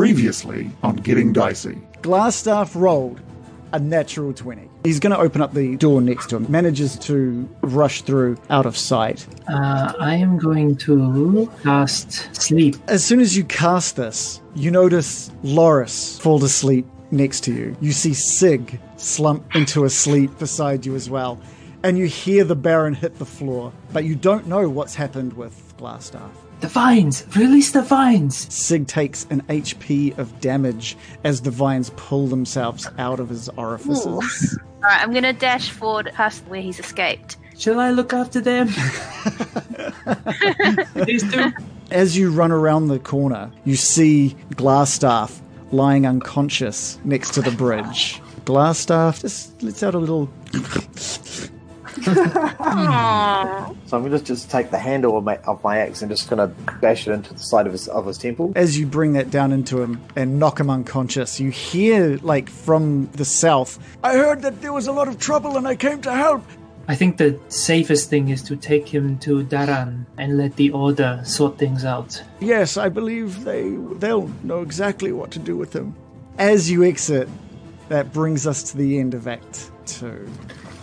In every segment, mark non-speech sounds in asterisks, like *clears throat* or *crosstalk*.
Previously on Getting Dicey. Glasstaff rolled a natural 20. He's going to open up the door next to him, manages to rush through out of sight. Uh, I am going to cast sleep. As soon as you cast this, you notice Loris fall asleep next to you. You see Sig slump into a sleep beside you as well. And you hear the Baron hit the floor, but you don't know what's happened with Glasstaff. The vines! Release the vines! Sig takes an HP of damage as the vines pull themselves out of his orifices. *laughs* Alright, I'm gonna dash forward past where he's escaped. Shall I look after them? *laughs* *laughs* These two. As you run around the corner, you see Glasstaff lying unconscious next to the bridge. Glasstaff just lets out a little. Aww. *laughs* So I'm going to just take the handle of my, of my axe and just going to bash it into the side of his, of his temple. As you bring that down into him and knock him unconscious, you hear, like, from the south, I heard that there was a lot of trouble and I came to help. I think the safest thing is to take him to Daran and let the Order sort things out. Yes, I believe they they'll know exactly what to do with him. As you exit, that brings us to the end of Act Two.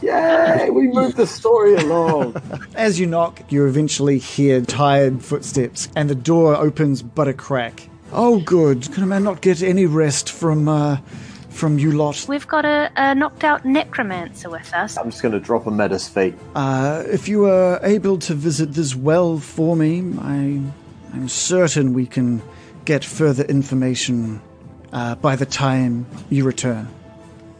Yay! We moved the story along. *laughs* As you knock, you eventually hear tired footsteps, and the door opens but a crack. Oh, good. Can a man not get any rest from uh, from you lot? We've got a, a knocked out necromancer with us. I'm just going to drop him at his feet. Uh, if you are able to visit this well for me, I I'm certain we can get further information uh, by the time you return.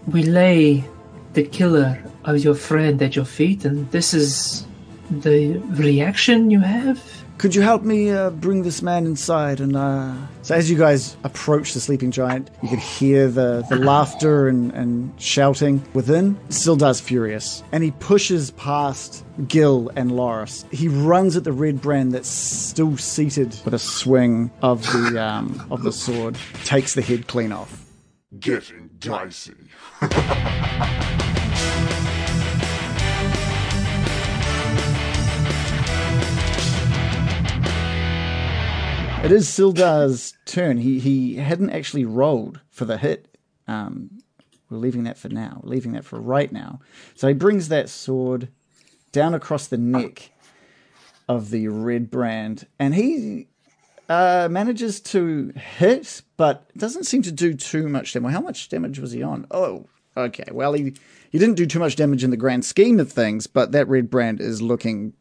We lay the killer of your friend at your feet, and this is the reaction you have? Could you help me uh, bring this man inside? And uh... so, as you guys approach the sleeping giant, you can hear the, the *laughs* laughter and, and shouting within. Still does furious, and he pushes past Gil and Loris. He runs at the red brand that's still seated with a swing of the um, of the sword, takes the head clean off. Getting Dicey. *laughs* It is Sildar's turn. He he hadn't actually rolled for the hit. Um, we're leaving that for now. We're leaving that for right now. So he brings that sword down across the neck of the red brand, and he uh, manages to hit, but doesn't seem to do too much damage. How much damage was he on? Oh, okay. Well, he he didn't do too much damage in the grand scheme of things, but that red brand is looking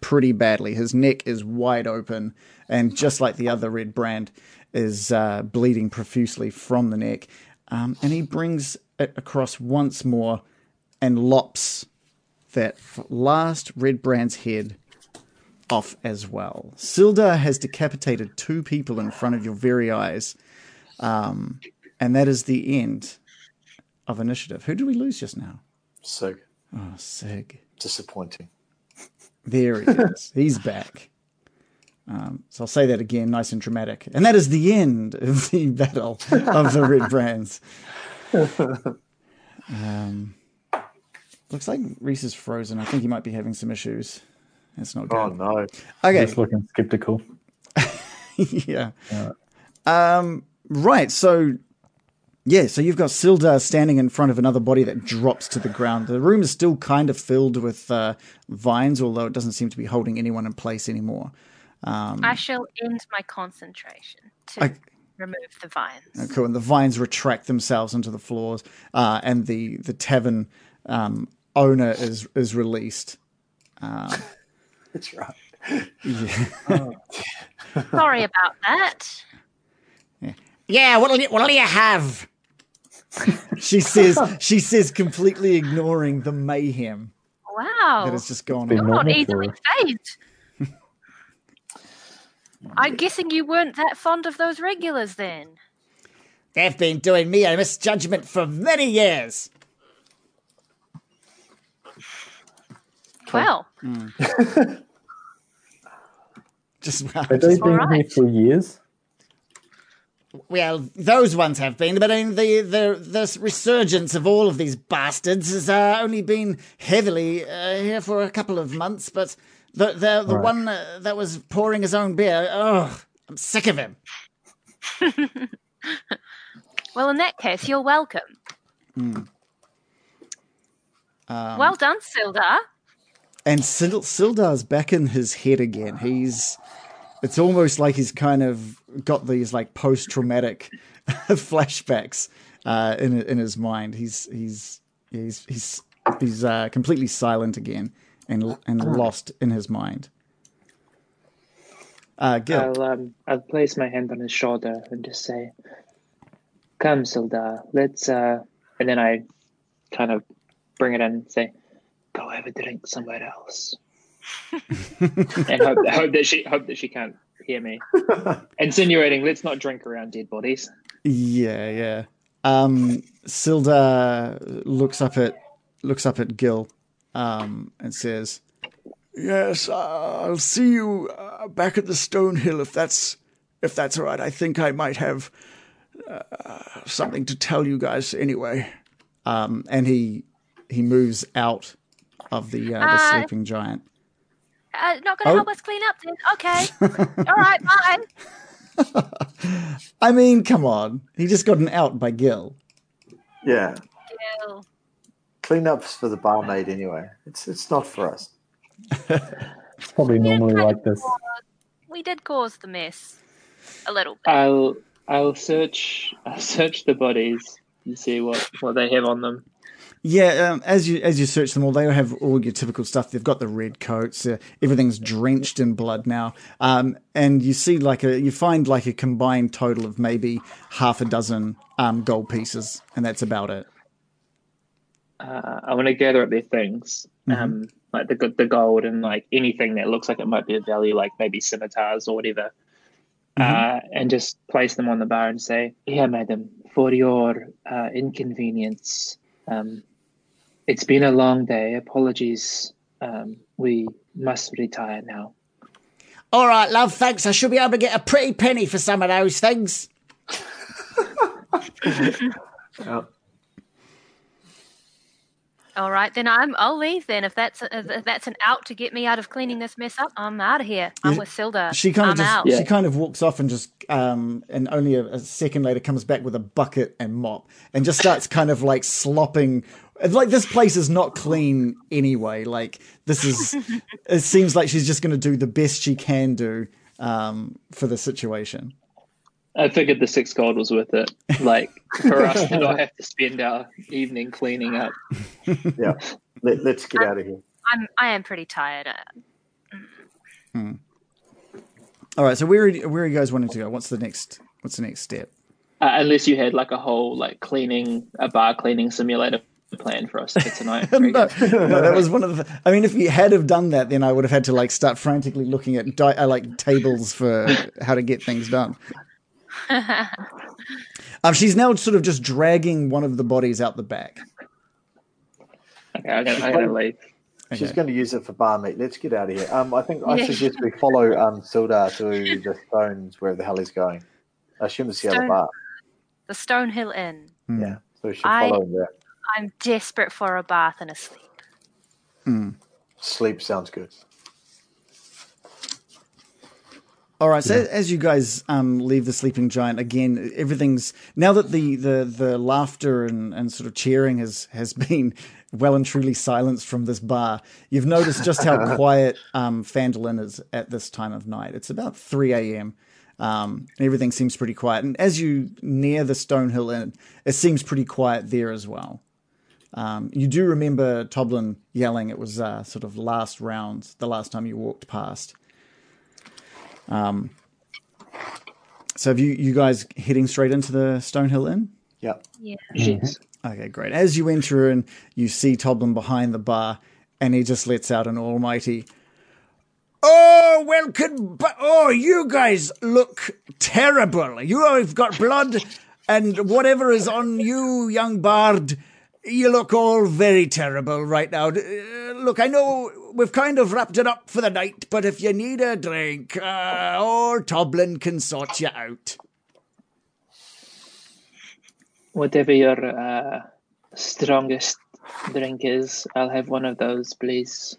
pretty badly. His neck is wide open, and just like the other red brand, is uh, bleeding profusely from the neck. Um, and he brings it across once more and lops that last red brand's head off as well. Sildar has decapitated two people in front of your very eyes, um, and that is the end of initiative. Who did we lose just now? Sig. Oh, Sig. Disappointing. There he is. He's back. Um, so I'll say that again, nice and dramatic. And that is the end of the *laughs* battle of the red brands. Um, looks like Reese is frozen. I think he might be having some issues. That's not good. Oh no. Okay. Just looking skeptical. *laughs* yeah. Um, right. So, yeah. So you've got Sildar standing in front of another body that drops to the ground. The room is still kind of filled with uh, vines, although it doesn't seem to be holding anyone in place anymore. Um, I shall end my concentration to I- remove the vines. Cool. And the vines retract themselves into the floors, uh, and the the tavern um, owner is is released. *laughs* That's right. *laughs* Sorry about that. Yeah, what'll you, what'll you have? *laughs* she says. She says, completely ignoring the mayhem Wow. that has just gone been on. You're not easily for- phased. I'm guessing you weren't that fond of those regulars then. They've been doing me a misjudgment for many years. Well, *laughs* Just Have they been here for years? well, those ones have been, but I mean, the the the resurgence of all of these bastards has uh, only been heavily uh, here for a couple of months. But the the the Right. one uh, that was pouring his own beer, oh, I'm sick of him. *laughs* Well, in that case, you're welcome. Um, well done, Sildar. And Sil- Sildar's back in his head again. He's. It's almost like he's kind of got these like post traumatic *laughs* flashbacks uh, in in his mind. He's he's he's he's he's uh, completely silent again and and lost in his mind. Uh, Gil, I'll um, I'll place my hand on his shoulder and just say, "Come, Sildar, let's." Uh... And then I kind of bring it in and say, "Go have a drink somewhere else," *laughs* and hope, hope that she hope that she can't hear me, *laughs* insinuating, "Let's not drink around dead bodies." yeah, yeah. Um, Sildar looks up at looks up at Gil um, and says, Yes, uh, I'll see you uh, back at the Stonehill if that's if that's all right. I think I might have uh, something to tell you guys anyway. um, and he he moves out of the uh, the Uh, sleeping giant. Uh, not going to Oh. help us clean up then? Okay. *laughs* All right, bye. *laughs* I mean, come on, he just got an out by Gil. Yeah. Gil. Cleanup's for the barmaid anyway. It's it's not for us. It's probably normally like this. We did cause the mess. A little bit. I'll I'll search I'll search the bodies and see what what they have on them. Yeah, um, as you as you search them all, they have all your typical stuff. They've got the red coats. Uh, everything's drenched in blood now, um, and you see like a you find like a combined total of maybe half a dozen um, gold pieces, and that's about it. Uh, I want to gather up their things, um, like the the gold and like anything that looks like it might be of value, like maybe scimitars or whatever, uh, and just place them on the bar and say, "Here, madam, for your uh, inconvenience. Um, it's been a long day. Apologies. Um, we must retire now." All right, love. Thanks. I should be able to get a pretty penny for some of those things. *laughs* All right, then I'm. I'll leave then. If that's if that's an out to get me out of cleaning this mess up, I'm out of here. I'm with Sildar. She kind I'm of just out. she kind of walks off and just um and only a, a second later comes back with a bucket and mop and just starts kind of like slopping like this place is not clean anyway like this is *laughs* it seems like she's just going to do the best she can do um for the situation I figured the six gold was worth it. Like for us *laughs* to not have to spend our evening cleaning up. *laughs* Yeah. Let, let's get out of here. I'm. I am pretty tired. Uh, all right so where are, where are you guys wanting to go what's the next what's the next step Uh, unless you had like a whole like cleaning a bar cleaning simulator plan for us for tonight. *laughs* no, no, that was one of the. I mean, if you had have done that, then I would have had to like start frantically looking at di- uh, like tables for how to get things done. Um, she's now sort of just dragging one of the bodies out the back. Okay, I'm gonna, I'm gonna leave. She's going to use it for bar meat. Let's get out of here. Um, I think I Yeah. suggest we follow um Sildar to the stones where the hell he's going. I assume it's the other bar. the Stonehill Inn. Hmm. Yeah, so we should I- follow him there. I'm desperate for a bath and a sleep. Sleep sounds good. All right. So as you guys um, leave the sleeping giant again, everything's now that the the the laughter and, and sort of cheering has has *laughs* been well and truly silenced from this bar. You've noticed just how *laughs* quiet um, Phandalin is at this time of night. It's about three a.m. Um, and everything seems pretty quiet. And as you near the Stonehill Inn, it seems pretty quiet there as well. Um, you do remember Toblen yelling. It was uh, sort of last round, the last time you walked past. Um, so have you you guys heading straight into the Stonehill Inn? Yep. Yeah. Yes. Okay, great. As you enter in, you see Toblen behind the bar, and he just lets out an almighty, Oh, welcome. But oh, you guys look terrible. You have got blood and whatever is on you, young bard. You look all very terrible right now. Uh, look, I know we've kind of wrapped it up for the night, but if you need a drink, uh, old Toblen can sort you out. Whatever your uh, strongest drink is, I'll have one of those, please.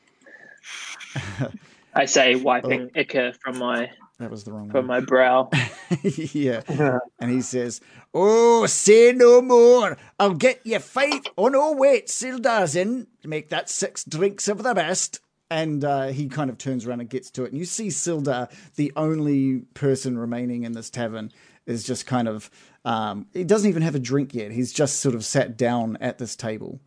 *laughs* I say, wiping ichor from my That was the wrong from my brow. *laughs* yeah. *laughs* And he says, Oh, say no more. I'll get you five. Oh, no, wait. Sildar's in. Make that six drinks of the best. And uh, he kind of turns around and gets to it. And you see Sildar, the only person remaining in this tavern, is just kind of. Um, he doesn't even have a drink yet. He's just sort of sat down at this table.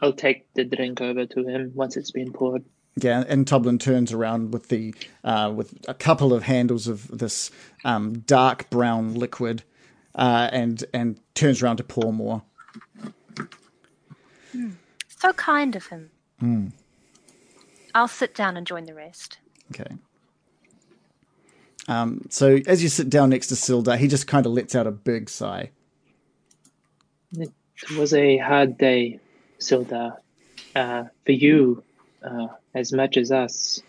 I'll take the drink over to him once it's been poured. Yeah, and Toblen turns around with the uh, with a couple of handles of this um, dark brown liquid, uh, and and turns around to pour more. So kind of him. I'll sit down and join the rest. Okay. Um, so as you sit down next to Sildar, he just kind of lets out a big sigh. It was a hard day, Sildar, uh, for you uh, as much as us.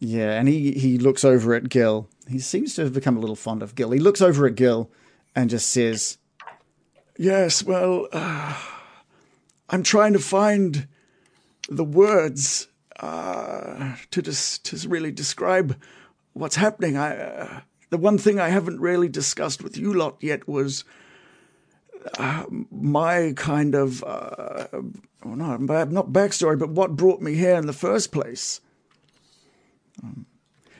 Yeah, and he he looks over at Gil. He seems to have become a little fond of Gil. He looks over at Gil and just says, Yes, well, uh, I'm trying to find the words uh, to dis- to really describe what's happening. I uh, the one thing I haven't really discussed with you lot yet was uh, my kind of uh, oh no, not backstory, but what brought me here in the first place. Um,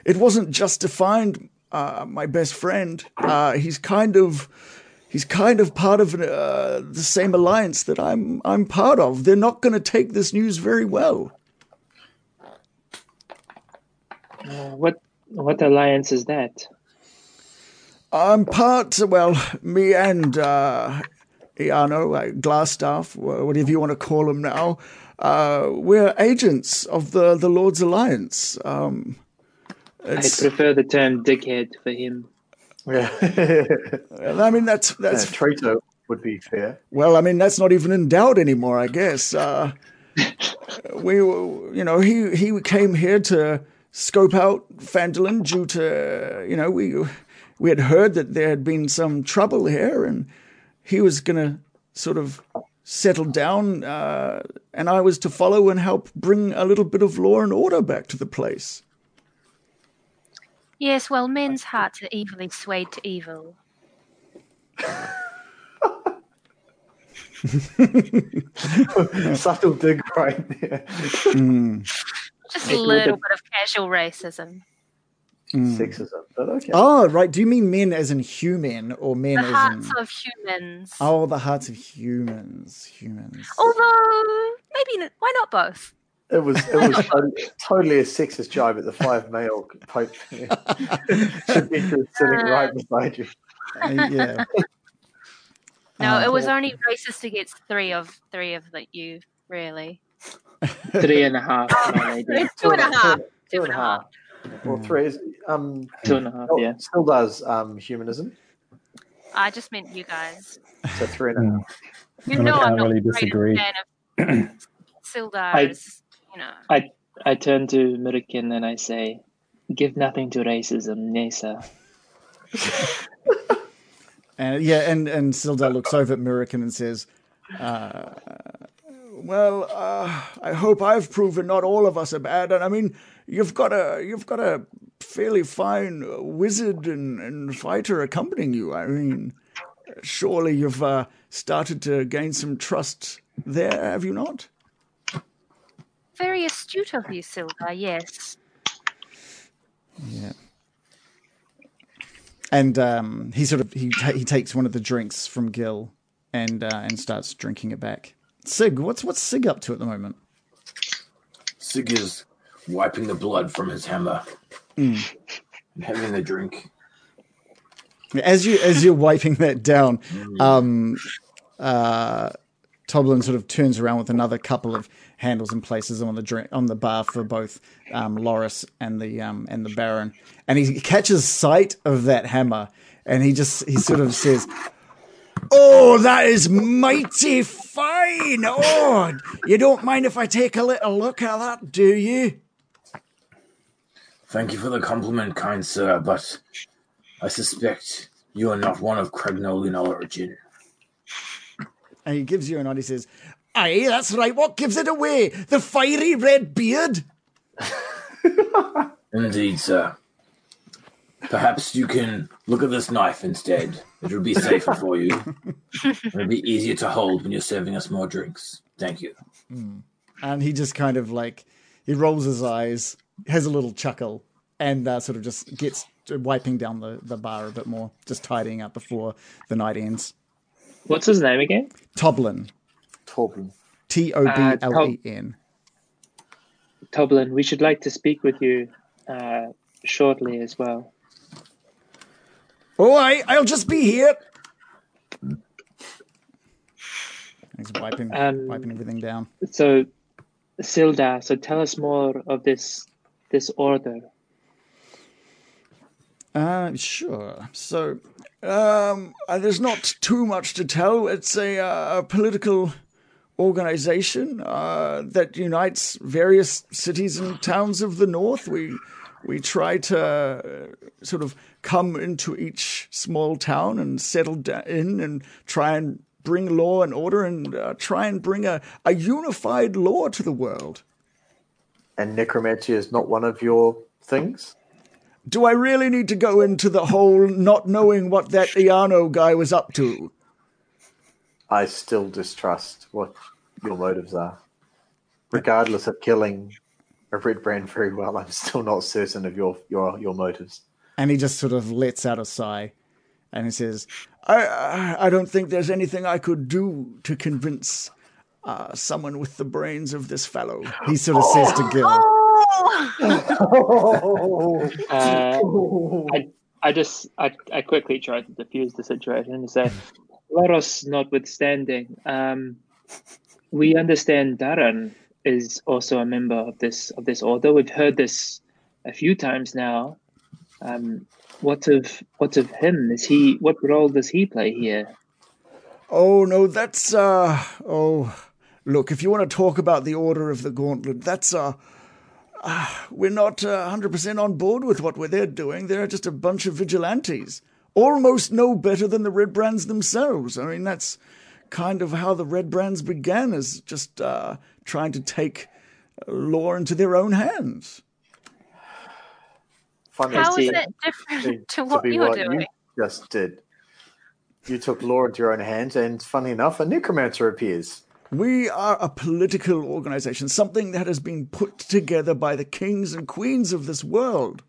it wasn't just to find uh, my best friend. Uh, he's kind of he's kind of part of uh, the same alliance that I'm I'm part of. They're not going to take this news very well. Uh, what what alliance is that? I'm part well, me and uh, Iarno, uh, Glasstaff, wh- whatever you want to call him now. Uh, we're agents of the the Lord's Alliance. Um, I prefer the term dickhead for him. Yeah. *laughs* I mean that's yeah, that's traitor would be fair. Well, I mean, that's not even in doubt anymore, I guess. Uh, *laughs* we, you know, he he came here to scope out Phandalin due to, you know, we we had heard that there had been some trouble here, and he was gonna sort of settle down, uh, and I was to follow and help bring a little bit of law and order back to the place. Yes, well, men's hearts are evilly swayed to evil. *laughs* Subtle dig right there. Hmm. Just a little bit of casual racism. Hmm. Sexism. But okay. "Oh, right. Do you mean men as in human or men The as hearts in of humans. oh, the hearts of humans? Humans. Although, maybe, why not both? It was it was *laughs* totally, totally a sexist jibe at the five male pope. Should be sitting right *laughs* beside you. Uh, yeah. No, Uh, it was only racist against three of three of the, you, really. Three and a half, *laughs* my lady. Two and a half. Two and a half. Well, three is um Two and a half, still, yeah. still does um humanism. I just meant you guys. So three and a half. You I know I'm can't not really the disagree. fan of *clears throat* Sildar's, you know. I I turn to Murikin and I say, "Give nothing to racism, Nesa." *laughs* And yeah, and and Sildar looks over at Murikin and says, Well, uh, I hope I've proven not all of us are bad. And I mean, you've got a you've got a fairly fine uh, wizard and, and fighter accompanying you. I mean, surely you've uh, started to gain some trust there, have you not? Very astute of you, Silva, yes. "Yeah." And um, he sort of he ta- he takes one of the drinks from Gil and uh, and starts drinking it back. Sig, what's what's Sig up to at the moment? Sig is wiping the blood from his hammer and having a drink. As you as you're wiping that down, um, uh, Toblen sort of turns around with another couple of handles and places them on the drink on the bar for both um, Loris and the um, and the Baron, and he catches sight of that hammer, and he just he sort of says, Oh, that is mighty fine. Oh, you don't mind if I take a little look at that, do you? Thank you for the compliment, kind sir, but I suspect you are not one of Cragnolian origin. and he gives you a nod. He says, Aye, that's right. What gives it away? The fiery red beard? *laughs* Indeed, sir. Perhaps you can look at this knife instead. It will be safer for you. It'll be easier to hold when you're serving us more drinks. Thank you. and he just kind of like he rolls his eyes, has a little chuckle, and uh, sort of just gets wiping down the, the bar a bit more, just tidying up before the night ends. What's his name again? Toblen, Torben. T O B L E N. Toblen. We should like to speak with you uh, shortly as well. All right, I'll just be here. He's wiping Um, wiping everything down. So, Sildar, So tell us more of this this order. Uh, sure. So, um, uh, there's not too much to tell. It's a, uh, a political organization uh, that unites various cities and towns of the north. We we try to uh, sort of come into each small town and settle in and try and bring law and order and uh, try and bring a, a unified law to the world. And necromancy is not one of your things? Do I really need to go into the whole not knowing what that Iarno guy was up to? I still distrust what your motives are. Regardless of killing a red brand very well, I'm still not certain of your your your motives. And he just sort of lets out a sigh, and he says, I- I I don't think there's anything I could do to convince uh, someone with the brains of this fellow. he sort of says to Gil, *laughs* Uh, I, I just I, I quickly tried to diffuse the situation and say, Loros notwithstanding, um, we understand Daran is also a member of this of this order. We've heard this a few times now. Um, what of what of him? Is he what role does he play here? Oh no, that's uh oh look, if you want to talk about the Order of the Gauntlet, that's uh, uh we're not uh, 100% on board with what they're doing. They're just a bunch of vigilantes. Almost no better than the Red Brands themselves. I mean, that's kind of how the Red Brands began as just uh trying to take uh, law into their own hands. Funny How see. it different to what you're what doing? you just did. You took law into your own hands, and funny enough, a necromancer appears. We are a political organization, something that has been put together by the kings and queens of this world.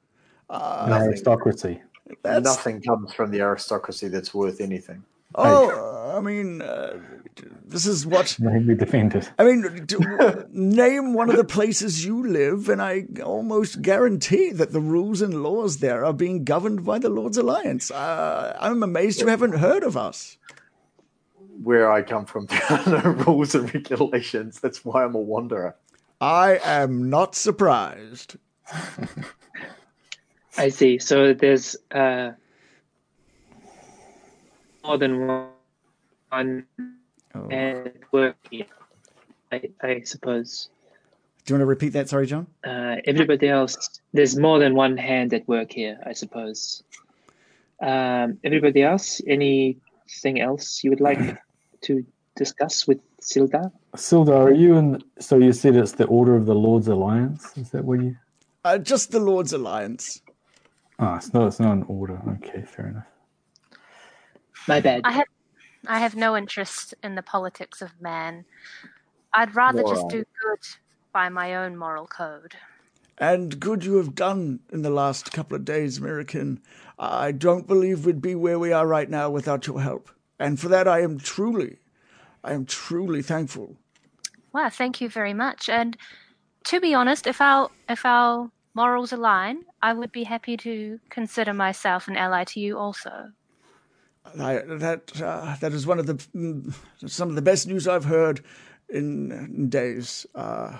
An aristocracy. That's Nothing comes from the aristocracy that's worth anything. Oh, I mean, uh, this is what *laughs* Let me defend it. I mean. d- *laughs* name one of the places you live, and I almost guarantee that the rules and laws there are being governed by the Lord's Alliance. Uh, I'm amazed you haven't heard of us. Where I come from, *laughs* there are no rules and regulations. That's why I'm a wanderer. I am not surprised. I see. So there's uh, more than one oh. at work here, I, I suppose. "Do you want to repeat that? Sorry, John." Uh, everybody else, there's more than one hand at work here, I suppose. Um, everybody else, anything else you would like to discuss with Sildar? Sildar, are you in? So you said it's the Order of the Lord's Alliance. Is that what you? Uh, just the Lord's Alliance. Oh, it's not. It's not an order. Okay, fair enough. My bad. I have I have no interest in the politics of man. I'd rather just do good by my own moral code. And good you have done in the last couple of days, Murikin. I don't believe we'd be where we are right now without your help. And for that I am truly, I am truly thankful. Well, thank you very much. And to be honest, if our if our morals align, I would be happy to consider myself an ally to you also. I, that uh, that is one of the mm, some of the best news I've heard in, in days. Uh,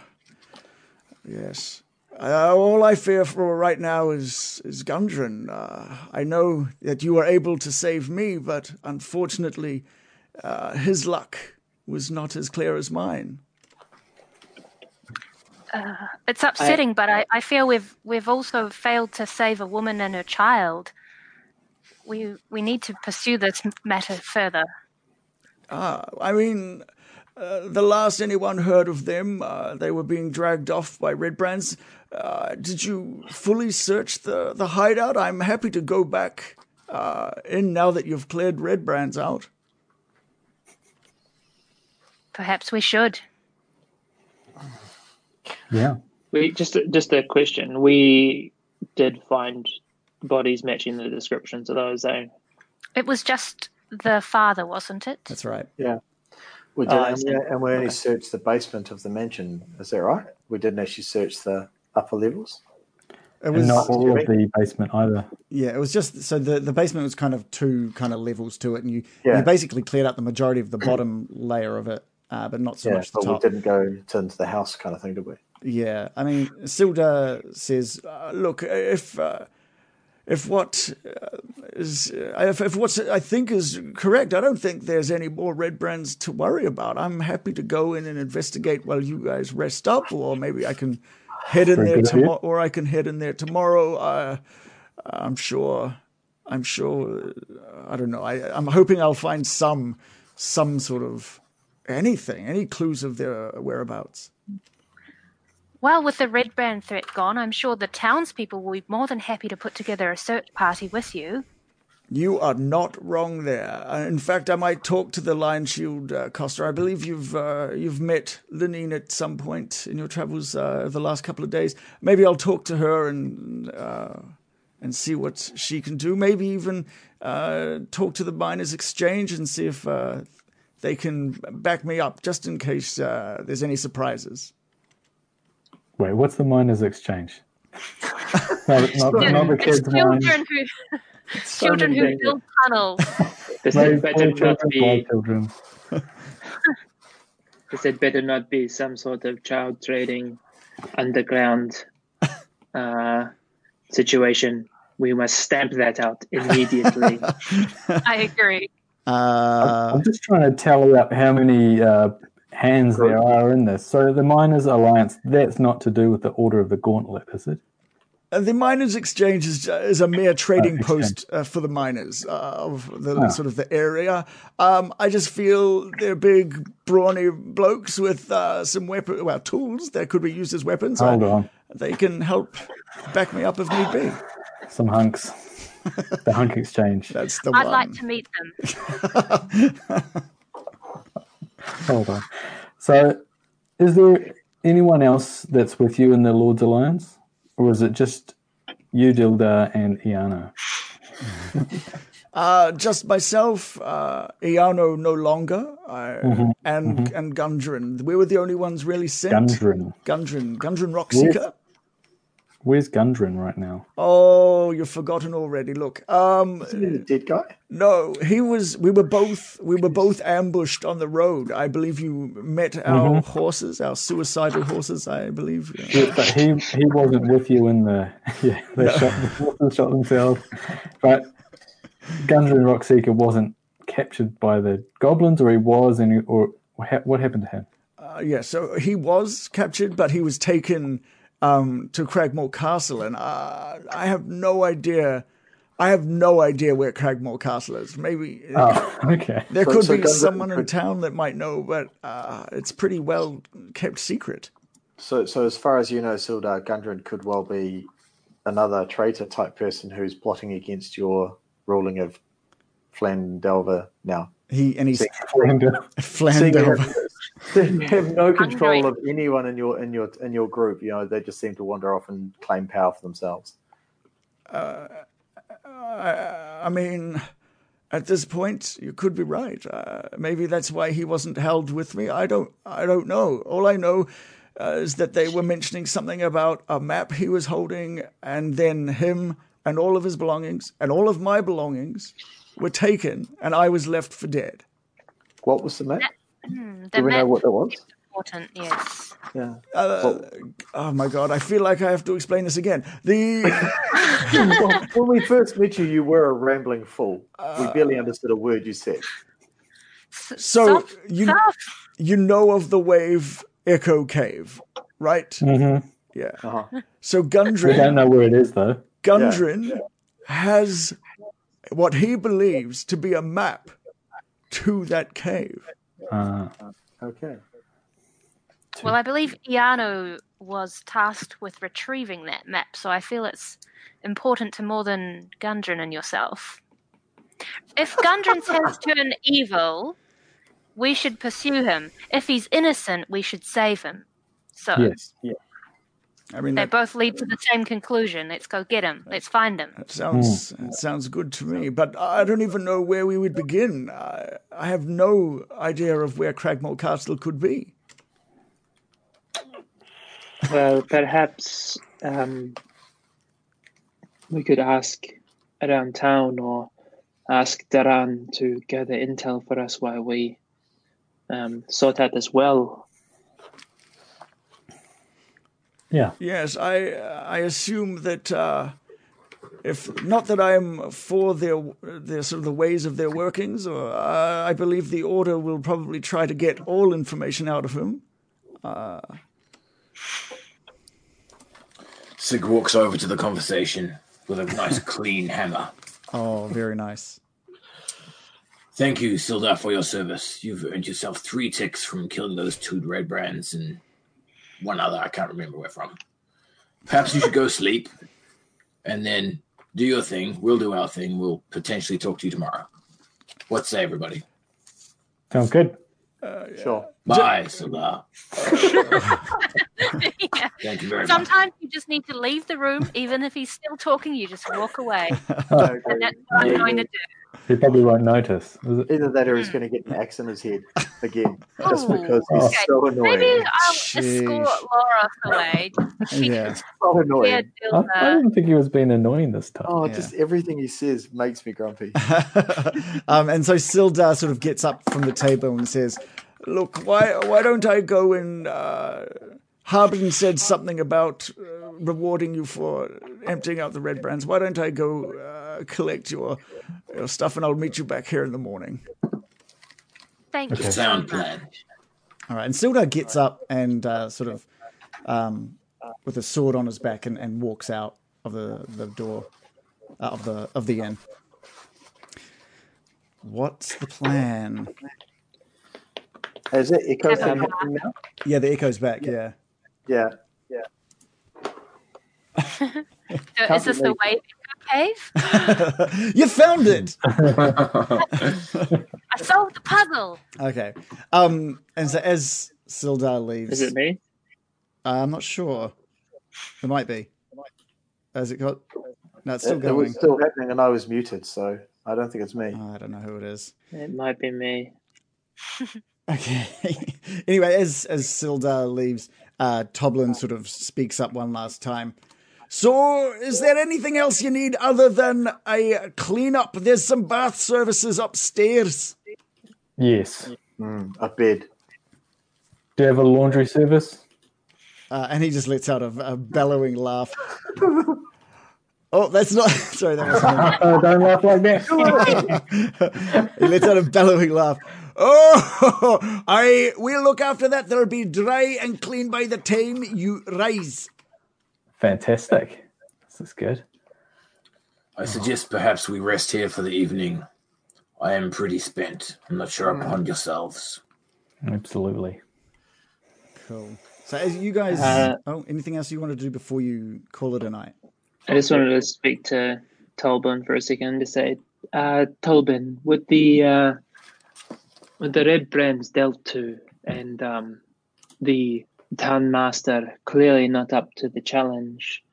yes, uh, all I fear for right now is is Gundren. Uh, I know that you were able to save me, but unfortunately, uh, his luck was not as clear as mine. It's upsetting, but I, I feel we've we've also failed to save a woman and her child. We we need to pursue this matter further. Ah, I mean, uh, the last anyone heard of them, uh, they were being dragged off by Red Brands. Uh, did you fully search the, the hideout? I'm happy to go back uh, in now that you've cleared Red Brands out. Perhaps we should. Yeah. We just just a question. We did find bodies matching the descriptions of those. Eh? It was just the father, wasn't it? That's right. Yeah. We did, Oh, and, we, and we only Okay. searched the basement of the mansion. Is that right? We didn't actually search the upper levels. It And was not all of the basement either. yeah. It was just so the the basement was kind of two kind of levels to it, and you Yeah. you basically cleared out the majority of the bottom layer of it, uh, but not so yeah, much the but top. we didn't go to, into the house kind of thing, did we? Yeah, I mean, Sildar says, uh, "Look, if uh, if what uh, is uh, if, if what I think is correct, I don't think there's any more red brands to worry about. I'm happy to go in and investigate while you guys rest up, or maybe I can head in there tomorrow, or I can head in there tomorrow. Uh, I'm sure. I'm sure. uh, I don't know. I, I'm hoping I'll find some some sort of anything, any clues of their whereabouts." Well, with the red brand threat gone, I'm sure the townspeople will be more than happy to put together a search party with you. You are not wrong there. Uh, in fact, I might talk to the Lion Shield uh. I believe you've uh, you've met Linene at some point in your travels uh, the last couple of days. Maybe I'll talk to her and uh, and see what she can do. Maybe even uh, talk to the Miners Exchange and see if uh, they can back me up, just in case there's any surprises. Wait, what's the miners' exchange? no, not, not the It's kids' mine. children who children who build tunnels. They No, better poor not be. wild children. *laughs* They said better not be some sort of child trading underground uh, situation. We must stamp that out immediately. *laughs* I agree. Uh, I'm just trying to tally up how many uh, hands there are in this. So the Miners Alliance, that's not to do with the Order of the Gauntlet, is it? Uh, the miners' exchange is, is a mere trading exchange. post uh, for the miners uh, of the Ah. sort of the area. Um, I just feel they're big, brawny blokes with uh, some weapon, well, tools that could be used as weapons. Hold I- on. They can help back me up if need be. Some hunks. *laughs* the hunk exchange. That's the I'd one. like to meet them. *laughs* *laughs* Hold on. So, is there anyone else that's with you in the Lord's Alliance? Or is it just you, Dilda, and Iana? *laughs* Uh, just myself, uh, Iarno no longer, uh, Mm-hmm. and and Gundren. We were the only ones really sent. Gundren. Gundren, Gundren Yes. Rockseeker. Where's Gundren right now? Oh, you've forgotten already. Look, um, The dead guy? No, he was. We were both. We were both ambushed on the road. I believe you met our horses, our suicidal horses. I believe. Yeah, but he he wasn't with you in the *laughs* yeah they shot the horses shot themselves. But Gundren Rockseeker wasn't captured by the goblins, or he was, and he, or what what happened to him? Uh, yeah, so he was captured, but he was taken um, to Cragmaw Castle, and uh, I have no idea. I have no idea where Cragmaw Castle is. Maybe Oh, *laughs* okay. there So- could so be Gundren someone in town that might know, but uh, it's pretty well kept secret. So, so as far as you know, Sildar Gundren could well be another traitor type person who's plotting against your ruling of Flandelver now. he and he's Seeing Flandel. You *laughs* have, have no control of anyone in your in your in your group. You know, they just seem to wander off and claim power for themselves. I mean, at this point, you could be right. Uh, maybe that's why he wasn't held with me. I don't. I don't know. All I know uh, is that they were mentioning something about a map he was holding, and then him and all of his belongings and all of my belongings were taken, and I was left for dead. What was the map? Hmm, Do we know what that was? important, yes. Yeah. Uh, oh my god! I feel like I have to explain this again. The *laughs* when we first met you, you were a rambling fool. we barely understood a word you said. S- So, soft you- stuff. you know of the wave Echo Cave, right? hmm Yeah. Uh-huh. So We don't know where it is though. Gundren has what he believes to be a map to that cave. Uh, Okay. Well, I believe Iarno was tasked with retrieving that map, so I feel it's important to more than Gundren and yourself. If *laughs* Gundren has turned evil, we should pursue him. If he's innocent, we should save him. So Yes. I mean, they that, both lead to the same conclusion. Let's go get them. Let's find them. that sounds that sounds good to me. But I don't even know where we would begin. I, I have no idea of where Cragmaw Castle could be. Well, perhaps um, we could ask around town or ask Daran to gather intel for us while we um, sort out this well. Yeah. Yes, I I assume that uh, if not that I am for their their sort of the ways of their workings, or uh, I believe the order will probably try to get all information out of him. Sig walks over to the conversation with a nice *laughs* clean hammer. Oh, very nice. Thank you, Sildar, for your service. You've earned yourself three ticks from killing those two red brands and one other I can't remember where from. Perhaps you should go sleep and then do your thing. We'll do our thing. We'll potentially talk to you tomorrow. What say, everybody? Sounds good. uh Sure. Bye, Sildar. *laughs* Yeah. Thank you very much. Sometimes you just need to leave the room, even if he's still talking. You just walk away, *laughs* and that's what I'm going to do. He probably won't notice. Either that or he's going to get an axe in his head again, *laughs* just Ooh, because he's okay. so annoying. Maybe I'll Sheesh. escort Laura away. *laughs* Yeah. so annoying. I, I didn't think he was being annoying this time. Oh, Yeah. just everything he says makes me grumpy. *laughs* um, and so Sildar sort of gets up from the table and says, Look, why why don't I go and uh, Harbin said something about uh, rewarding you for emptying out the red brands. Why don't I go uh, *laughs* collect your your stuff and I'll meet you back here in the morning. Thank you. so Sound much. plan. All right, and Sildar gets up and uh, sort of, um, with a sword on his back, and, and walks out of the, the door uh, of the of the inn. What's the plan? Is it echo thing Um, now? Yeah, the echo's back. Yeah. Yeah. Yeah. *laughs* so is this the wave cave? *laughs* you found it. *laughs* I solved the puzzle. Okay. Um, and so as Sildar leaves, Is it me? Uh, I'm not sure. It might be. Has it got? No, it's It, still it going. was still happening and I was muted, so I don't think it's me. Oh, I don't know who it is. It might be me. *laughs* Okay. anyway, as as Sildar leaves, uh, Toblen sort of speaks up one last time. So, is there anything else you need other than a clean up? There's some bath services upstairs. Yes. Mm, a bed. Do you have a laundry service? Uh, and he just lets out a, a bellowing laugh. *laughs* oh, that's not. *laughs* Sorry, that wasn't *laughs* oh, don't laugh like that. He lets out a bellowing laugh. Oh, I will look after that. They'll be dry and clean by the time you rise. Fantastic. This is good. I suggest perhaps we rest here for the evening. I am pretty spent. I'm not sure upon yourselves. Absolutely. Cool. So, as you guys. Uh, oh, anything else you want to do before you call it a night? I just wanted to speak to Tolbin for a second to say, uh, Tolbin, with the uh, with the red brands dealt to and um, the town master clearly not up to the challenge,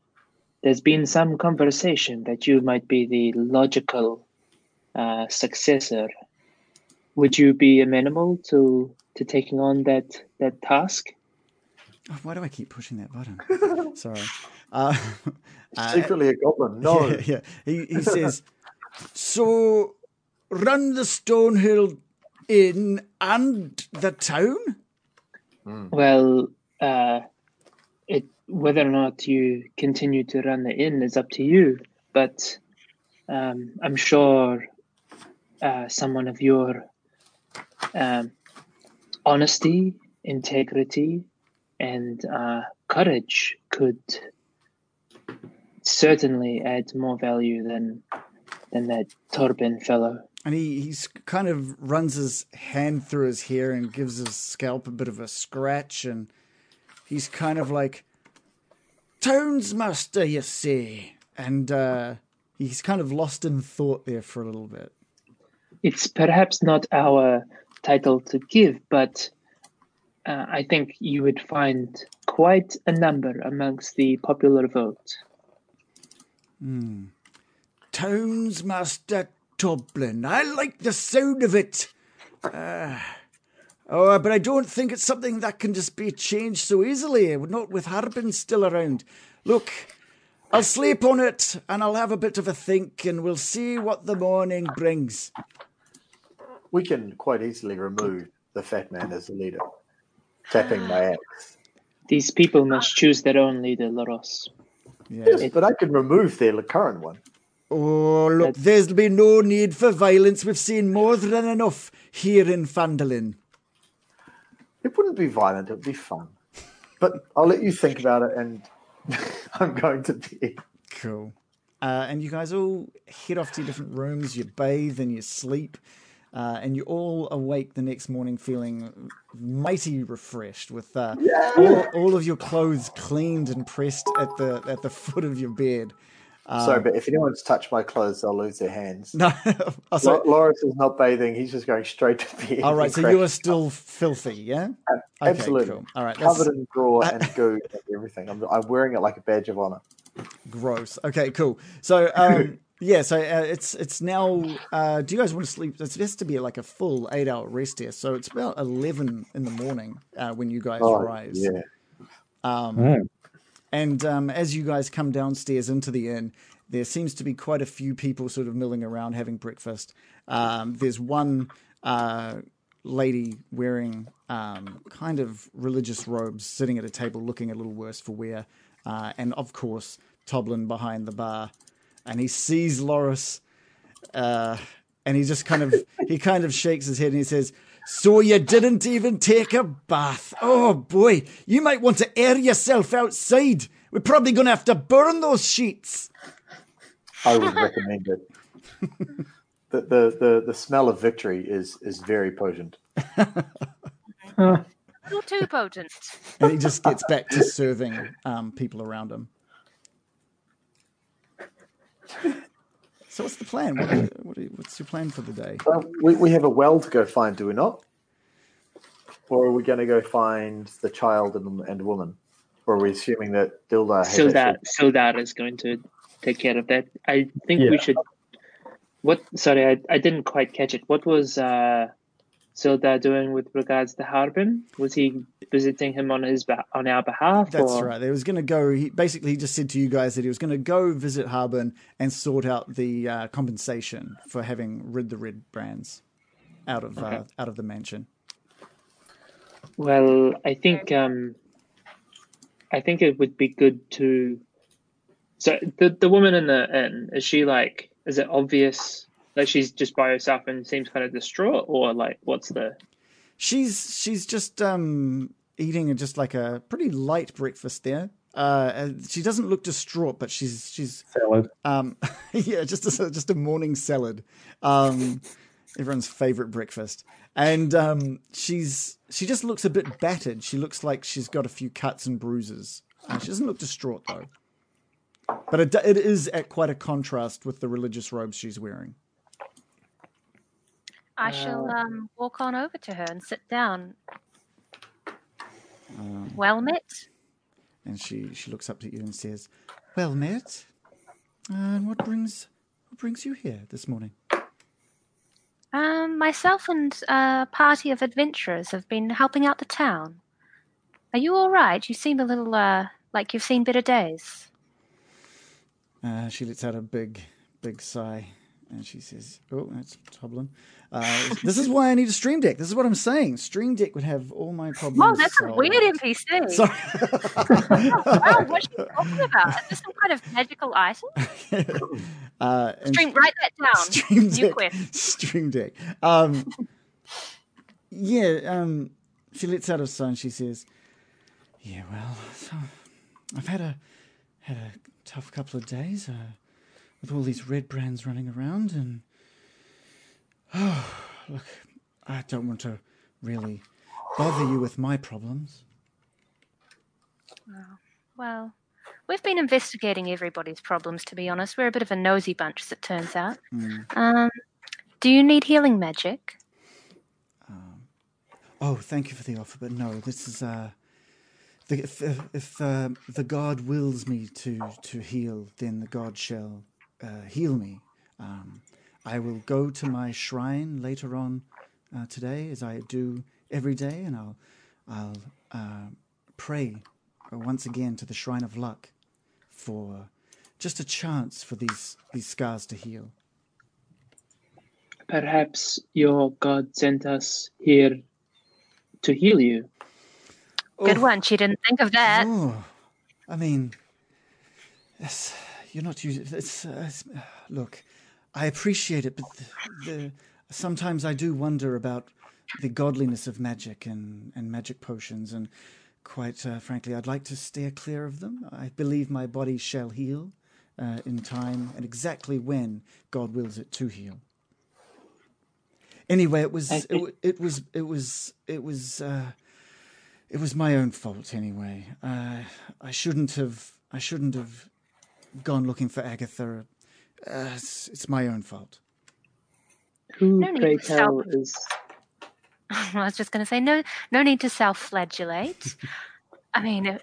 there's been some conversation that you might be the logical uh, successor. Would you be amenable to to taking on that that task? Oh, why do I keep pushing that button? *laughs* Sorry. Uh, uh, Secretly a goblin. No. Yeah, yeah. He, he says, So, run the Stonehill Inn and the town? Well, uh, it whether or not you continue to run the inn is up to you. But um, I'm sure uh, someone of your um, honesty, integrity, and uh, courage could certainly add more value than than that Torben fellow. and he he's kind of runs his hand through his hair and gives his scalp a bit of a scratch, and he's kind of like, "Townsmaster, you see, And uh, he's kind of lost in thought there for a little bit. It's perhaps not our title to give, but uh, I think you would find quite a number amongst the popular vote. Townsmaster Toblen. I like the sound of it. Uh, oh, uh, but I don't think it's something that can just be changed so easily, not with Harbin still around. Look, I'll sleep on it and I'll have a bit of a think and we'll see what the morning brings. We can quite easily remove the fat man as the leader, tapping my axe. These people must choose their own leader, Laros. Yes, but I can remove their current one. Oh, look, there'll be no need for violence. We've seen more than enough here in Phandalin. It wouldn't be violent; it would be fun. But I'll let you think about it, and *laughs* I'm going to be. Cool. Uh, and you guys all head off to your different rooms. You bathe and you sleep, uh, and you all awake the next morning feeling mighty refreshed, with uh, all, all of your clothes cleaned and pressed at the at the foot of your bed. Sorry, but if anyone's touched my clothes, they'll lose their hands. *laughs* No, oh, so, Lo- Loris is not bathing; he's just going straight to bed. all right. *laughs* So you are still filthy, yeah? Okay, absolutely cool. All right, that's- covered in gore and goo and everything. I'm, I'm wearing it like a badge of honor. Gross. Okay, cool. So, um, *laughs* yeah, so uh, it's it's now. Uh, do you guys want to sleep? It has to be like a full eight hour rest here. So it's about eleven in the morning uh, when you guys Oh, rise. yeah. Mm. And um, as you guys come downstairs into the inn, there seems to be quite a few people sort of milling around having breakfast. Um, there's one uh, lady wearing um, kind of religious robes sitting at a table looking a little worse for wear. Uh, and of course, Toblen behind the bar. And he sees Loris uh, and he just kind of he kind of shakes his head and he says, "So you didn't even take a bath? Oh boy, you might want to air yourself outside. We're probably going to have to burn those sheets." I would recommend it. The, the, the, the smell of victory is, is very potent. *laughs* A little too potent. And he just gets back to serving um, people around him. So what's the plan? What, are- what are, what's your plan for the day? Well, we, we have a well to go find, do we not? Or are we going to go find the child and, and woman? Or are we assuming that Dilda has Sildar, actually- Sildar is going to take care of that. I think we should. What? Sorry, I, I didn't quite catch it. What was uh, Sildar doing with regards to Harbin? Was he visiting him on his on our behalf? That's or? right. He was going to go. He basically he just said to you guys that he was going to go visit Harbin and sort out the uh, compensation for having rid the Redbrands out of uh, out of the mansion. Well, I think um, I think it would be good to. So the the woman in the inn is she like? Is it obvious that she's just by herself and seems kind of distraught, or like what's the? She's she's just um, eating just like a pretty light breakfast there. Uh, she doesn't look distraught, but she's she's Salad. um, *laughs* yeah, just a, just a morning salad. Um, everyone's favorite breakfast, and um, she's she just looks a bit battered. She looks like she's got a few cuts and bruises. Uh, she doesn't look distraught though, but it, it is at quite a contrast with the religious robes she's wearing. I shall um, walk on over to her and sit down. well met. And she she looks up at you and says, "Well met, and what brings what brings you here this morning?" Um, myself and a party of adventurers have been helping out the town. Are you all right? You seem a little uh, like you've seen better days. Uh, she lets out a big, big sigh, and she says, "Oh, that's Toblen. Uh, this is *laughs* why I need a stream deck. This is what I'm saying. Stream deck would have all my problems." Oh, that's a solved." weird NPC. *laughs* Sorry. wow, what's she talking about? Is this some kind of magical item? *laughs* uh, Stream, write that down. Stream Deck. quest. Stream Deck. Um, yeah, um, she lets out a sigh and she says, "Yeah, well, so I've had a had a tough couple of days uh, with all these Redbrands running around, and oh look, I don't want to really bother you with my problems. Well, we've been investigating everybody's problems, to be honest. We're a bit of a nosy bunch, as it turns out. Um, do you need healing magic? Oh, thank you for the offer, but no, this is uh, the, if if, if uh, the god wills me to to heal, then the god shall uh, heal me. Um, I will go to my shrine later on uh, today, as I do every day, and I'll I'll uh, pray uh, once again to the shrine of luck for just a chance for these these scars to heal. Perhaps your God sent us here to heal you. Good Oh. one. She didn't think of that. Oh, I mean, it's, you're not using. It's, uh, it's *sighs* look, I appreciate it, but the, the, sometimes I do wonder about the godliness of magic and, and magic potions, and quite uh, frankly, I'd like to steer clear of them. I believe my body shall heal uh, in time and exactly when God wills it to heal. Anyway, it was it, it was it was it was uh, it was my own fault anyway. Uh, I shouldn't have I shouldn't have gone looking for Agatha. Uh, it's, it's my own fault. Who, No need pray to tell, self- is *laughs* I was just going to say, no, no need to self-flagellate. I mean,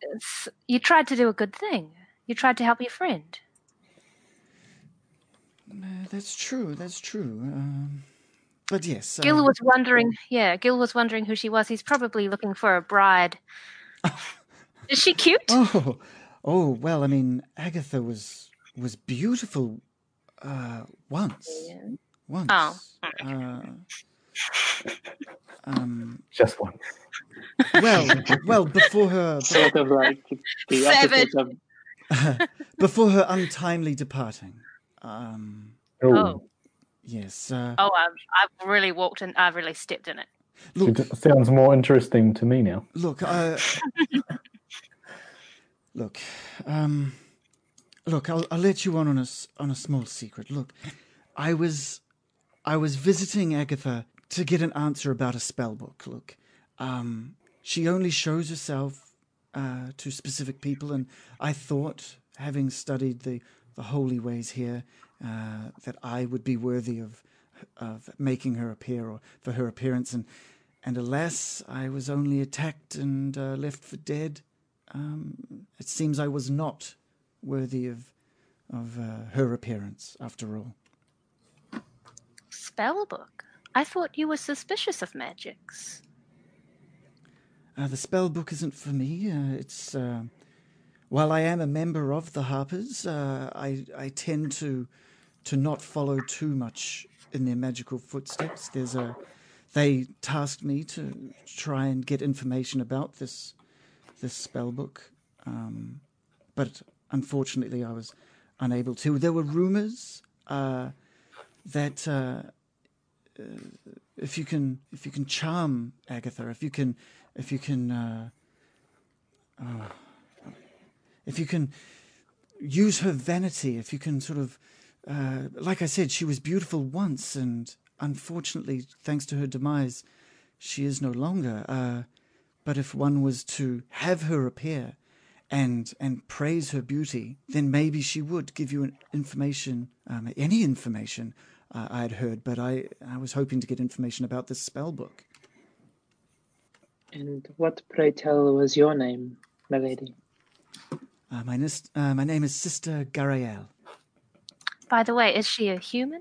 it's, you tried to do a good thing. You tried to help your friend. Uh, that's true. That's true. Um, but yes, Gil was wondering. Yeah, Gil was wondering who she was. He's probably looking for a bride. *laughs* Is she cute? Oh, oh well. I mean, Agatha was was beautiful uh, once. Once. Oh. Uh, um, Just once. well, well, before her *laughs* sort of like the *laughs* Savage. opposite of *laughs* before her untimely departing. Um, Oh. yes. Uh, Oh, I've, I've really walked in. I've really stepped in it. look, It sounds more interesting to me now. Look, uh, look, um, look. I'll, I'll let you on on a on a small secret. Look, I was I was visiting Agatha to get an answer about a spell book. Look, um, she only shows herself uh, to specific people, and I thought, having studied the the holy ways here, uh, that I would be worthy of of making her appear or for her appearance, and and alas, I was only attacked and uh, left for dead. Um, it seems I was not worthy of of uh, her appearance, after all. Spellbook. I thought you were suspicious of magics. Uh, the spell book isn't for me. Uh, it's uh, while I am a member of the Harpers, uh, I I tend to to not follow too much in their magical footsteps. There's a they tasked me to try and get information about this this spell book, um, but unfortunately I was unable to. There were rumors uh, that. Uh, if you can if you can charm Agatha, if you can if you can uh, oh, if you can use her vanity, if you can sort of uh, like I said, she was beautiful once, and unfortunately, thanks to her demise, she is no longer. But if one was to have her appear and and praise her beauty, then maybe she would give you an information, um, any information uh, I had heard. But I I was hoping to get information about this spell book. And what, pray tell, was your name, my lady? Uh, my nis- uh, my name is Sister Garaele. By the way, is she a human?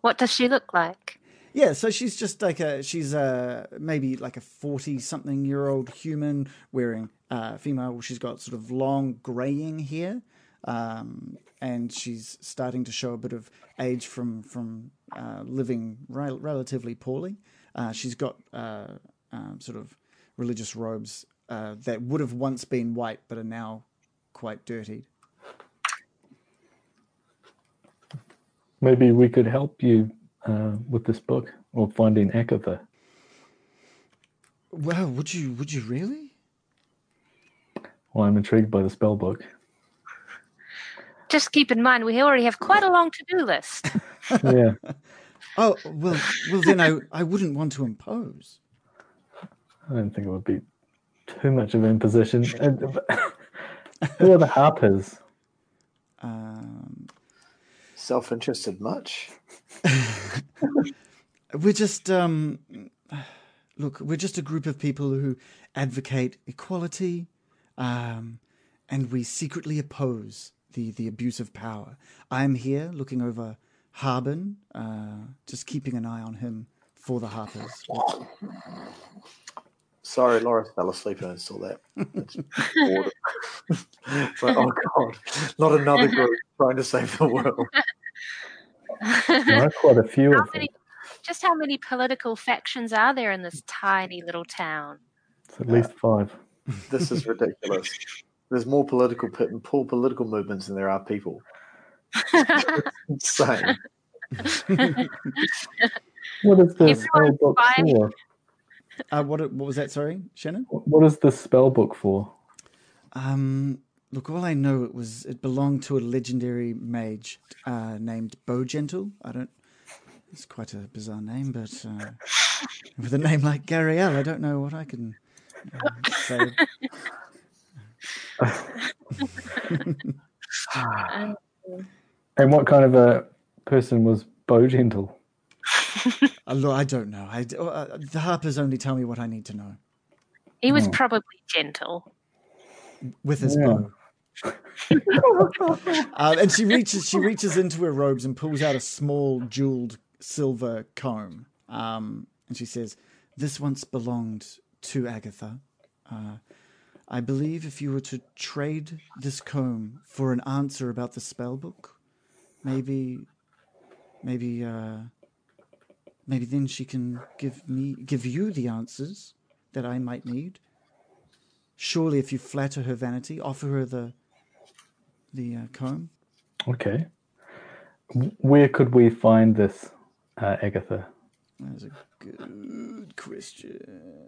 What does she look like? Yeah, so she's just like a she's a maybe like a forty something year old human wearing uh, female. She's got sort of long graying hair, um, and she's starting to show a bit of age from from uh, living rel- relatively poorly. Uh, she's got uh, um, sort of religious robes uh, that would have once been white but are now quite dirtied. Maybe we could help you uh, with this book or finding Agatha. Well, would you would you really? Well, I'm intrigued by the spell book. Just keep in mind, we already have quite a long to-do list. *laughs* *laughs* Yeah. Oh well, well then I I wouldn't want to impose. I don't think it would be too much of an imposition. And- *laughs* Who are the Harpers? Um, Self-interested much? We're just um, look, we're just a group of people who advocate equality, um, and we secretly oppose the the abuse of power. I'm here looking over Harbin, uh, just keeping an eye on him for the Harpers. Sorry, Laura fell asleep and I saw that. *laughs* Oh god, not another group trying to save the world. There are quite a few How of them. many, just how many political factions are there in this tiny little town? It's at least five. *laughs* This is ridiculous. There's more political pit and poor political movements than there are people. *laughs* Insane. *laughs* What is the spell book for? Uh, what what was that? Sorry, Shannon. What is the spell book for? Um, look, all I know it was it belonged to a legendary mage uh, named Bowgentle. I don't. It's quite a bizarre name, but uh, with a name like Garaele, I don't know what I can uh, say. *laughs* And what kind of a person was Bowgentle? Uh, look, I don't know. I, uh, the Harpers only tell me what I need to know He was Oh. probably gentle. with his Yeah. bow. Uh, and she reaches she reaches into her robes and pulls out a small jeweled silver comb. Um, and she says, "This once belonged to Agatha. Uh, I believe if you were to trade this comb for an answer about the spell book, maybe, maybe, uh, maybe then she can give me give you the answers that I might need." Surely, if you flatter her vanity, offer her the the uh, comb. Okay. Where could we find this uh, Agatha? That's a good question.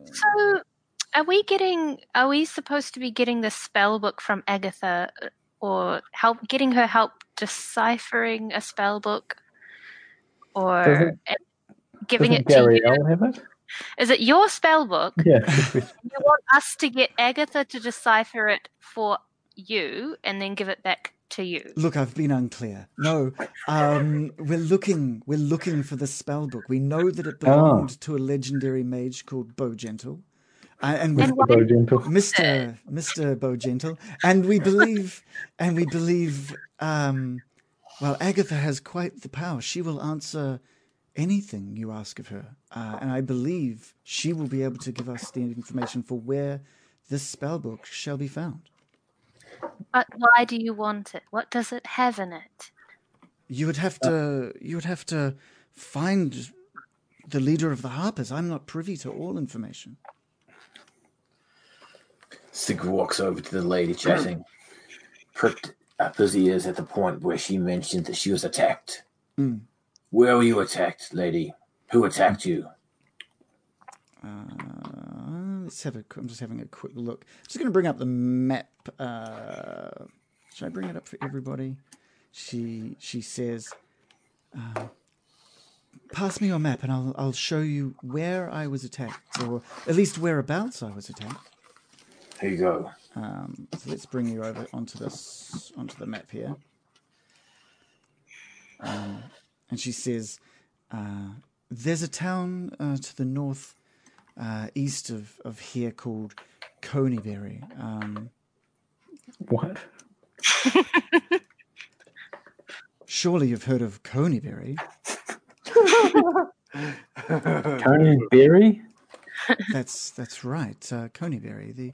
So, are we getting? Are we supposed to be getting the spell book from Agatha, uh, or help getting her help deciphering a spell book, or Doesn't- uh, giving Doesn't it to Gary you? L have it? Is it your spell book? Yeah. *laughs* You want us to get Agatha to decipher it for you, and then give it back to you. Look, I've been unclear. No, um, we're looking. We're looking for the spell book. We know that it belonged to a legendary mage called Bowgentle, uh, and we And why- Bowgentle. Mister Mister Bowgentle, and we believe, and we believe. Um, well, Agatha has quite the power. She will answer anything you ask of her, uh, and I believe she will be able to give us the information for where this spell book shall be found. But why do you want it? What does it have in it? You would have to. You would have to find the leader of the Harpers. I'm not privy to all information. Sig walks over to the lady chatting, *clears throat* pricked up his ears at the point where she mentioned that she was attacked. Mm. Where were you attacked, lady? Who attacked you? Uh, let's have a. I'm just having a quick look. I'm Just going to bring up the map. Uh, should I bring it up for everybody? She she says, uh, "Pass me your map, and I'll I'll show you where I was attacked, or at least whereabouts I was attacked." Here you go. Um, so let's bring you over onto this onto the map here. Um, and she says, uh, "There's a town uh, to the north, uh, east of, of here called Conyberry. Um, What? surely you've heard of Conyberry? Tony Berry? That's that's right, uh, Conyberry. The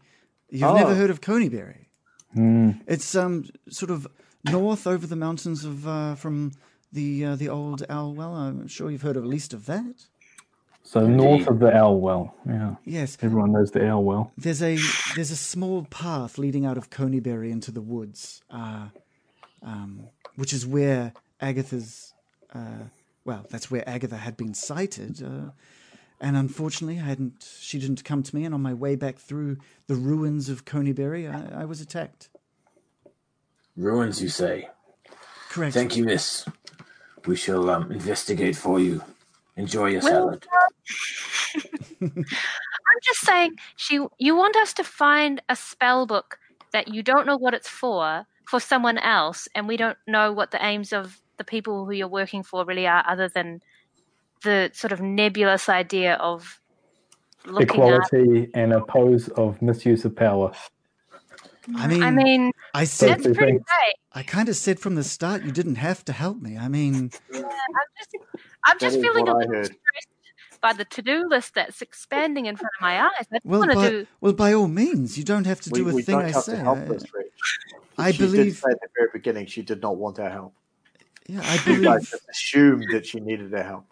you've never Oh. heard of Conyberry? Hmm. It's um sort of north over the mountains of uh, from the uh, the old Owl Well. I'm sure you've heard of, at least of that. So north of the Owl Well. Yeah. Yes, Everyone knows the Owl Well. there's a there's a small path leading out of Conyberry into the woods, uh, um, which is where Agatha's. Uh, well, that's where Agatha had been sighted, uh, and unfortunately, I hadn't. She didn't come to me, and on my way back through the ruins of Conyberry, I, I was attacked. Ruins, you say? Correct. Thank you, miss. We shall um, investigate for you. Enjoy your Well, salad. I'm just saying, she. You want us to find a spell book that you don't know what it's for for someone else, and we don't know what the aims of the people who you're working for really are, other than the sort of nebulous idea of looking at. Equality and pose of misuse of power. I mean, I mean, I said, that's pretty great. I kind of said from the start you didn't have to help me. I mean, I'm just, I'm just feeling a little stressed by the to-do list that's expanding in front of my eyes. I don't well, want to by, do. well, by all means, you don't have to We, do a we thing don't I have say. to help I- this, Rich. I she did believe- say at the very beginning she did not want our help. yeah, I You guys just assumed that she needed our help.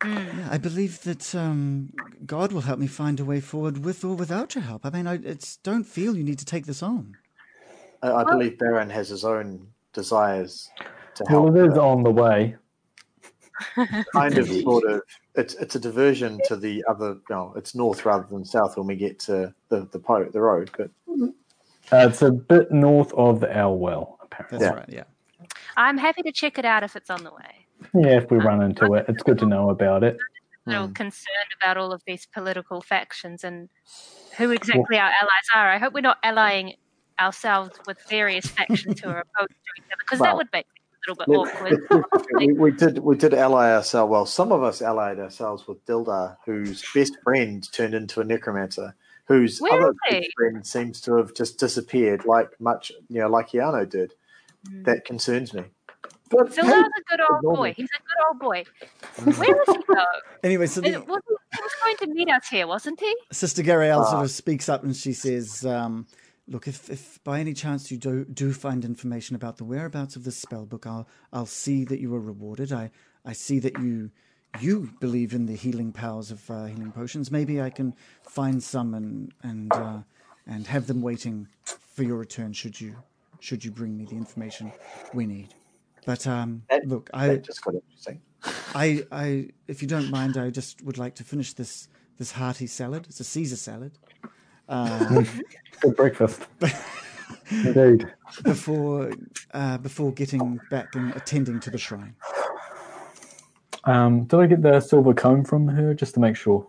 Mm. Yeah, I believe that um, God will help me find a way forward with or without your help. I mean, I it's, don't feel you need to take this on. I, I believe Baron has his own desires to Well, help. it is but on the way. *laughs* kind of, sort of. It's it's a diversion to the other. No, it's north rather than south when we get to the the po- the road. But Uh, it's a bit north of the Owl Well, apparently. That's Yeah. right. Yeah. I'm happy to check it out if it's on the way. Yeah, if we run into it, it's good to know about it. A little Hmm. concerned about all of these political factions and who exactly our allies are. I hope we're not allying ourselves with various factions who are opposed to each other because that would make it a little bit awkward. *laughs* we, we did we did ally ourselves. Well, some of us allied ourselves with Dildar, whose *laughs* best friend turned into a necromancer, whose Where other best friend seems to have just disappeared, like much you know, like Iarno did. Mm. That concerns me. But Phil hey, a good old boy. He's a good old boy. Where is he though? *laughs* Anyway, so the, It- was he, he was going to meet us here, wasn't he? Sister Garaele sort Ah. of speaks up and she says, um, "Look, if, if by any chance you do do find information about the whereabouts of this spell book, I'll I'll see that you are rewarded. I I see that you you believe in the healing powers of uh, healing potions. Maybe I can find some and and uh, and have them waiting for your return. Should you should you bring me the information we need." But um, That- look, I, just got interesting. I, I, if you don't mind, I just would like to finish this this hearty salad. It's a Caesar salad. Um, *laughs* Good breakfast. *laughs* Indeed. before uh, before getting back and attending to the shrine. Um, did I get the silver comb from her just to make sure?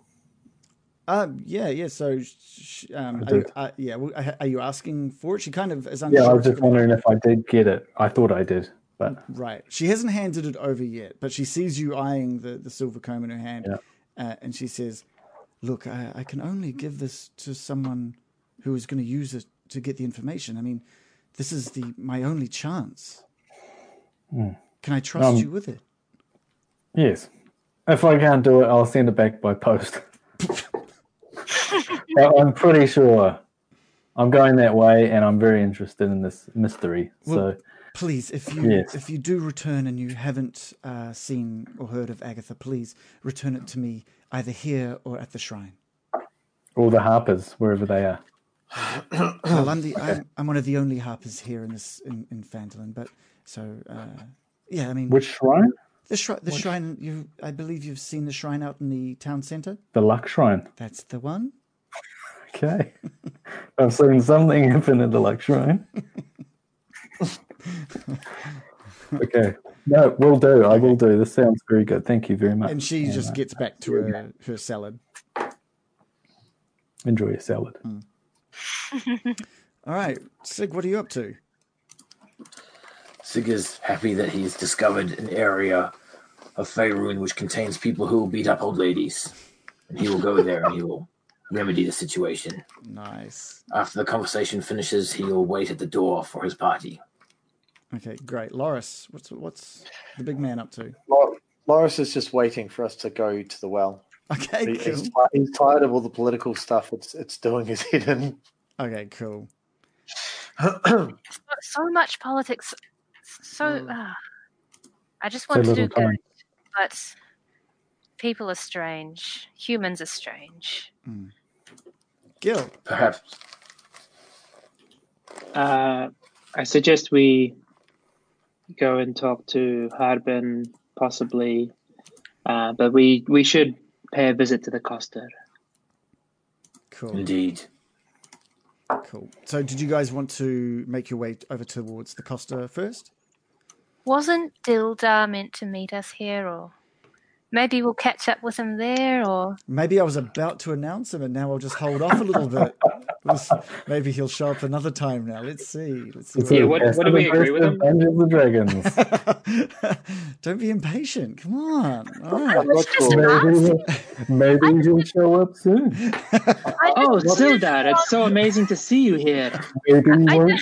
Uh, yeah, yeah. So, sh- um, are, you- uh, yeah, well, are you asking for it? She kind of is Yeah. I was just wondering if I did get it. I thought I did, but Right. She hasn't handed it over yet, but she sees you eyeing the, the silver comb in her hand, Yeah. uh, and she says, "Look, I, I can only give this to someone who is going to use it to get the information. I mean, this is the my only chance. Can I trust Um, you with it? yes. If I can't do it, I'll send it back by post. *laughs* I'm pretty sure I'm going that way, and I'm very interested in this mystery. Well- so Please, if you Yes. if you do return and you haven't uh, seen or heard of Agatha, please return it to me either here or at the shrine. all the harpers, wherever they are. *coughs* Well, I'm the I'm, I'm one of the only harpers here in this in, in Phandalin, but so uh, yeah, I mean Which shrine? the shrine the shrine you I believe you've seen the shrine out in the town centre. The Luck Shrine. That's the one. Okay. *laughs* I've seen something happen at the Luck Shrine. *laughs* okay. No, will do. I will do. This sounds very good. Thank you very much. And she And, just gets back to her, her salad. enjoy your salad. Hmm. All right, Sig, what are you up to? Sig is happy that he's discovered an area of Faerun which contains people who will beat up old ladies. And he will go there and he will remedy the situation. Nice. After the conversation finishes, he will wait at the door for his party. Okay, great. Loris, what's what's the big man up to? Loris is just waiting for us to go to the well. Okay, He- cool. He's, he's tired of all the political stuff. It's it's doing his head *laughs* in. Okay, cool. So much politics. So ah. I just So want to do time. good, but people are strange. Humans are strange. Gil. Perhaps Uh, I suggest we go and talk to Harbin, possibly, uh, but we we should pay a visit to the Coster. Cool. indeed. Cool. So, did you guys want to make your way over towards the Coster first? Wasn't Dildar meant to meet us here, or Maybe we'll catch up with him there, or Maybe I was about to announce him, and now I'll just hold off a little bit. *laughs* Let's- Maybe he'll show up another time now. Let's see. Let's see. Yeah, what- best what do we the agree with of him? Dungeons and Dragons. *laughs* Don't be impatient. Come on. All right. Just sure. Maybe, maybe he'll show up soon. Oh, just- Sildar, it's so amazing to see you here. Maybe he I won't.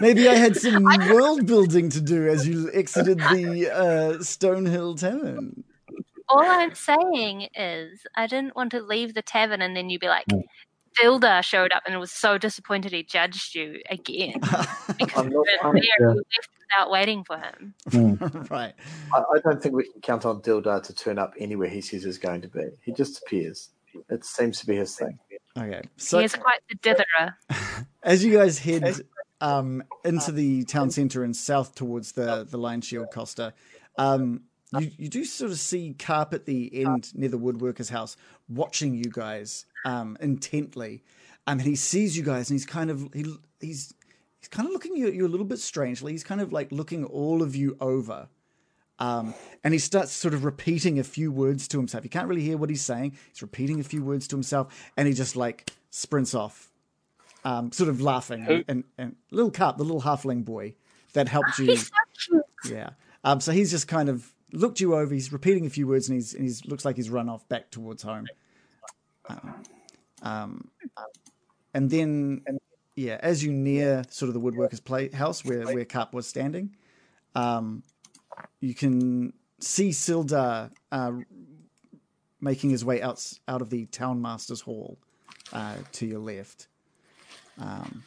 Maybe I had some world building to do as you exited the uh, Stonehill Tavern. all I'm saying is, I didn't want to leave the tavern and then you'd be like, Mm. Dilda showed up and was so disappointed he judged you again *laughs* because I'm you were there, yeah. you left without waiting for him. *laughs* right. I, I don't think we can count on Dilda to turn up anywhere he says he's going to be. He just appears. It seems to be his thing. Okay. So he is quite the ditherer. *laughs* as you guys head um, into the town centre and south towards the the Lionshield Coster, um, you you do sort of see Carp at the end near the woodworker's house watching you guys um, intently. Um, and he sees you guys, and he's kind of he he's he's kind of looking at you a little bit strangely. He's kind of like looking all of you over. Um, and he starts sort of repeating a few words to himself. You can't really hear what he's saying. He's repeating a few words to himself, and he just like sprints off, um, sort of laughing. Who- And, and little Carp, the little halfling boy that helped *laughs* you. So. Yeah. Um, so he's just kind of looked you over. He's repeating a few words, and he's and he's looks like he's run off back towards home. Um, and then yeah, as you near sort of the woodworker's play house where where Carp was standing, um, you can see Sildar uh, making his way out out of the town master's hall uh, to your left. Um,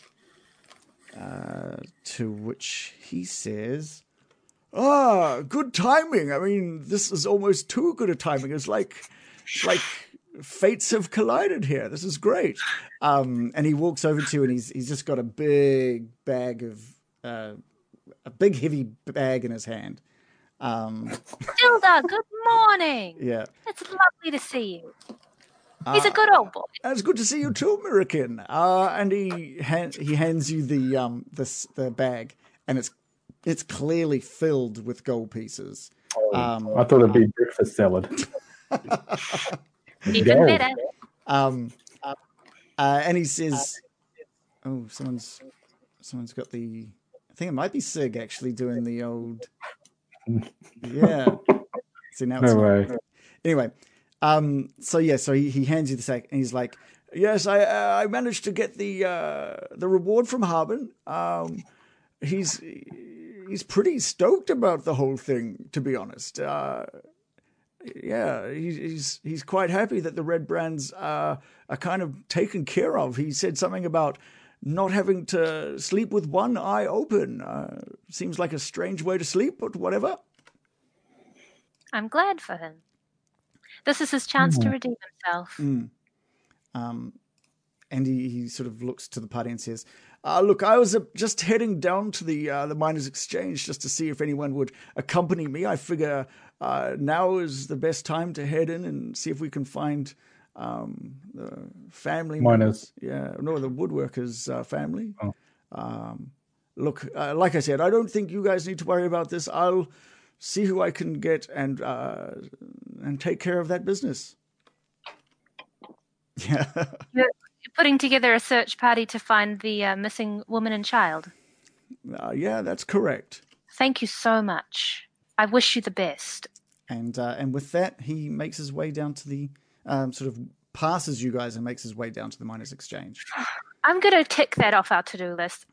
uh, to which he says, "Ah, good timing. I mean, this is almost too good a timing. It's like, like fates have collided here. This is great." Um, and he walks over to you, and he's he's just got a big bag of uh, a big heavy bag in his hand. Um, Dilda, good morning. yeah, It's lovely to see you. He's a good old boy. Uh, it's good to see you too, American. Uh, and he hand, he hands you the um this the bag, and it's it's clearly filled with gold pieces. Um, I thought it'd be breakfast salad. *laughs* Even Gold. better. Um, uh, and he says, "Oh, someone's someone's got the. I think it might be Sig actually doing the old. Yeah. See now it's No not. way. *laughs* Anyway, um, so yeah, so he, he hands you the sack, and he's like, "Yes, I uh, I managed to get the uh, the reward from Harbin. Um, he's he's pretty stoked about the whole thing, to be honest. Uh, yeah, he's he's quite happy that the Redbrands uh, are kind of taken care of. He said something about not having to sleep with one eye open. Uh, seems like a strange way to sleep, but whatever. I'm glad for him. This is his chance to redeem himself. Um, and he, he sort of looks to the party and says, uh, "Look, I was uh, just heading down to the uh, the miners' exchange just to see if anyone would accompany me. I figure uh, now is the best time to head in and see if we can find um, the family Miners. Yeah, no, the woodworkers' uh, family. Oh. Um, look, uh, like I said, I don't think you guys need to worry about this. I'll see who I can get and uh, and take care of that business." *laughs* Yeah. You're putting together a search party to find the uh, missing woman and child. Uh, yeah, that's correct. Thank you so much. I wish you the best. And uh, and with that, he makes his way down to the um, sort of passes you guys and makes his way down to the miners' exchange. *sighs* I'm going to tick that off our to do list.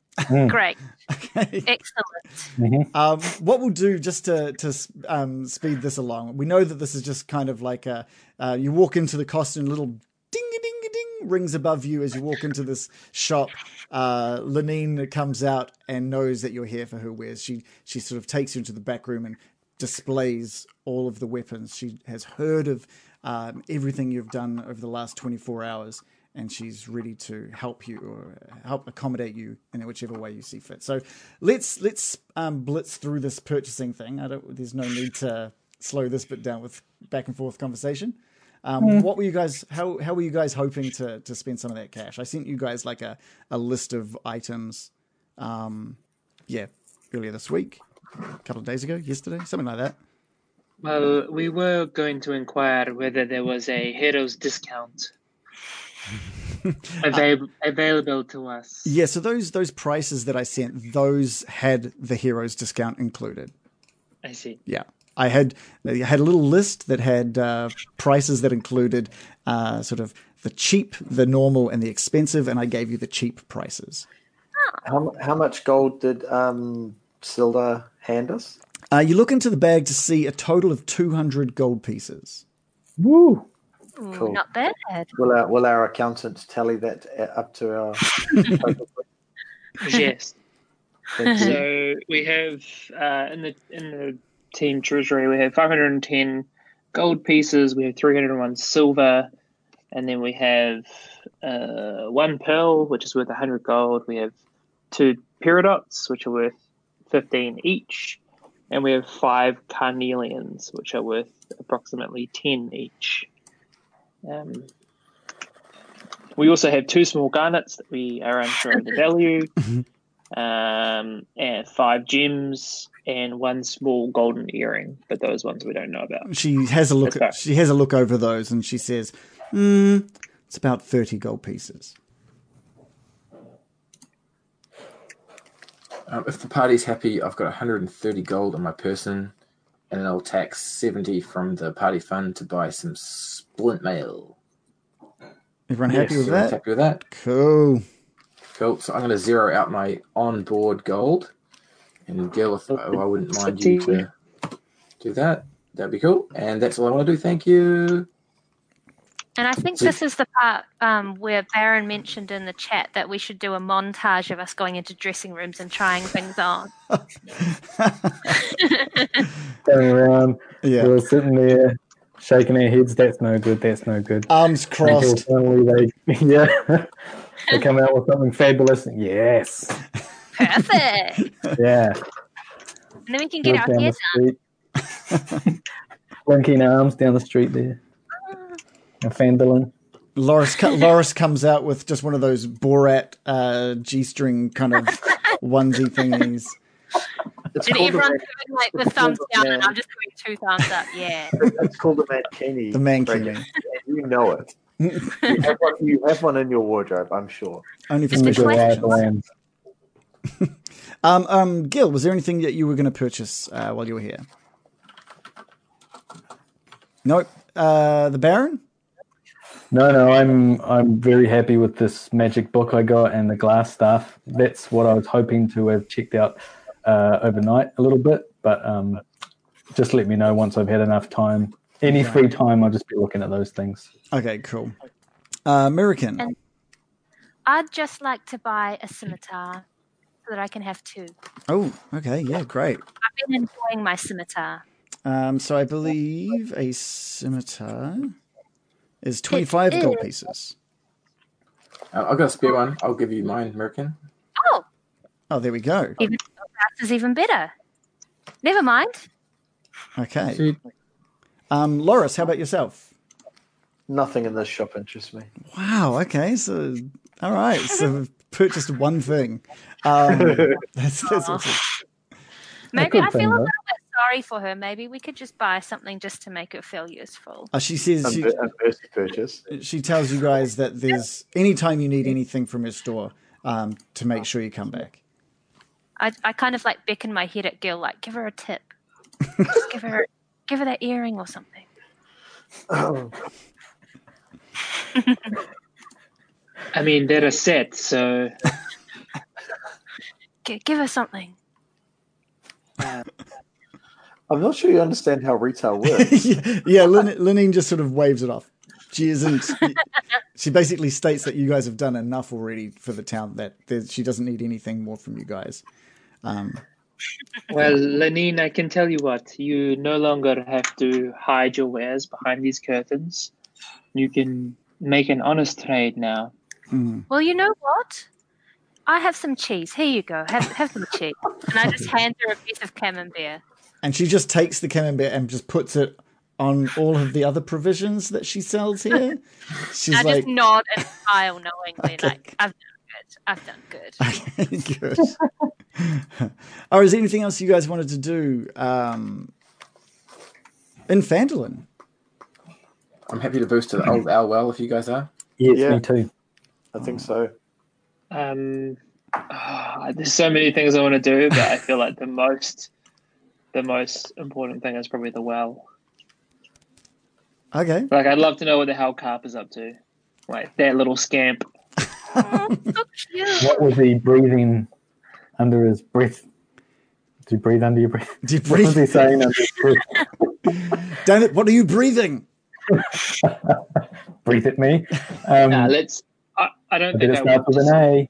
Great. *laughs* Okay. Excellent. Um, what we'll do just to to um, speed this along, we know that this is just kind of like a uh, you walk into the costume, little ding a ding a ding rings above you as you walk into this shop. Uh, Linene comes out and knows that you're here for her wares. She she sort of takes you into the back room and displays all of the weapons. She has heard of um, everything you've done over the last 24 hours, and she's ready to help you or help accommodate you in whichever way you see fit. So let's let's um, blitz through this purchasing thing. I don't. There's no need to slow this bit down with back and forth conversation. Um, What were you guys? How how were you guys hoping to to spend some of that cash? I sent you guys like a a list of items. Um, yeah, earlier this week, a couple of days ago, yesterday, something like that. Well, we were going to inquire whether there was a hero's discount *laughs* available available to us. Yeah, so those those prices that I sent, those had the heroes discount included. I see. Yeah, I had I had a little list that had uh, prices that included uh, sort of the cheap, the normal, and the expensive, and I gave you the cheap prices. How, how much gold did um, Sildar hand us? Uh, you look into the bag to see a total of two hundred gold pieces. Woo! Ooh, Cool. Not bad. Will our, will our accountants tally that uh, up to our. *laughs* yes. So we have uh, in the in the team treasury we have 510 gold pieces. We have 301 silver, and then we have uh, one pearl, which is worth 100 gold. We have two peridots, which are worth 15 each, and we have five carnelians, which are worth approximately 10 each. Um, we also have two small garnets that we are unsure of the value *laughs* um, and five gems and one small golden earring, but those ones we don't know about. She has a look. At, she has a look over those, and she says, hmm, "It's about thirty gold pieces." Um, if the party's happy, I've got 130 gold on my person, and then I'll tax 70 from the party fund to buy some splint mail. Everyone happy with that? Happy with that? Cool. Cool. So I'm going to zero out my on-board gold, and Gil, if oh, I wouldn't mind you to do that, that'd be cool. And that's all I want to do. Thank you. And I think this is the part um, where Baron mentioned in the chat that we should do a montage of us going into dressing rooms and trying things on. *laughs* *laughs* Going around, Yeah. we were sitting there shaking our heads. That's no good. That's no good. Arms Until crossed. finally they, *laughs* yeah, they come out with something fabulous. Yes, Perfect. yeah. And then we can get Walk our down hair the street, linking arms down the street there, and fandling. Loris, co- *laughs* Loris comes out with just one of those Borat uh, g-string kind of *laughs* onesie thingies. It's And everyone's man- doing like the thumbs called a down, and I'm just doing two thumbs up. Yeah. *laughs* it's called the mankini. The mankini. Brendan, You know it. you, have one, you have one in your wardrobe, I'm sure. Only for Just a special question. Land. Um, um, Gil, was there anything that you were going to purchase uh, while you were here? Nope. Uh, the Baron? No, no, I'm I'm very happy with this magic book I got and the glass stuff. That's what I was hoping to have checked out uh, overnight a little bit, but um, just let me know once I've had enough time. Any free time, I'll just be looking at those things. Okay, cool. Uh, American. And- I'd just like to buy a scimitar so that I can have two. Oh, okay. Yeah, great. I've been enjoying my scimitar. Um, so I believe a scimitar is 25 It gold is. pieces. Uh, I've got a spare one. I'll give you mine, American. Oh, Oh, there we go. even that is even better. Never mind. Okay. Sweet. Um, Loris, how about yourself? Nothing in this shop interests me. Wow. Okay. So, all right. So *laughs* purchased one thing. Um, *laughs* that's, that's awesome. Maybe good I thing, feel a little bit sorry for her. Maybe we could just buy something just to make her feel useful. Uh, she says she, purchase. she tells you guys that there's anytime you need anything from her store um, to make sure you come back. I, I kind of like beckon my head at Gil, like give her a tip. Just give her *laughs* give her that earring or something. Oh, *laughs* I mean, they're a set, so G- give her something. I'm not sure you understand how retail *laughs* works. yeah, yeah Lin- Linene just sort of waves it off. She isn't. *laughs* she basically states that you guys have done enough already for the town that she doesn't need anything more from you guys. Um, Well, Linene, I can tell you what, you no longer have to hide your wares behind these curtains. You can make an honest trade now. mm. Well, you know what? I have some cheese. Here you go. Have have some cheese. And I just hand her a piece of camembert. And she just takes the camembert and just puts it on all of the other provisions that she sells here. *laughs* She's I like, just nod and smile knowingly, *laughs* Okay. like I've done good. I've done good. *laughs* good. or is there anything else you guys wanted to do? Um, in Phandalin. I'm happy to boost to the old owl well if you guys are. Yes, Yeah. me too. I think so. Um, ah, *sighs* there's so many things I want to do, but I feel like the most, the most important thing is probably the well. Okay. Like, I'd love to know what the hell Carp is up to. Like that little scamp. Oh, so. What was he breathing under his breath? Did you breathe under your breath? Do you What was he saying under his breath? Damn it! What are you breathing? *laughs* Breathe at me. Um, Nah, let's. I, I don't I bet think I starts would. with an A.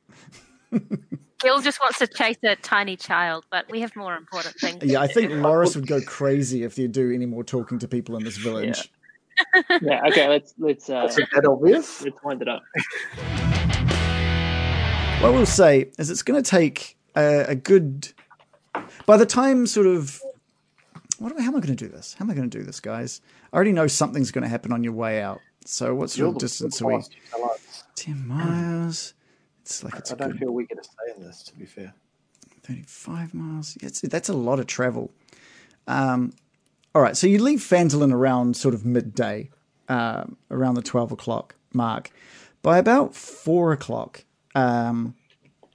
*laughs* Gil just wants to chase a tiny child, but we have more important things. Yeah, I think Loris would go crazy if you do any more talking to people in this village. Yeah. Okay. Let's let's uh, Isn't that obvious? let's wind it up. What we'll say is it's going to take a, a good. By the time sort of. What, am I- how am I going to do this? How am I going to do this, guys? I already know something's going to happen on your way out. So what sort You're of distance are we? boss, you tell us. 10 miles. It's like it's I don't good feel we're get to say in this, to be fair. 35 miles. It's, that's a lot of travel. Um, all right, so you leave Phandalin around sort of midday, um, around the 12 o'clock mark. By about 4 o'clock, um,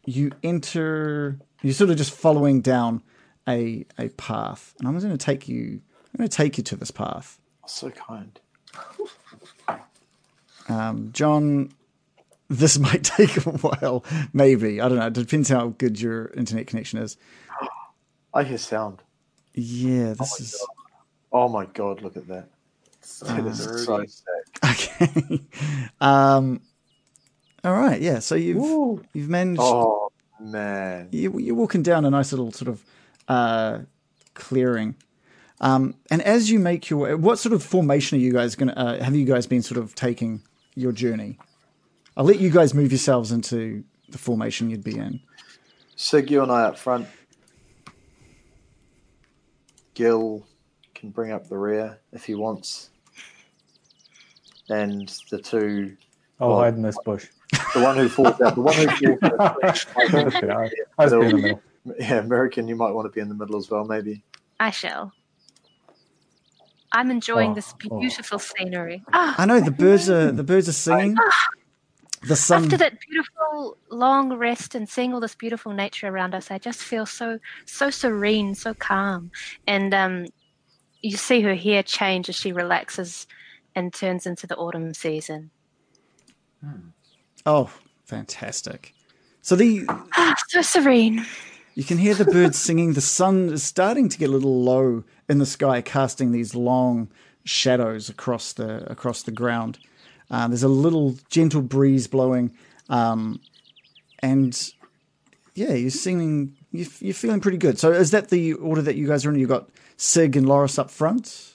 you enter, you're sort of just following down a, a path. And I'm going to take you, I'm going to take you to this path. So kind. Um, John, this *laughs* might take a while, maybe. I don't know. It depends how good your internet connection is. I hear sound. Yeah, this is. Oh my god, look at that. That is so sick. *laughs* Okay. um, all right. Yeah. So you've you've managed. Oh man. You, you're walking down a nice little sort of uh, clearing. Um, and as you make your way, what sort of formation are you guys going to, uh, have you guys been sort of taking your journey? I'll let you guys move yourselves into the formation you'd be in. Sig, you and I up front. Gil can bring up the rear if he wants. And the two, I'll Well- hide in this bush. the one who falls out, the one who falls out. I- I was being in the middle. Yeah, American, you might want to be in the middle as well, maybe. I shall. I'm enjoying Oh, this oh. beautiful scenery. Ah, I know the birds are the birds are singing. The sun. after that beautiful long rest and seeing all this beautiful nature around us, I just feel so so serene, so calm. And um, you see her hair change as she relaxes and turns into the autumn season. Oh, fantastic! So the *sighs* Ah, so serene. You can hear the birds *laughs* singing. The sun is starting to get a little low in the sky, casting these long shadows across the across the ground. Uh, there's a little gentle breeze blowing, um, and yeah, you're singing. You're, you're feeling pretty good. So, is that the order that you guys are in? You've got Sig and Loris up front.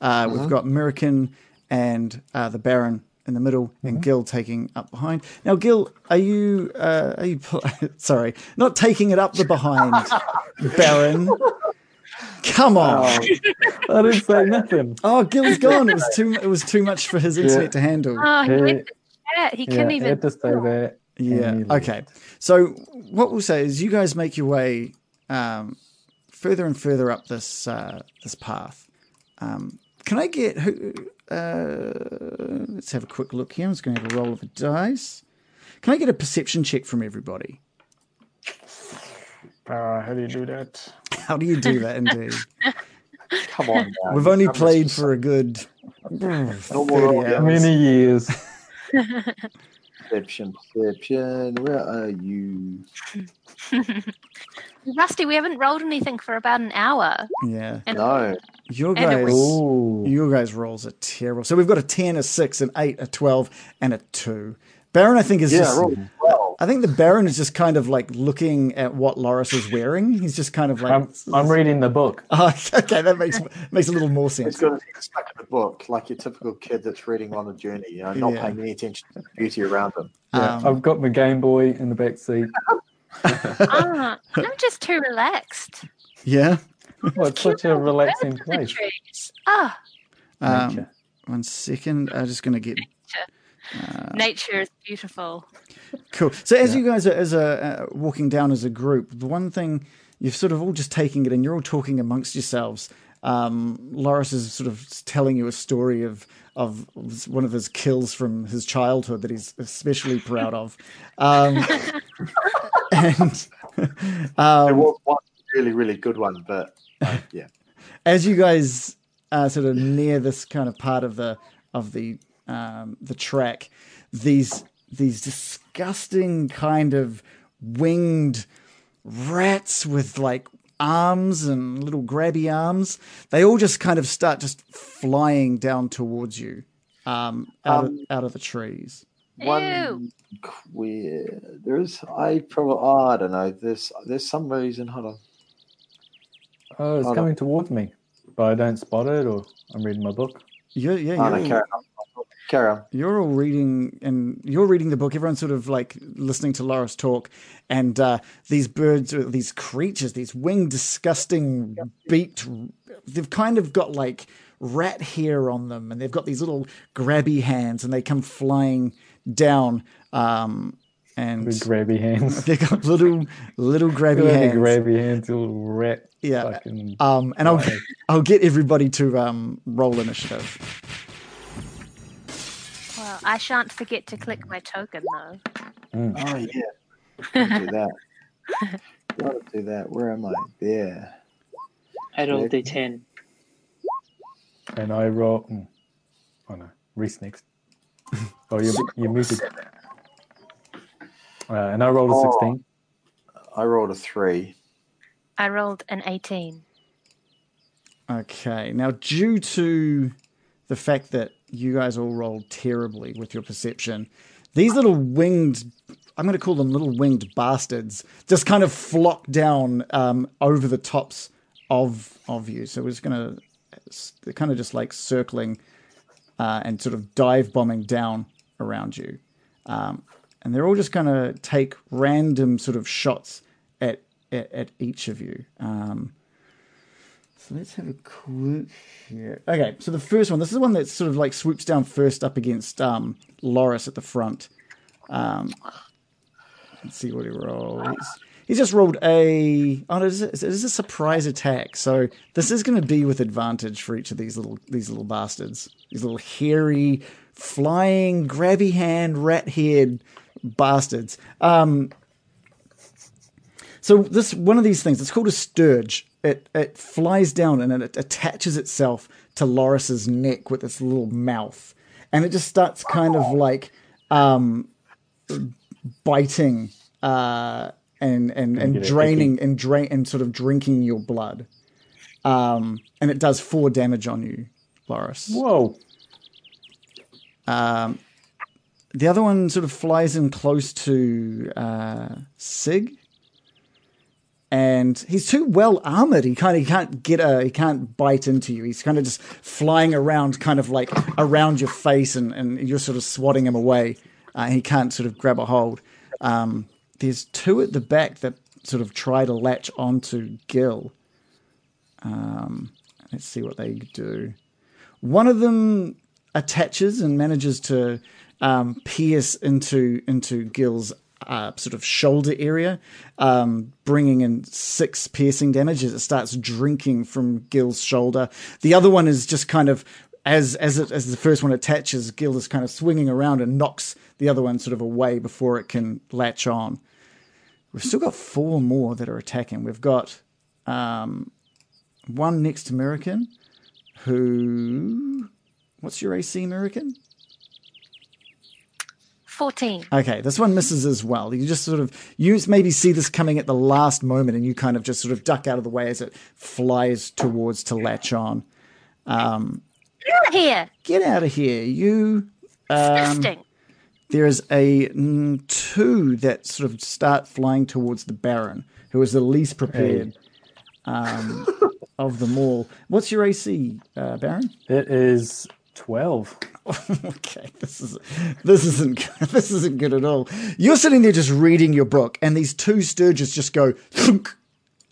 Uh, We've got American and uh, the Baron in the middle, and Gil taking up behind. Now, Gil, are you uh, are you *laughs* sorry, not taking it up the behind, *laughs* Baron? Come on! I didn't say *laughs* nothing. Oh, Gil's gone. It was too. It was too much for his internet to handle. Oh, he Yeah. went to chat. He Yeah, couldn't I even. had to stay there. Yeah. Okay. So what we'll say is, you guys make your way um, further and further up this uh, this path. Um, can I get who? Uh, let's have a quick look here. I'm just going to have a roll of the dice. Can I get a perception check from everybody? Uh, how do you do that? *laughs* How do you do that? Indeed, *laughs* Come on, now. we've only Come played as- for a good normal 30 hours. Many years. *laughs* Perception, perception. Where are you? Rusty, we haven't rolled anything for about an hour. Yeah, And No. your guys. Ooh. Your guys' rolls are terrible. So we've got a 10, a 6, an 8, a 12, and a 2. Baron, I think, is Yeah, just. Roll well. I think the Baron is just kind of like looking at what Loris is wearing. He's just kind of like. I'm, I'm reading the book. *laughs* Oh, okay, that makes makes a little more It's sense. got he's stuck in the book, like your typical kid that's reading on a journey, you know, not Yeah. paying any attention to the beauty around them. Yeah, Um, I've got my Game Boy in the back seat. *laughs* ah, I'm just too relaxed. Yeah. Oh, it's such a relaxing place. trees. Ah, Um, one second. I'm just going to get nature. nature is beautiful. Cool. So as you guys are as a uh, walking down as a group, the one thing you've sort of all just taking it and you're all talking amongst yourselves. Um, Loris is sort of telling you a story of of one of his kills from his childhood that he's especially proud of. Um, *laughs* and There *laughs* um, was one really, really good one, but uh, yeah. as you guys uh, sort of near this kind of part of the of the um, the track, these these disgusting kind of winged rats with like arms and little grabby arms, they all just kind of start just flying down towards you um, out of Um, out of the trees. One queer. There's I probably oh, I don't know. There's there's some reason. Hold on. Oh, it's Hold on. coming towards me, but I don't spot it, or I'm reading my book. You're, yeah, Oh, no, all, carry on. Carry on. you're all reading and you're reading the book. Everyone's sort of like listening to Loris talk, and uh, these birds, or these creatures, these winged, disgusting, beaked. They've kind of got like rat hair on them, and they've got these little grabby hands, and they come flying down. Um, and With grabby hands. *laughs* they've got little little grabby Really hands. grabby hands, little rat. Yeah. Fucking, Um, and I'll I'll get everybody to um, roll initiative. Well, I shan't forget to click my token though. Oh yeah. *laughs* Gotta do that. Gotta do that. Where am I? There. I rolled Yeah. d10. and I roll. mm. Oh no, Reese next. *laughs* oh, you you muted. Uh, and I rolled a Oh. sixteen. I rolled a three. I rolled an 18. Okay. Now, due to the fact that you guys all rolled terribly with your perception, these little winged, I'm going to call them little winged bastards, just kind of flock down um, over the tops of of you. So we're just going to, they're kind of just like circling uh, and sort of dive bombing down around you. Um, and they're all just going to take random sort of shots at, at, at each of you. Um, so let's have a quick here. Okay, so the first one, this is the one that sort of like swoops down first up against um, Loris at the front. Um, let's see what he rolled. He's, he's just rolled a. Oh, it is, a, surprise attack. So this is going to be with advantage for each of these little these little bastards. These little hairy, flying, grabby hand, rat haired bastards. Um, so this one of these things, it's called a stirge. It it flies down and it attaches itself to Loris's neck with its little mouth, and it just starts kind of like um, biting uh, and and and draining and drain and sort of drinking your blood. Um, and it does four damage on you, Loris. Whoa! Um, the other one sort of flies in close to uh, Sig, and he's too well armored. He kind of can't get a he can't bite into you. He's kind of just flying around, kind of like around your face, and, and you're sort of swatting him away. Uh, he can't sort of grab a hold. Um, there's two at the back that sort of try to latch onto Gil. Um, let's see what they do. One of them attaches and manages to um, pierce into into Gil's uh, sort of shoulder area, um, bringing in six piercing damage as it starts drinking from Gil's shoulder. The other one is just kind of as as it, as the first one attaches, Gil is kind of swinging around and knocks the other one sort of away before it can latch on. We've still got four more that are attacking. We've got um, one next American who what's your AC American? 14. Okay, this one misses as well. You just sort of you maybe see this coming at the last moment, and you kind of just sort of duck out of the way as it flies towards to latch on. Um, Here! get out of here, you! Um, Disgusting. there is a mm, two that sort of start flying towards the Baron, who is the least prepared um, of them all. What's your AC, uh, Baron? It is twelve. *laughs* okay, this is this isn't *laughs* this isn't good at all. You're sitting there just reading your book, and these two stirges just go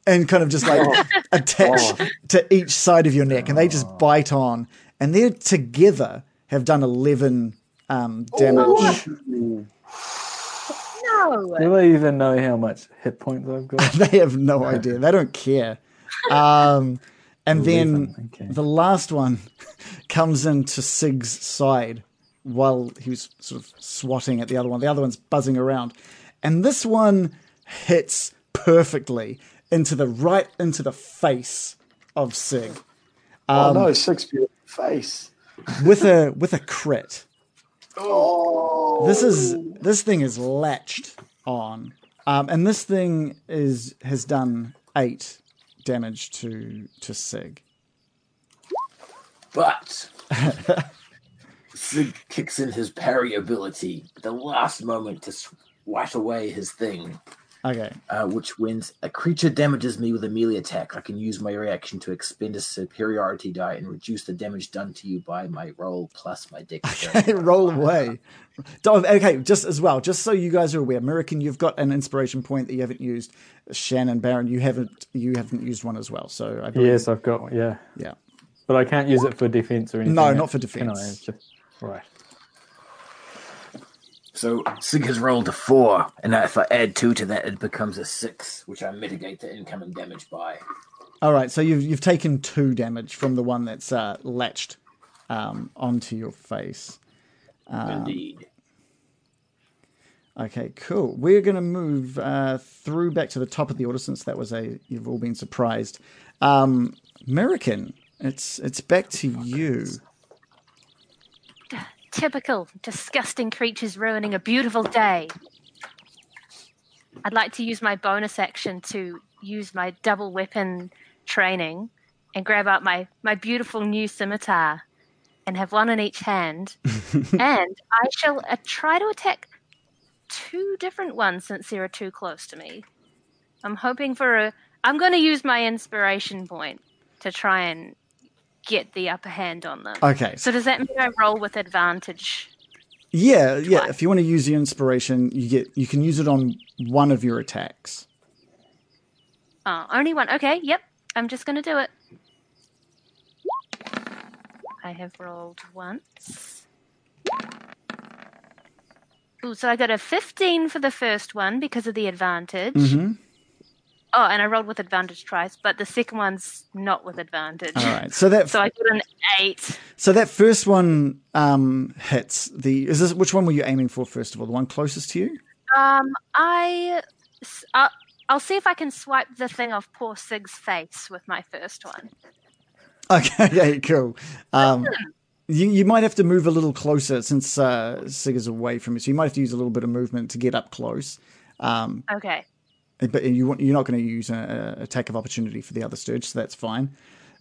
and kind of just like *laughs* attach to each side of your neck, and they just bite on, and they're together have done eleven um, damage. No! Do I even know how much hit points I've got? they have no idea. They don't care. Um, And then okay. the last one *laughs* comes into Sig's side while he was sort of swatting at the other one. The other one's buzzing around. And this one hits perfectly into the right into the face of Sig oh Um, no, six beautiful face. with a with a crit. Oh, This is this thing is latched on. Um, and this thing is has done eight damage to to Sig. But *laughs* Sig kicks in his parry ability at the last moment to swash away his thing, Okay. uh, which wins a creature damages me with a melee attack. I can use my reaction to expend a superiority die and reduce the damage done to you by my roll plus my dexterity. *laughs* roll away. Don't- Okay, just as well, just so you guys are aware, American, you've got an inspiration point that you haven't used. Shannon Baron, you haven't you haven't used one as well. So I believe, Yes, I've got one, yeah. yeah. But I can't use it for defense or anything. No, not for Can I? defense. Just- right. So Sig has rolled a four, and if I add two to that, it becomes a six, which I mitigate the incoming damage by. All right, so you've you've taken two damage from the one that's uh, latched um, onto your face. Indeed. Okay, cool. We're going to move uh, through back to the top of the order since that was a you've all been surprised. Um, American, it's it's back to you. Typical disgusting creatures ruining a beautiful day. I'd like to use my bonus action to use my double weapon training and grab out my, my beautiful new scimitar and have one in each hand. *laughs* and I shall uh, try to attack two different ones since there are two close to me. I'm hoping for a. I'm going to use my inspiration point to try and get the upper hand on them. Okay, So does that mean I roll with advantage? Yeah, yeah. If you want to use your inspiration, you get you can use it on one of your attacks. Oh, only one. Okay, yep. I'm just going to do it. I have rolled once. Ooh, so I got a 15 for the first one because of the advantage. Mm-hmm. Oh, and I rolled with advantage twice, but the second one's not with advantage. All right. So that So I got an 8. so that first one um, hits the. Is this which one were you aiming for first of all? The one closest to you? Um, I. s- Uh, I'll see if I can swipe the thing off poor Sig's face with my first one. *laughs* Okay. Yeah. Cool. Um, you you might have to move a little closer since uh, Sig is away from you, so you might have to use a little bit of movement to get up close. Um, Okay. But you you're not going to use an attack of opportunity for the other stirge, so that's fine.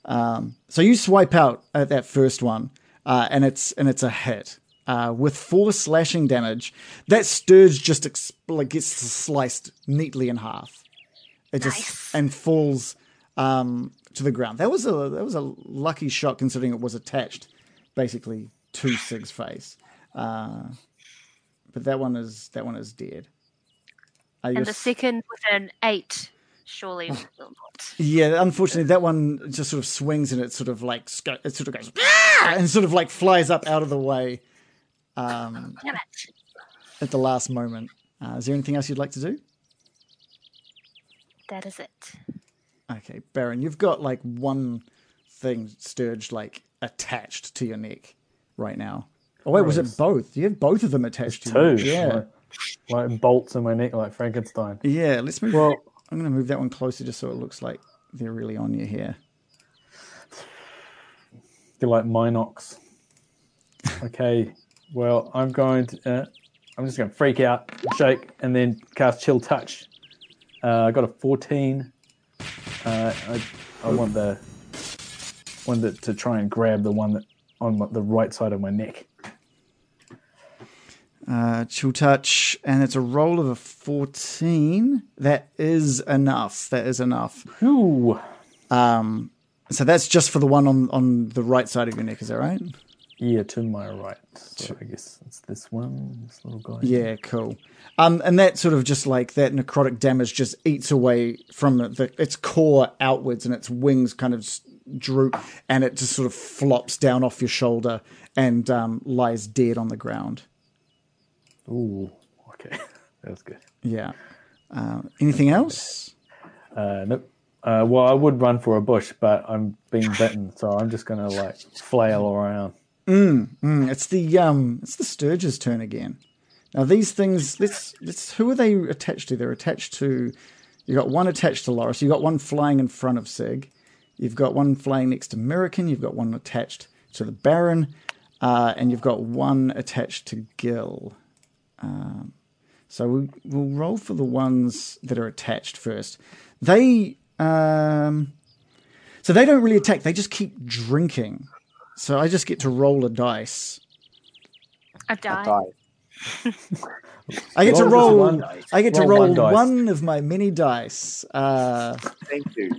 Um, so you swipe out at that first one, uh, and it's and it's a hit uh, with four slashing damage. That stirge just ex- like gets sliced neatly in half. It just Nice. and falls um, to the ground. That was a that was a lucky shot considering it was attached basically to Sig's face. Uh, but that one is that one is dead. Uh, And you're the second with an 8 surely *laughs* will not. Yeah, unfortunately, that one just sort of swings and it sort of like it sort of goes "Ah!" and sort of like flies up out of the way um, at the last moment. Uh, is there anything else you'd like to do? That is it. Okay, Baron, you've got like one thing sturged like attached to your neck right now. Oh wait, was it Nice. both? You have both of them attached to you. Two. Yeah, Like, bolts in my neck like Frankenstein. yeah. Let's move. Well- I'm going to move that one closer just so it looks like they're really on you here. They're like Minox. Okay, well, I'm going to. Uh, I'm just going to freak out, shake, and then cast Chill Touch. Uh, I got a 14. Uh, I, I want the one that to try and grab the one that on the right side of my neck. Uh, chill touch, and it's a roll of a 14. That is enough. That is enough. Ooh, Um, so that's just for the one on, on the right side of your neck, is that right? yeah, to my right. So I guess it's this one, this little guy. Yeah, cool. Um, and that sort of just like that necrotic damage just eats away from the, its core outwards, and its wings kind of droop, and it just sort of flops down off your shoulder and um, lies dead on the ground. Ooh, okay, *laughs* that was good. Yeah. Um, anything else? Uh, nope. Uh, well, I would run for a bush, but I'm being bitten, so I'm just gonna like flail around. Mm, it's the um, it's the Stirge's turn again. Now these things, let's let's who are they attached to? They're attached to. You got one attached to Loris. You got one flying in front of Sig. You've got one flying next to Murikin. You've got one attached to the Baron, uh, and you've got one attached to Gil. Um, so we, we'll roll for the ones that are attached first. They um, so they don't really attack. They just keep drinking. So I just get to roll a dice. A die. Die. I get to Roll just roll. one I get to Roll roll one one of my mini dice. Uh, Thank you.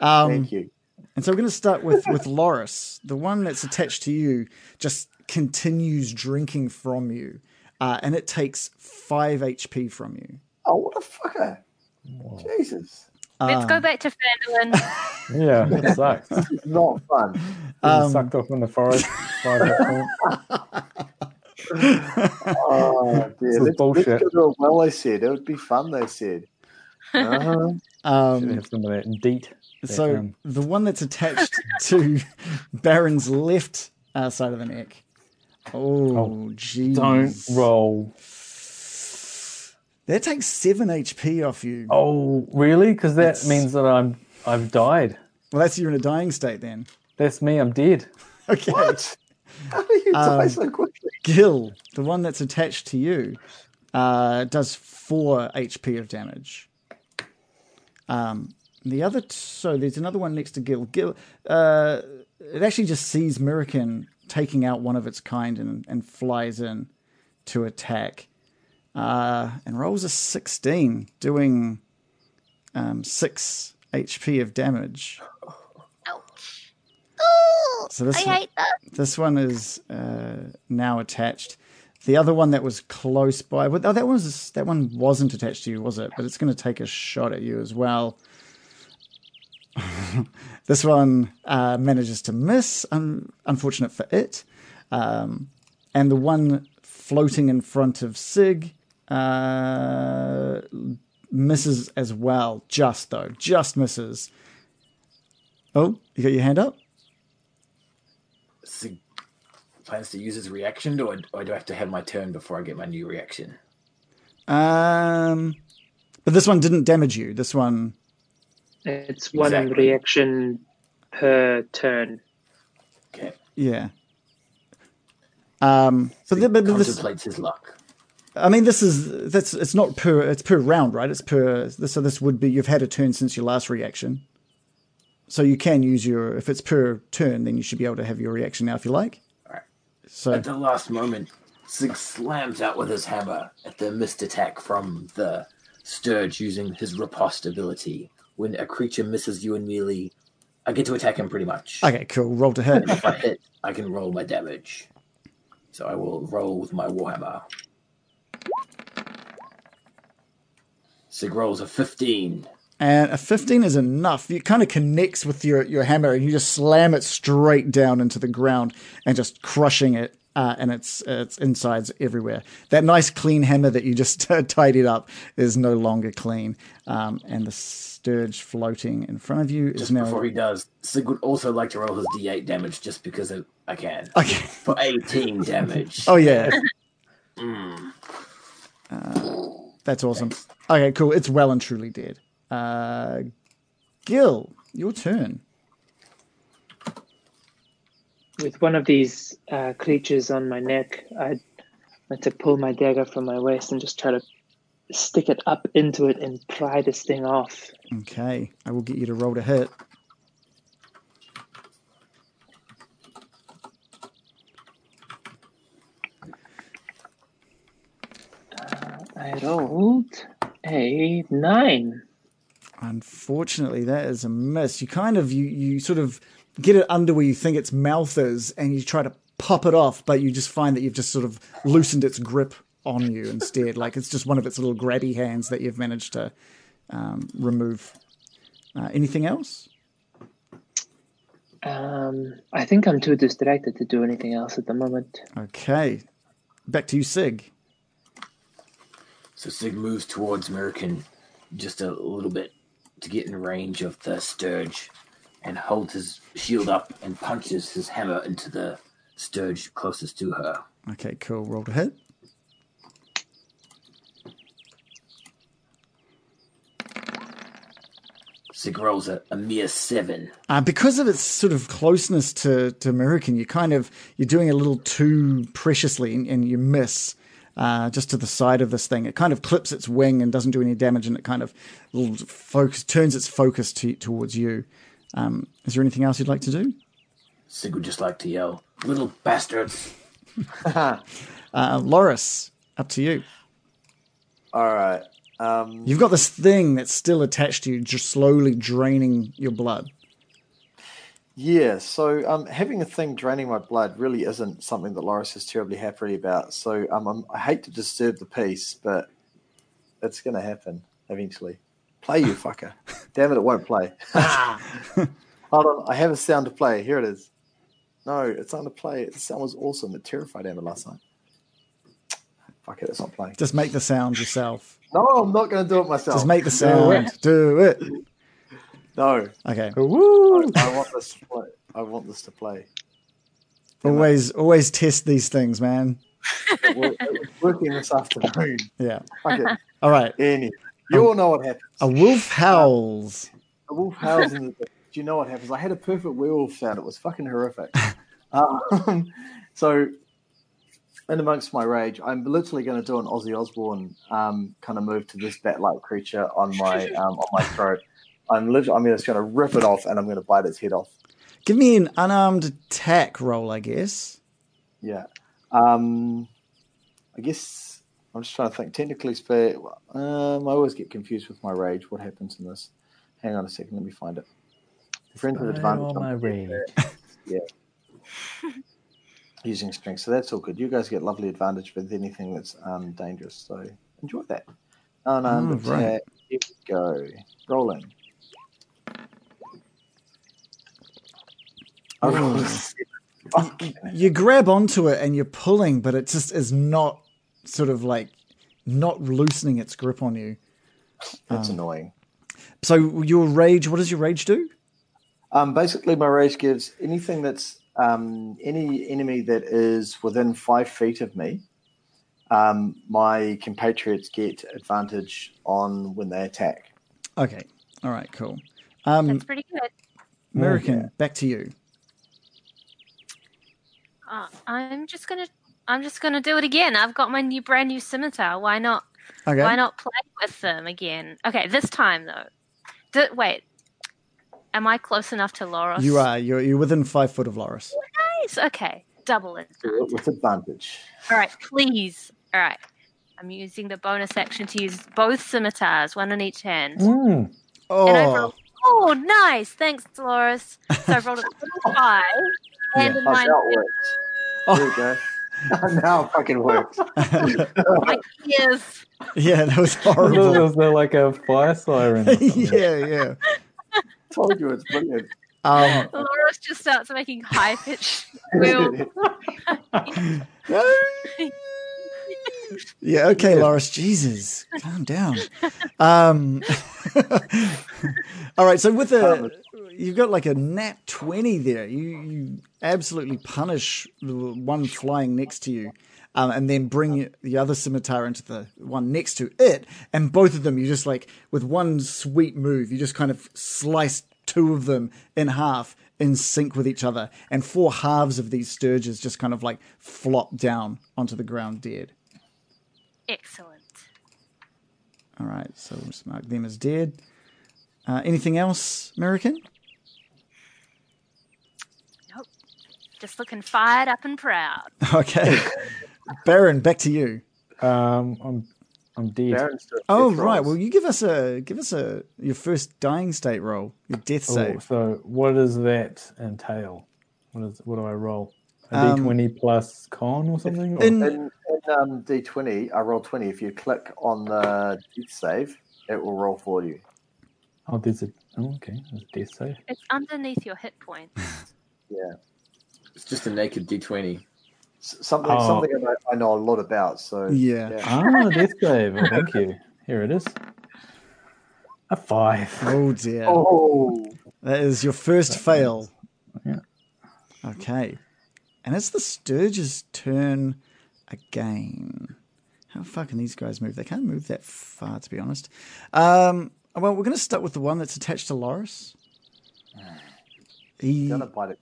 um, Thank you. and so we're going to start with with Loris. The one that's attached to you just continues drinking from you, uh, and it takes five HP from you. Oh, what a fucker. Jesus. Let's Um, go back to Phandalin. *laughs* Yeah, it sucks. *laughs* It's not fun. Um, sucked off in the forest. by that point. Oh, dear. This is Let's, bullshit. let's go to a well, they said. It would be fun, they said. Uh-huh. Um, have some of that deet. so um, the one that's attached *laughs* to Baron's left uh, side of the neck. Oh, jeez. don't roll. That takes seven HP off you. Oh, really? Because that means that I'm I've died. Well, that's you're in a dying state then. That's me. I'm dead. *laughs* Okay. What? How do you die Um, so quickly? Gil, the one that's attached to you, uh, does four HP of damage. Um, the other, t- so there's another one next to Gil. Gil, uh, it actually just sees Murikin taking out one of its kind and, and flies in to attack, uh, and rolls a 16, doing um, six HP of damage. Ouch. Oh, So this I one- hate that. This one is uh, now attached. The other one that was close by, but oh, that was that one wasn't attached to you, was it? But it's going to take a shot at you as well. *laughs* this one uh, manages to miss. Un- unfortunate for it. Um, and the one floating in front of Sig uh, misses as well. Just though, just misses. Oh, you got your hand up. Sig plans to use his reaction, or, or do I have to have my turn before I get my new reaction? Um, but this one didn't damage you. This one, It's one Exactly. reaction per turn. Okay. yeah. Um, but, the, but this, Contemplates his luck. I mean, this is that's it's not per it's per round, right? It's per so this would be you've had a turn since your last reaction, so you can use your if it's per turn, then you should be able to have your reaction now if you like. Alright. So At the last moment, Sig slams out with his hammer at the missed attack from the Stirge using his riposte ability. When a creature misses you in melee, I get to attack him pretty much. okay, cool. Roll to hit. And if I hit, I can roll my damage. So I will roll with my warhammer. Sig rolls a 15. and a 15 is enough. It kind of connects with your, your hammer and you just slam it straight down into the ground and just crushing it uh, and its its insides everywhere. That nice clean hammer that you just *laughs* tidied up is no longer clean. Um, and the stirge floating in front of you is Just now. before he does, Sig would also like to roll his d8 damage just because I- I can. Okay. *laughs* For 18 damage. Oh, yeah. *laughs* Mm. That's awesome. Okay, cool. It's well and truly dead. Uh, Gil, your turn. With one of these uh, creatures on my neck, I had to pull my dagger from my waist and just try to stick it up into it and pry this thing off. Okay, I will get you to roll to hit. I rolled a nine. Unfortunately, that is a miss. You kind of you you sort of get it under where you think its mouth is, and you try to pop it off, but you just find that you've just sort of loosened its grip on you instead. Like it's just one of its little grabby hands that you've managed to um, remove. Uh, anything else? Um, I think I'm too distracted to do anything else at the moment. Okay, back to you, Sig. So Sig moves towards American just a little bit to get in range of the Stirge and holds his shield up and punches his hammer into the Stirge closest to her. Okay, cool. Roll to hit. Sig rolls a, a mere seven. Uh, because of its sort of closeness to, to American, you kind of you're doing a little too preciously, and, and you miss uh, just to the side of this thing. It kind of clips its wing and doesn't do any damage, and it kind of focus turns its focus to, towards you. Um, is there anything else you'd like to do? Sig would just like to yell, "Little bastards!" *laughs* Uh, Loris, up to you. All right. Um, You've got this thing that's still attached to you, just slowly draining your blood. yeah, so um, having a thing draining my blood really isn't something that Loris is terribly happy about. So um, I'm, I hate to disturb the peace, but it's going to happen eventually. Play, you fucker. Damn it, it won't play. *laughs* Hold on, I have a sound to play. Here it is. No, it's not to play. The sound was awesome. It terrified Amber last night. Fuck it, it's not playing. Just make the sound yourself. No, I'm not going to do it myself. Just make the sound. Do it. No, Okay. Woo! I want this to play. I want this to play. Always, always test these things, man. It it working this afternoon. Yeah. Fuck it. All right. Anyway, you all know what happens. A wolf howls. *laughs* A wolf howls in the. Do you know what happens? I had a perfect werewolf sound. It was fucking horrific. *laughs* Um, *laughs* so, in amongst my rage, I'm literally going to do an Ozzy Osbourne um, kind of move to this bat-like creature on my um, on my throat. I'm literally, I'm just going to rip it off and I'm going to bite its head off. Give me an unarmed attack roll, I guess. Yeah. Um, I guess I'm just trying to think. Technically, spare. Um, I always get confused with my rage. What happens in this? Hang on a second. Let me find it. Friends with advantage. my rage. *laughs* Yeah. Using strength, so that's all good. You guys get lovely advantage with anything that's um, dangerous. So enjoy that. Unarmed Oh, right. attack. Here we go. Rolling. I rolled a seven. *laughs* Fucking You grab onto it and you're pulling, but it just is not sort of like not loosening its grip on you. That's Um, annoying. So your rage, what does your rage do? Um, basically, my rage gives anything that's um, any enemy that is within five feet of me. Um, my compatriots get advantage on when they attack. Okay. All right, cool. Um, That's pretty good. American, back to you. Uh, I'm just gonna I'm just gonna do it again. I've got my new brand new scimitar. Why not? Okay. Why not play with them again? Okay, this time though. D- wait, am I close enough to Loris? You are. You're, you're within five foot of Loris. Nice. Okay, double it. Do it with advantage. All right, please. All right. I'm using the bonus action to use both scimitars, one on each hand. Mm. And I Oh, rolled, oh, nice. Thanks, Dolores. So I rolled a *laughs* five. And in Oh, my, now it works. There you go. *laughs* now it fucking works. *laughs* my ears. yeah, that was It horrible. was uh, like a fire siren. *laughs* yeah, yeah. Told you it's brilliant. Um, Dolores just starts making high pitched squeal. Yeah, okay, Loris. Jesus, calm down. Um, *laughs* all right, so with the you've got like a nat twenty there. You you absolutely punish the one flying next to you. Um, and then bring the other scimitar into the one next to it, and both of them you just like with one sweet move, you just kind of slice two of them in half in sync with each other, and four halves of these stirges just kind of like flop down onto the ground dead. Excellent. All right, so we'll just mark them as dead. Uh, anything else, American? Nope. Just looking fired up and proud. *laughs* Okay, Baron, back to you. Um, I'm I'm dead. Baron's doing Oh death right, rolls. well you give us a give us a your first dying state roll, your death Oh, save. so what does that entail? What is what do I roll? A Um, D twenty plus con or something? Or- in um, D20, I roll 20. If you click on the death save, it will roll for you. oh, there's a oh, okay, there's a death save. It's underneath your hit points. *laughs* Yeah. It's just a naked D20. S- Something, Oh. something I, I know a lot about. So Yeah. Ah, death save. Oh, thank you. Here it is. A five. Oh dear. Oh, That is your first fail. Yeah. Okay. And it's the Stirge's turn again. How far can these guys move? They can't move that far, to be honest. Um, well, we're going to start with the one that's attached to Loris. He, gonna bite it.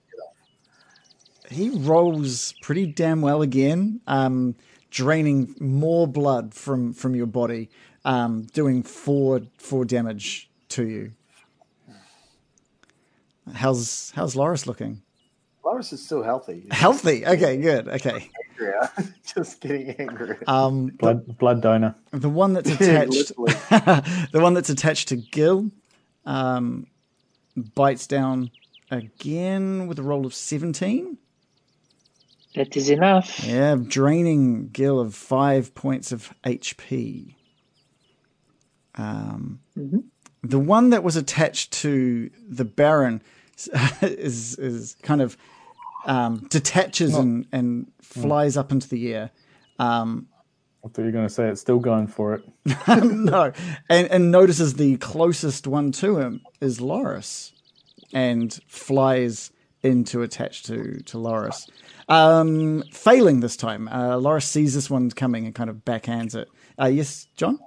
he rolls pretty damn well again, um, draining more blood from, from your body, um, doing four four damage to you. How's how's Loris looking? Loris is still healthy. Healthy. Okay, good. Okay. Angrier. *laughs* Just getting angry. Um, Blood blood donor. the one that's *laughs* attached, *laughs* the one that's attached to Gil, um, bites down again with a roll of seventeen. That is enough. Yeah, draining Gil of five points of HP. Um, The one that was attached to the Baron is is kind of um, detaches and, and flies up into the air. Um, I thought you were going to say it's still going for it. *laughs* no, and, and notices the closest one to him is Loris, and flies in to attach to to Loris. Um, failing this time, uh, Loris sees this one coming and kind of backhands it. Uh, yes, John.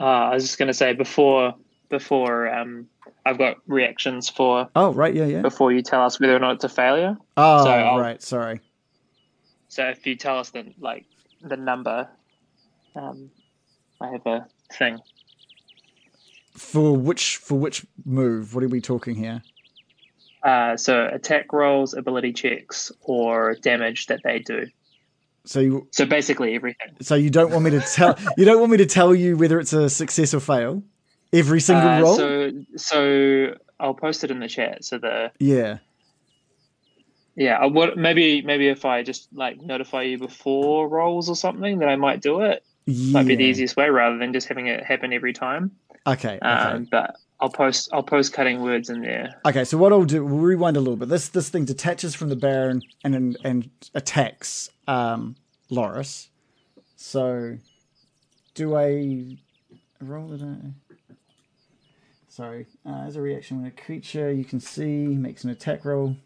Uh, I was just going to say before before um, I've got reactions for Oh, right, yeah, yeah. before you tell us whether or not it's a failure. Oh, So I'll- right, sorry. So if you tell us the like the number, um, I have a thing. For which for which move? What are we talking here? Uh, so attack rolls, ability checks, or damage that they do. So you So basically everything. so you don't want me to tell you don't want me to tell you whether it's a success or fail every single Uh, roll. So so I'll post it in the chat. So the yeah. yeah, I would maybe maybe if I just like notify you before rolls or something, then I might do it. Might be the easiest way rather than just having it happen every time. Okay. Okay. Um, but I'll post I'll post cutting words in there. Okay, so what I'll do, we'll rewind a little bit. This this thing detaches from the Baron and and, and attacks um, Loris. So, do I roll it? out? Sorry, uh, as a reaction when a creature you can see makes an attack roll,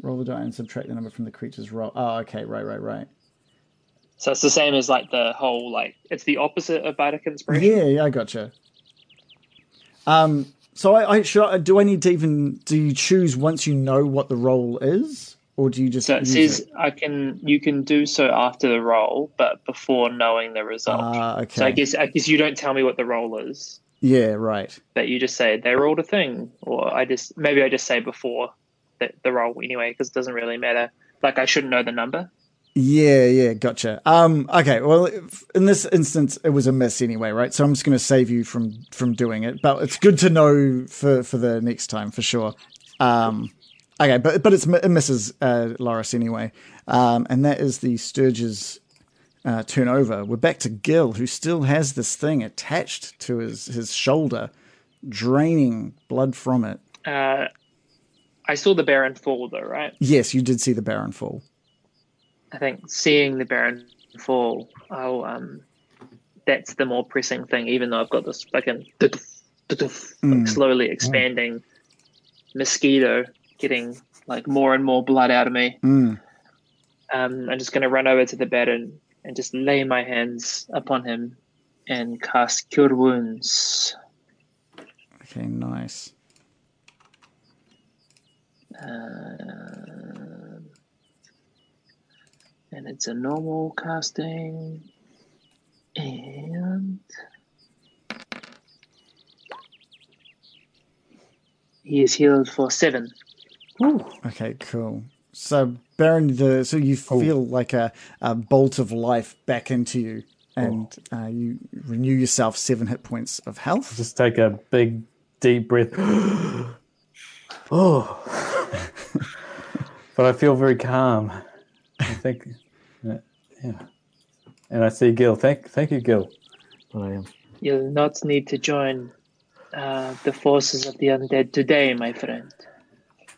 roll the die and subtract the number from the creature's roll. Oh, okay, right, right, right. So it's the same as like the whole like it's the opposite of bardic inspiration. Yeah, yeah, I gotcha. Um, so I, I should I, do I need to even do you choose once you know what the roll is, or do you just So it says it? I can you can do so after the roll, but before knowing the result. Ah, okay. So I guess I guess you don't tell me what the roll is, Yeah, right. That you just say they rolled a thing, or I just maybe I just say before the, the roll anyway because it doesn't really matter. Like I shouldn't know the number. Yeah, yeah, gotcha. Um, okay. Well, in this instance, it was a miss anyway, right? So I'm just going to save you from from doing it, but it's good to know for for the next time for sure. Um, okay, but but it's it misses uh, Loris anyway, um, and that is the Stirge's uh, turnover. We're back to Gil, who still has this thing attached to his his shoulder, draining blood from it. Uh, I saw the Baron fall though, right? Yes, you did see the Baron fall. I think seeing the Baron fall, oh, um, that's the more pressing thing. Even though I've got this fucking like slowly expanding mosquito getting like more and more blood out of me. Mm. Um, I'm just going to run over to the bed and just lay my hands upon him and cast Cure Wounds. Okay, nice. Um, and it's a normal casting. And he is healed for seven. Ooh. Okay, cool. So Baron, the so you feel like a, a bolt of life back into you, and uh, you renew yourself seven hit points of health. Just take a big, deep breath. *gasps* oh. *laughs* but I feel very calm. I think, yeah. yeah. And I see Gil. Thank, thank you, Gil. But I am. You'll not need to join uh, the forces of the undead today, my friend.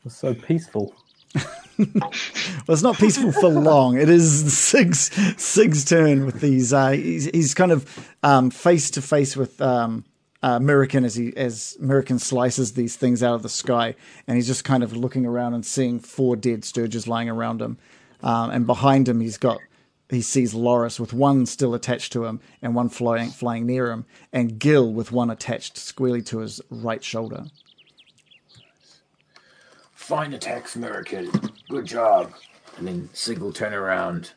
It's so peaceful. *laughs* *laughs* Well, it's not peaceful for long. It is Sig's Sig's turn with these. Uh, he's, he's kind of face to face with um, uh, American as he as American slices these things out of the sky, and he's just kind of looking around and seeing four dead stirges lying around him, um, and behind him he's got he sees Loris with one still attached to him and one flying flying near him, and Gil with one attached squarely to his right shoulder. Fine attacks, American. Good job. And then Sig will turn around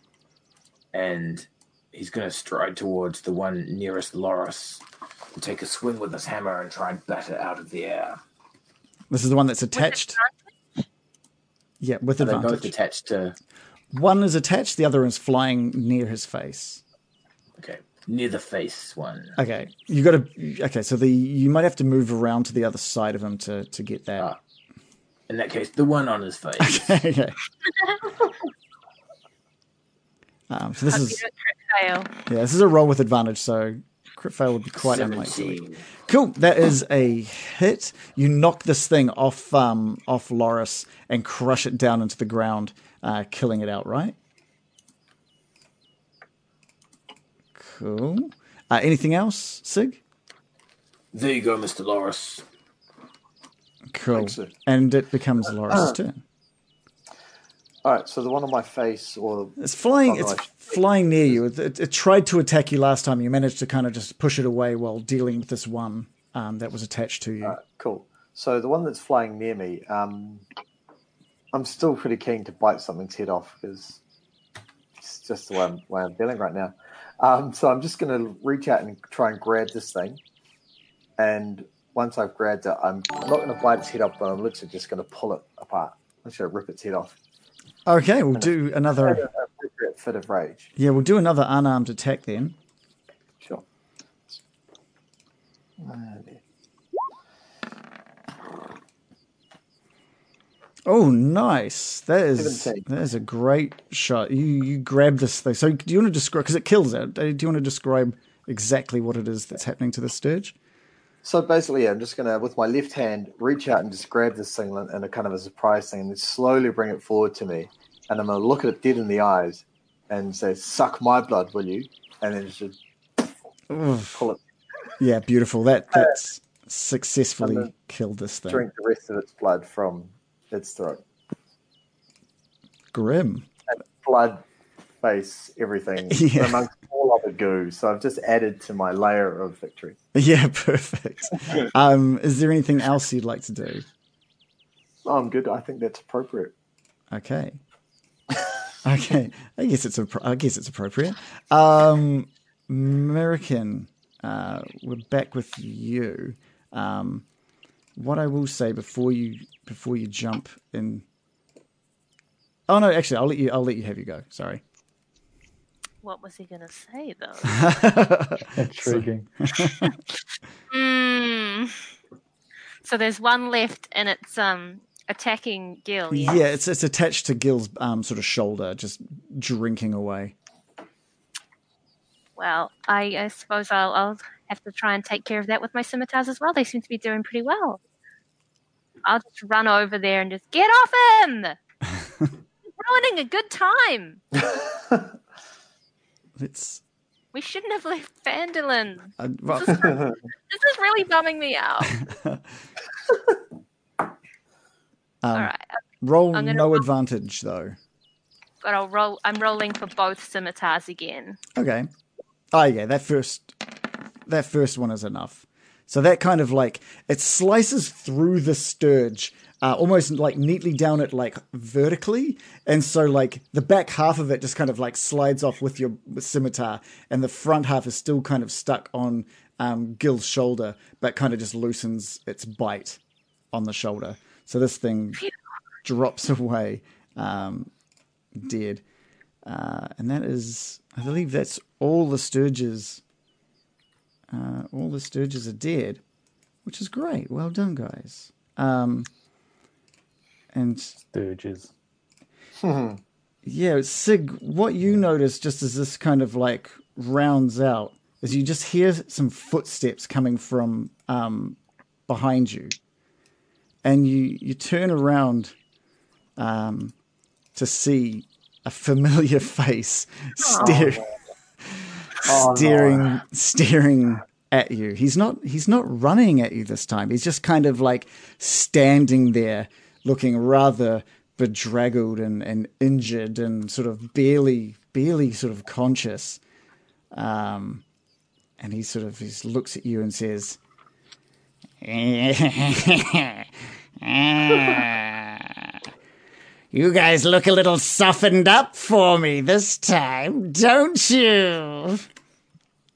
and he's going to stride towards the one nearest Loris and take a swing with his hammer and try and bat it out of the air. This is the one that's attached. Yeah, with Are they both attached to. One is attached, the other is flying near his face. Okay. Near the face one. Okay, you got to. Okay, so the you might have to move around to the other side of him to to get that. Ah. In that case, the one on his face. *laughs* okay. *laughs* Um, so this Hope you is crit fail. yeah, this is a roll with advantage, so crit fail would be quite unlikely. Cool, that is a hit. You knock this thing off um off Loris and crush it down into the ground, uh, killing it outright. Cool. Uh, anything else, Sig? There you go, Mr. Loris. Cool. And it becomes Loris' *clears throat* turn. All right, so the one on my face, or It's flying. It's flying near you. It, it, it tried to attack you last time. You managed to kind of just push it away while dealing with this one um, that was attached to you. cool. So the one that's flying near me, um, I'm still pretty keen to bite something's head off because it's just the way I'm, way I'm feeling right now. Um, so I'm just going to reach out and try and grab this thing. And once I've grabbed it, I'm not going to bite its head off, but I'm literally just going to pull it apart. I'm just going to rip its head off. Okay, we'll do another. Fit of rage. Yeah, we'll do another unarmed attack then. Sure. Uh. Oh, nice! That is 17. that is a great shot. You you grab this thing. So do you want to describe? Because it kills it. Do you want to describe exactly what it is that's happening to the stirge? So basically, yeah, I'm just gonna, with my left hand, reach out and just grab this thing in a kind of a surprise thing, and then slowly bring it forward to me, and I'm gonna look at it dead in the eyes, and say, "Suck my blood, will you?" And then just Oof. pull it, Yeah, beautiful. That *laughs* that's successfully And killed this thing. drink the rest of its blood from its throat. Grim. And Blood, face, everything, *laughs* Yeah. amongst of the goo. So I've just added to my layer of victory. *laughs* Yeah, perfect. *laughs* um, is there anything else you'd like to do? Oh, I'm good. I think that's appropriate. Okay. *laughs* Okay. I guess it's appro- I guess it's appropriate. Um, American, uh, we're back with you. Um, what I will say before you before you jump in. Oh no, actually, I'll let you. I'll let you have you go. Sorry. What was he gonna say though? *laughs* *laughs* Intriguing. *laughs* Hmm. So there's one left, and it's um attacking Gil. Yeah, Yeah. it's it's attached to Gil's um, sort of shoulder, just drinking away. Well, I, I suppose I'll, I'll have to try and take care of that with my scimitars as well. They seem to be doing pretty well. I'll just run over there and just get off him. Ruining a good time. It's We shouldn't have left Phandalin. uh, well, *laughs* This is really bumming me out. All *laughs* um, right, roll no roll- advantage though. but I'll roll. I'm rolling for both scimitars again. Okay. Oh yeah, that first that first one is enough. So that kind of like it slices through the stirge, uh, almost like neatly down it like vertically, and so like the back half of it just kind of like slides off with your scimitar, and the front half is still kind of stuck on um, Gil's shoulder, but kind of just loosens its bite on the shoulder. So this thing drops away, um, dead. Uh, and that is, I believe that's all the stirges. Uh, all the stirges are dead, which is great. Well done, guys. Um, and stirges. *laughs* yeah, Sig, what you notice just as this kind of like rounds out is you just hear some footsteps coming from um, behind you, and you you turn around um, to see a familiar *laughs* face staring Oh, no. staring staring at you. He's not he's not running at you this time. He's just kind of like standing there looking rather bedraggled and, and injured and sort of barely barely sort of conscious. Um, and he sort of just looks at you and says, *laughs* You guys look a little softened up for me this time, don't you?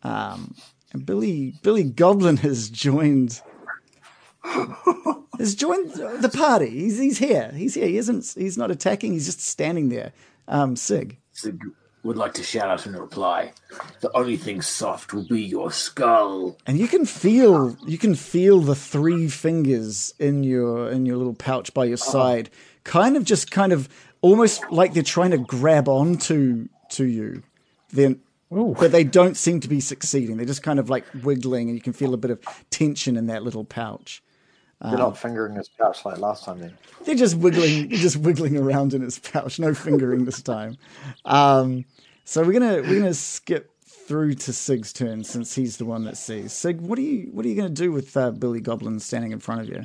Um, and Billy Billy Goblin *laughs* has joined has joined the party. He's he's here. He's here. He isn't. He's not attacking. He's just standing there. Um, Sig. Sig would like to shout out in reply. The only thing soft will be your skull. And you can feel you can feel the three fingers in your in your little pouch by your side, kind of just kind of almost like they're trying to grab onto to you. Then but they don't seem to be succeeding. They're just kind of like wiggling, and you can feel a bit of tension in that little pouch. They're not fingering his pouch like last time, then. They're just wiggling, just wiggling around in his pouch. No fingering this time. Um, so we're gonna we're gonna skip through to Sig's turn since he's the one that sees. Sig, what are you what are you gonna do with uh, Billy Goblin standing in front of you?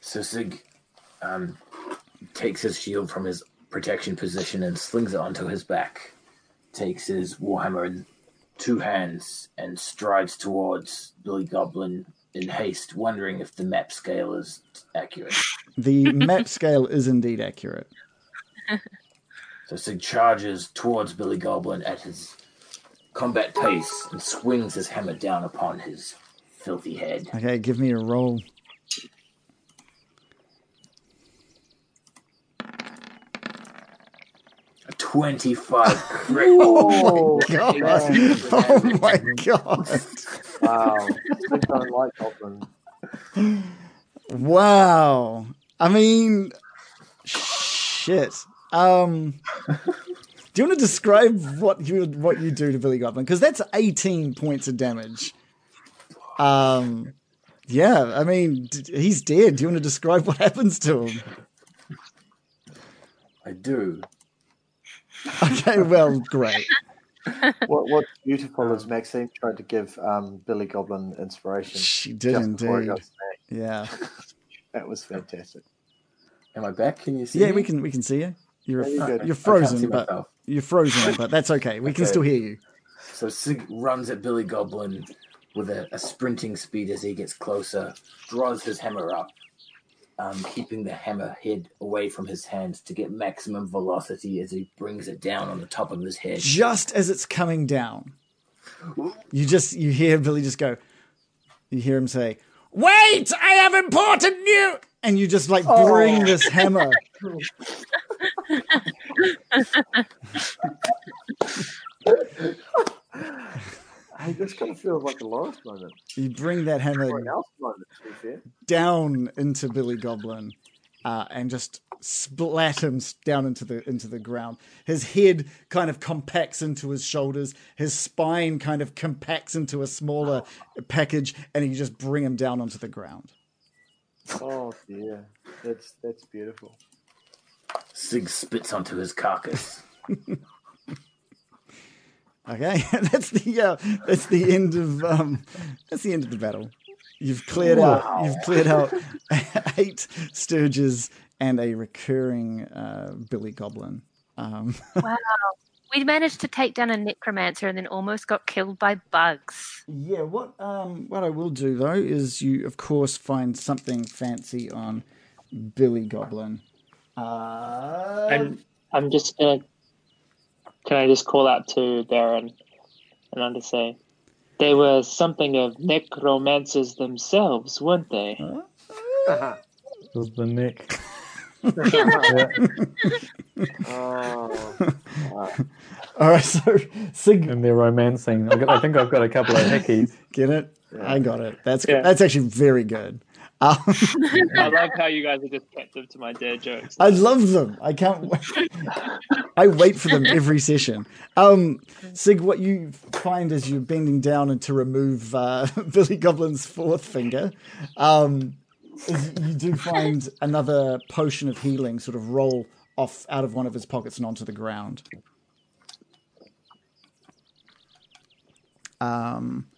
So Sig um, takes his shield from his protection position and slings it onto his back. Takes his warhammer in two hands and strides towards Billy Goblin in haste, wondering if the map scale is accurate. The *laughs* map scale is indeed accurate. *laughs* So Sig charges towards Billy Goblin at his combat pace and swings his hammer down upon his filthy head. Okay, give me a roll. 25 *laughs* critical. Oh, God. man. Oh my god! wow. I don't like goblins. Wow. I mean, shit. Um, do you want to describe what you what you do to Billy Goblin? Because that's eighteen points of damage. Um, yeah. I mean, d- he's dead. Do you want to describe what happens to him? I do. *laughs* Okay. Well, great. *laughs* What, what's beautiful is Maxine tried to give um, Billy Goblin inspiration. She did just before he indeed. Yeah. *laughs* That was fantastic. Am I back? Can you see Yeah, me? we can we can see you. You're Yeah, you're good. you're frozen, but myself. you're frozen, but that's okay. We can still hear you. So Sig runs at Billy Goblin with a, a sprinting speed as he gets closer, draws his hammer up, um, keeping the hammer head away from his hands to get maximum velocity as he brings it down on the top of his head. just as it's coming down, you just you hear Billy just go. You hear him say, "Wait, I have important news!" And you just like bring this hammer. *laughs* Hey, this kind of feels like a Loris moment. You bring that hammer Or an Elf moment, to be fair. down into Billy Goblin, uh, and just splat him down into the into the ground. His head kind of compacts into his shoulders. His spine kind of compacts into a smaller package, and you just bring him down onto the ground. Oh, dear. That's, that's beautiful. Sig spits onto his carcass. *laughs* Okay, *laughs* that's the uh, that's the end of um, that's the end of the battle. You've cleared out you've cleared out *laughs* eight stirges and a recurring uh, Billy Goblin. Um, *laughs* Wow. We managed to take down a necromancer and then almost got killed by bugs. yeah, what um, what I will do though is you of course find something fancy on Billy Goblin. Uh, And I'm just gonna. Can I just call out to Darren and I'm say, they were something of necromancers themselves, weren't they? was the neck. Oh, all right, so Sig, And they're romancing. I, got, I think I've got a couple of hickeys. get it? I got it. That's Yeah. that's actually very good. Um, I love how you guys are just captive to my dad jokes. I love them. I can't wait. I wait for them every session. Um, Sig, what you find as you're bending down and to remove uh, *laughs* Billy Goblin's fourth finger, um, is you do find another potion of healing sort of roll off out of one of his pockets and onto the ground. Um,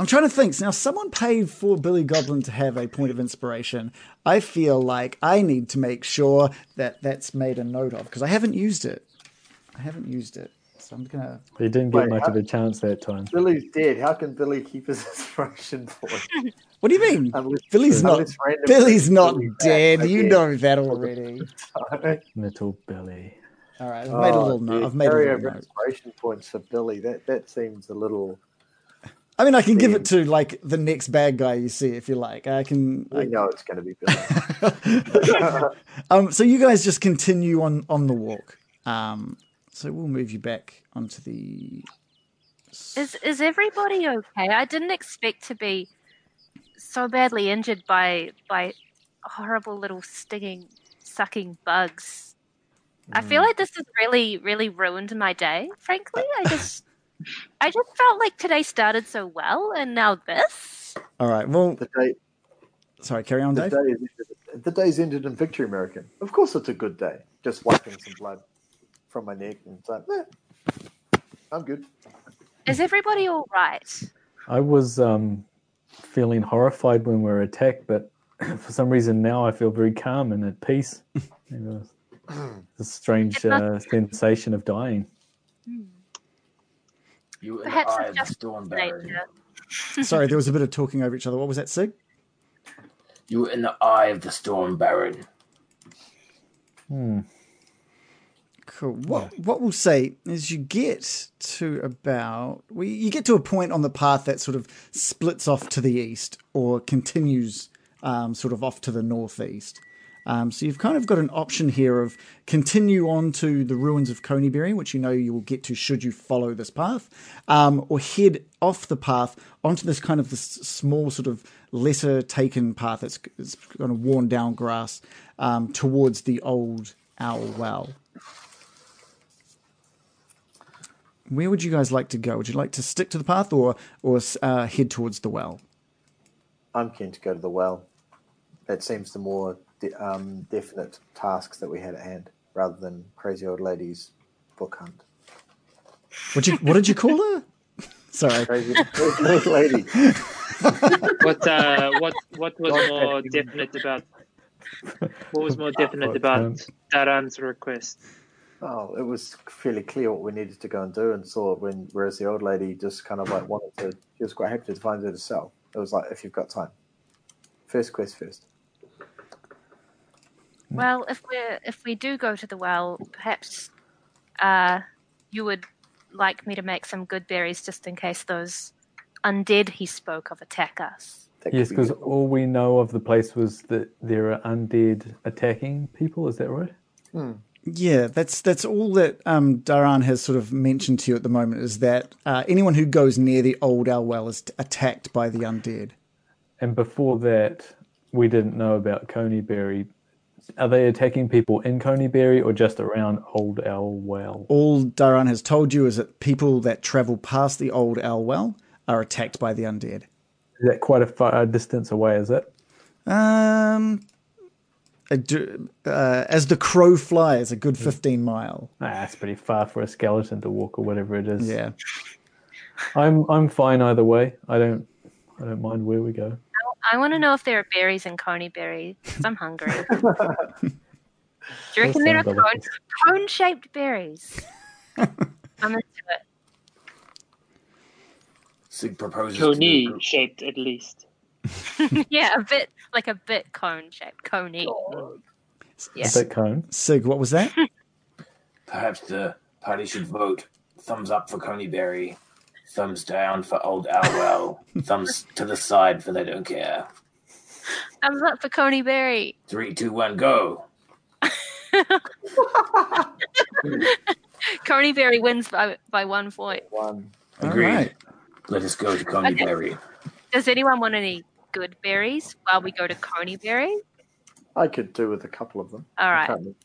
I'm trying to think. Now, someone paid for Billy Goblin to have a point of inspiration. I feel like I need to make sure that that's made a note of because I haven't used it. I haven't used it, so I'm gonna. He didn't get Wait, much how- of a chance that time. Billy's dead. How can Billy keep his *laughs* inspiration point? What do you mean? Unless- Billy's not. Billy's not Billy's dead. You know that already. Little Billy. All right, I've made a Oh, little note. dude, I've made a carry little over note. inspiration points for Billy. That that seems a little. I mean, I can give it to like the next bad guy you see if you like. I can. I, know it's going to be Billy. *laughs* um, so you guys just continue on on the walk. Um, so we'll move you back onto the. Is is everybody okay? I didn't expect to be so badly injured by by horrible little stinging, sucking bugs. I feel like this has really, really ruined my day. Frankly, I just, I just felt like today started so well, and now this. All right. Well, the day, sorry. Carry on, the Dave. day is ended, the day's ended in victory, American. Of course, it's a good day. Just wiping some blood from my neck and saying, eh, "I'm good." Is everybody all right? I was um, feeling horrified when we were attacked, but *clears throat* for some reason now I feel very calm and at peace. Maybe it was a strange uh, sensation of dying. You were Perhaps the eye it's just storm baron. Sorry, there was a bit of talking over each other. What was that, Sig? You were in the eye of the storm baron. Hmm. Cool. What what we'll say is you get to about we you get to a point on the path that sort of splits off to the east or continues um, sort of off to the northeast. Um, so you've kind of got an option here of continue on to the ruins of Conyberry, which you know you will get to should you follow this path, um, or head off the path onto this kind of this small sort of lesser taken path that's, it's kind of worn down grass um, towards the old owl well. Where would you guys like to go? Would you like to stick to the path or or uh, head towards the well? I'm keen to go to the well. That seems the more de- um, definite tasks that we had at hand, rather than crazy old ladies book hunt. What you what did you call her? *laughs* Sorry. Crazy, crazy *laughs* old lady. What uh, what what was Don't more have to- definite about? What was more *laughs* definite What about term? Daran's request? Oh, it was fairly clear what we needed to go and do, and saw when. Whereas the old lady just kind of like wanted to. She was quite happy to find it herself. It was like, if you've got time, first quest first. Well, if we if we do go to the well, perhaps uh, you would like me to make some good berries just in case those undead he spoke of attack us. That Yes, could be because all we know of the place was that there are undead attacking people. Is that right? Yeah, that's that's all that um, Daran has sort of mentioned to you at the moment is that uh, anyone who goes near the old owl well is t- attacked by the undead. And before that, we didn't know about Conyberry. Are they attacking people in Conyberry or just around Old Owl Well? All Daran has told you is that people that travel past the old owl well are attacked by the undead. Is that quite a far distance away? Is it? Um, uh, as the crow flies, a good fifteen mile. Ah, that's pretty far for a skeleton to walk or whatever it is. Yeah. I'm I'm fine either way. I don't I don't mind where we go. I want to know if there are berries in Conyberry because I'm hungry. Do you reckon there are cone, cone-shaped berries? *laughs* I'm into it. Sig proposes to do a Coney group- shaped at least. *laughs* *laughs* yeah, a bit like a bit cone-shaped, coney. Yeah. A bit cone. Sig, what was that? Perhaps the party should vote thumbs up for Conyberry, thumbs down for Old Owl Well, *laughs* thumbs to the side for they don't care. Thumbs up for Conyberry. Three, two, one, go. *laughs* Conyberry wins by by one point. One. Agreed. All right. Let us go to Conyberry. Does anyone want any good berries while we go to Conyberry? I could do with a couple of them. All right. I right, can't remember.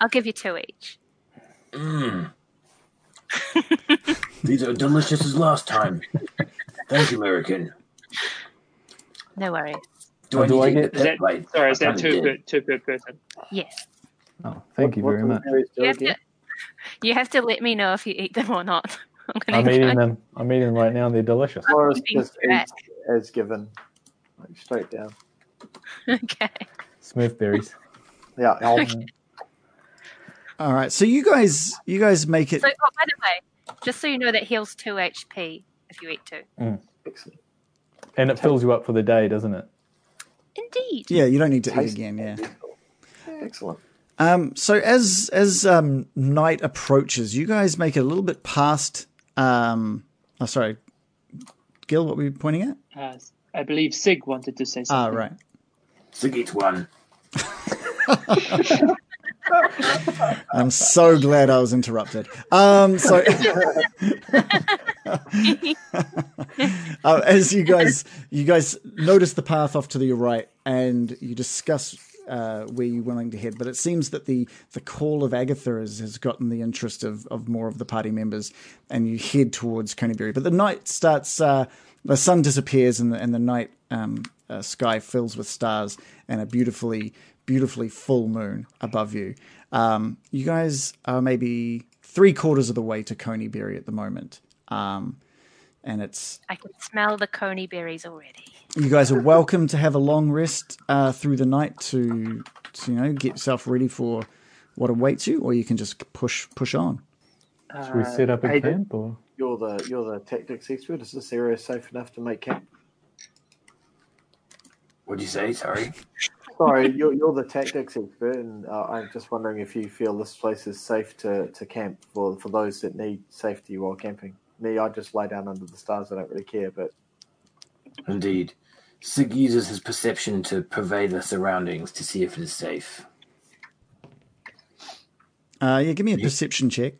I'll give you two each. Mmm. *laughs* These are delicious as last time. Thank you, American. No worries. Do oh, I Do need I to get- get Is that that, right? sorry, is that I kinda two per, two per person? Yes. Oh, thank you very much. do the berries do You have, to, you have to let me know if you eat them or not. *laughs* I'm gonna I'm eating them. I'm eating them right now, and they're delicious. Loris being just back. eats as given, like straight down. *laughs* Okay. Smooth berries. Yeah, I'll, All right. So you guys, you guys make it. So, oh, by the way, just so you know, that heals two HP if you eat two. excellent. And it fills you up for the day, doesn't it? Indeed. Yeah, you don't need to eat again. Yeah. Yeah, excellent. Um, so as as um, night approaches, you guys make it a little bit past. Um, oh, sorry, Gil. What were you pointing at? Uh, I believe Sig wanted to say Ah, something. right. Sig eats one. *laughs* *laughs* I'm so glad I was interrupted. Um, so, *laughs* uh, as you guys, you guys notice the path off to the right, and you discuss uh, where you're willing to head. But it seems that the the call of Agatha has, has gotten the interest of, of more of the party members, and you head towards Conyberry. But the night starts. Uh, the sun disappears, and the, and the night um, uh, sky fills with stars, and a beautifully, beautifully full moon above you. Um, you guys are maybe three quarters of the way to Conyberry at the moment. Um, and it's I can smell the coney berries already. you guys are welcome to have a long rest uh, through the night to, to you know get yourself ready for what awaits you, or you can just push push on. Should we set up a I- camp or? You're the you're the tactics expert. Is this area safe enough to make camp? What'd you say? Sorry. Sorry, *laughs* you're, you're the tactics expert, and uh, I'm just wondering if you feel this place is safe to, to camp for, for those that need safety while camping. Me, I just lie down under the stars. I don't really care, but Indeed. Sig uses his perception to purvey the surroundings to see if it is safe. Uh, yeah, give me a perception check.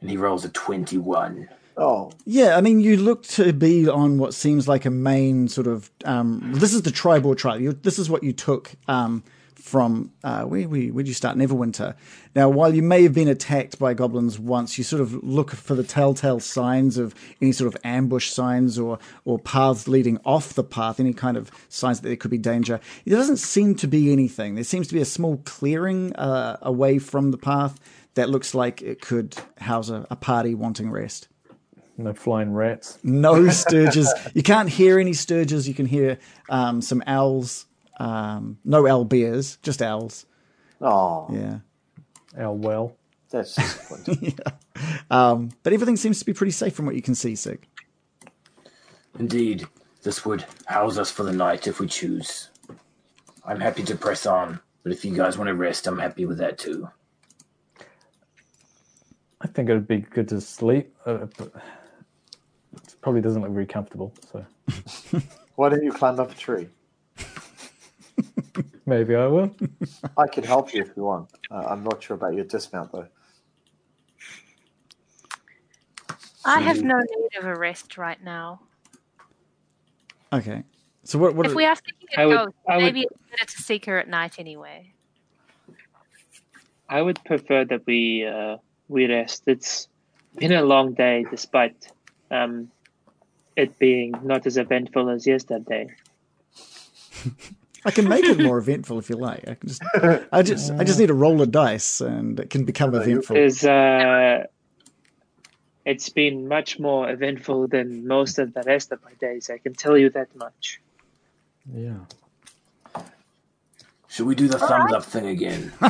And he rolls a 21. Oh, Yeah, I mean, you look to be on what seems like a main sort of. Um, this is the Triboar Trail. You, this is what you took um, from uh, where we where'd you start? Neverwinter. Now, while you may have been attacked by goblins once, you sort of look for the telltale signs of any sort of ambush signs or or paths leading off the path, any kind of signs that there could be danger. There doesn't seem to be anything. There seems to be a small clearing uh, away from the path that looks like it could house a, a party wanting rest. No flying rats. No stirges. *laughs* you can't hear any stirges. You can hear um, some owls. Um, no owl bears, just owls. oh, Yeah. Owl well. that's *laughs* disappointing. Um, but everything seems to be pretty safe from what you can see, Sig. Indeed, this would house us for the night if we choose. I'm happy to press on, but if you guys want to rest, I'm happy with that too. I think it would be good to sleep. Uh, but it probably doesn't look very comfortable. So *laughs* Why don't you climb up a tree? *laughs* maybe I will. I can help you if you want. Uh, I'm not sure about your dismount though. I have no need of a rest right now. Okay. So what? what If we are seeking I a would- ghost, I would- maybe it's better to seek her at night anyway. I would prefer that we uh, we rest. It's been a long day, despite um, it being not as eventful as yesterday. *laughs* I can make it more eventful if you like. I can just. I just. I just need to roll a dice, and it can become eventful. Is uh, it's been much more eventful than most of the rest of my days. I can tell you that much. Yeah. Should we do the thumbs up thing again? *laughs*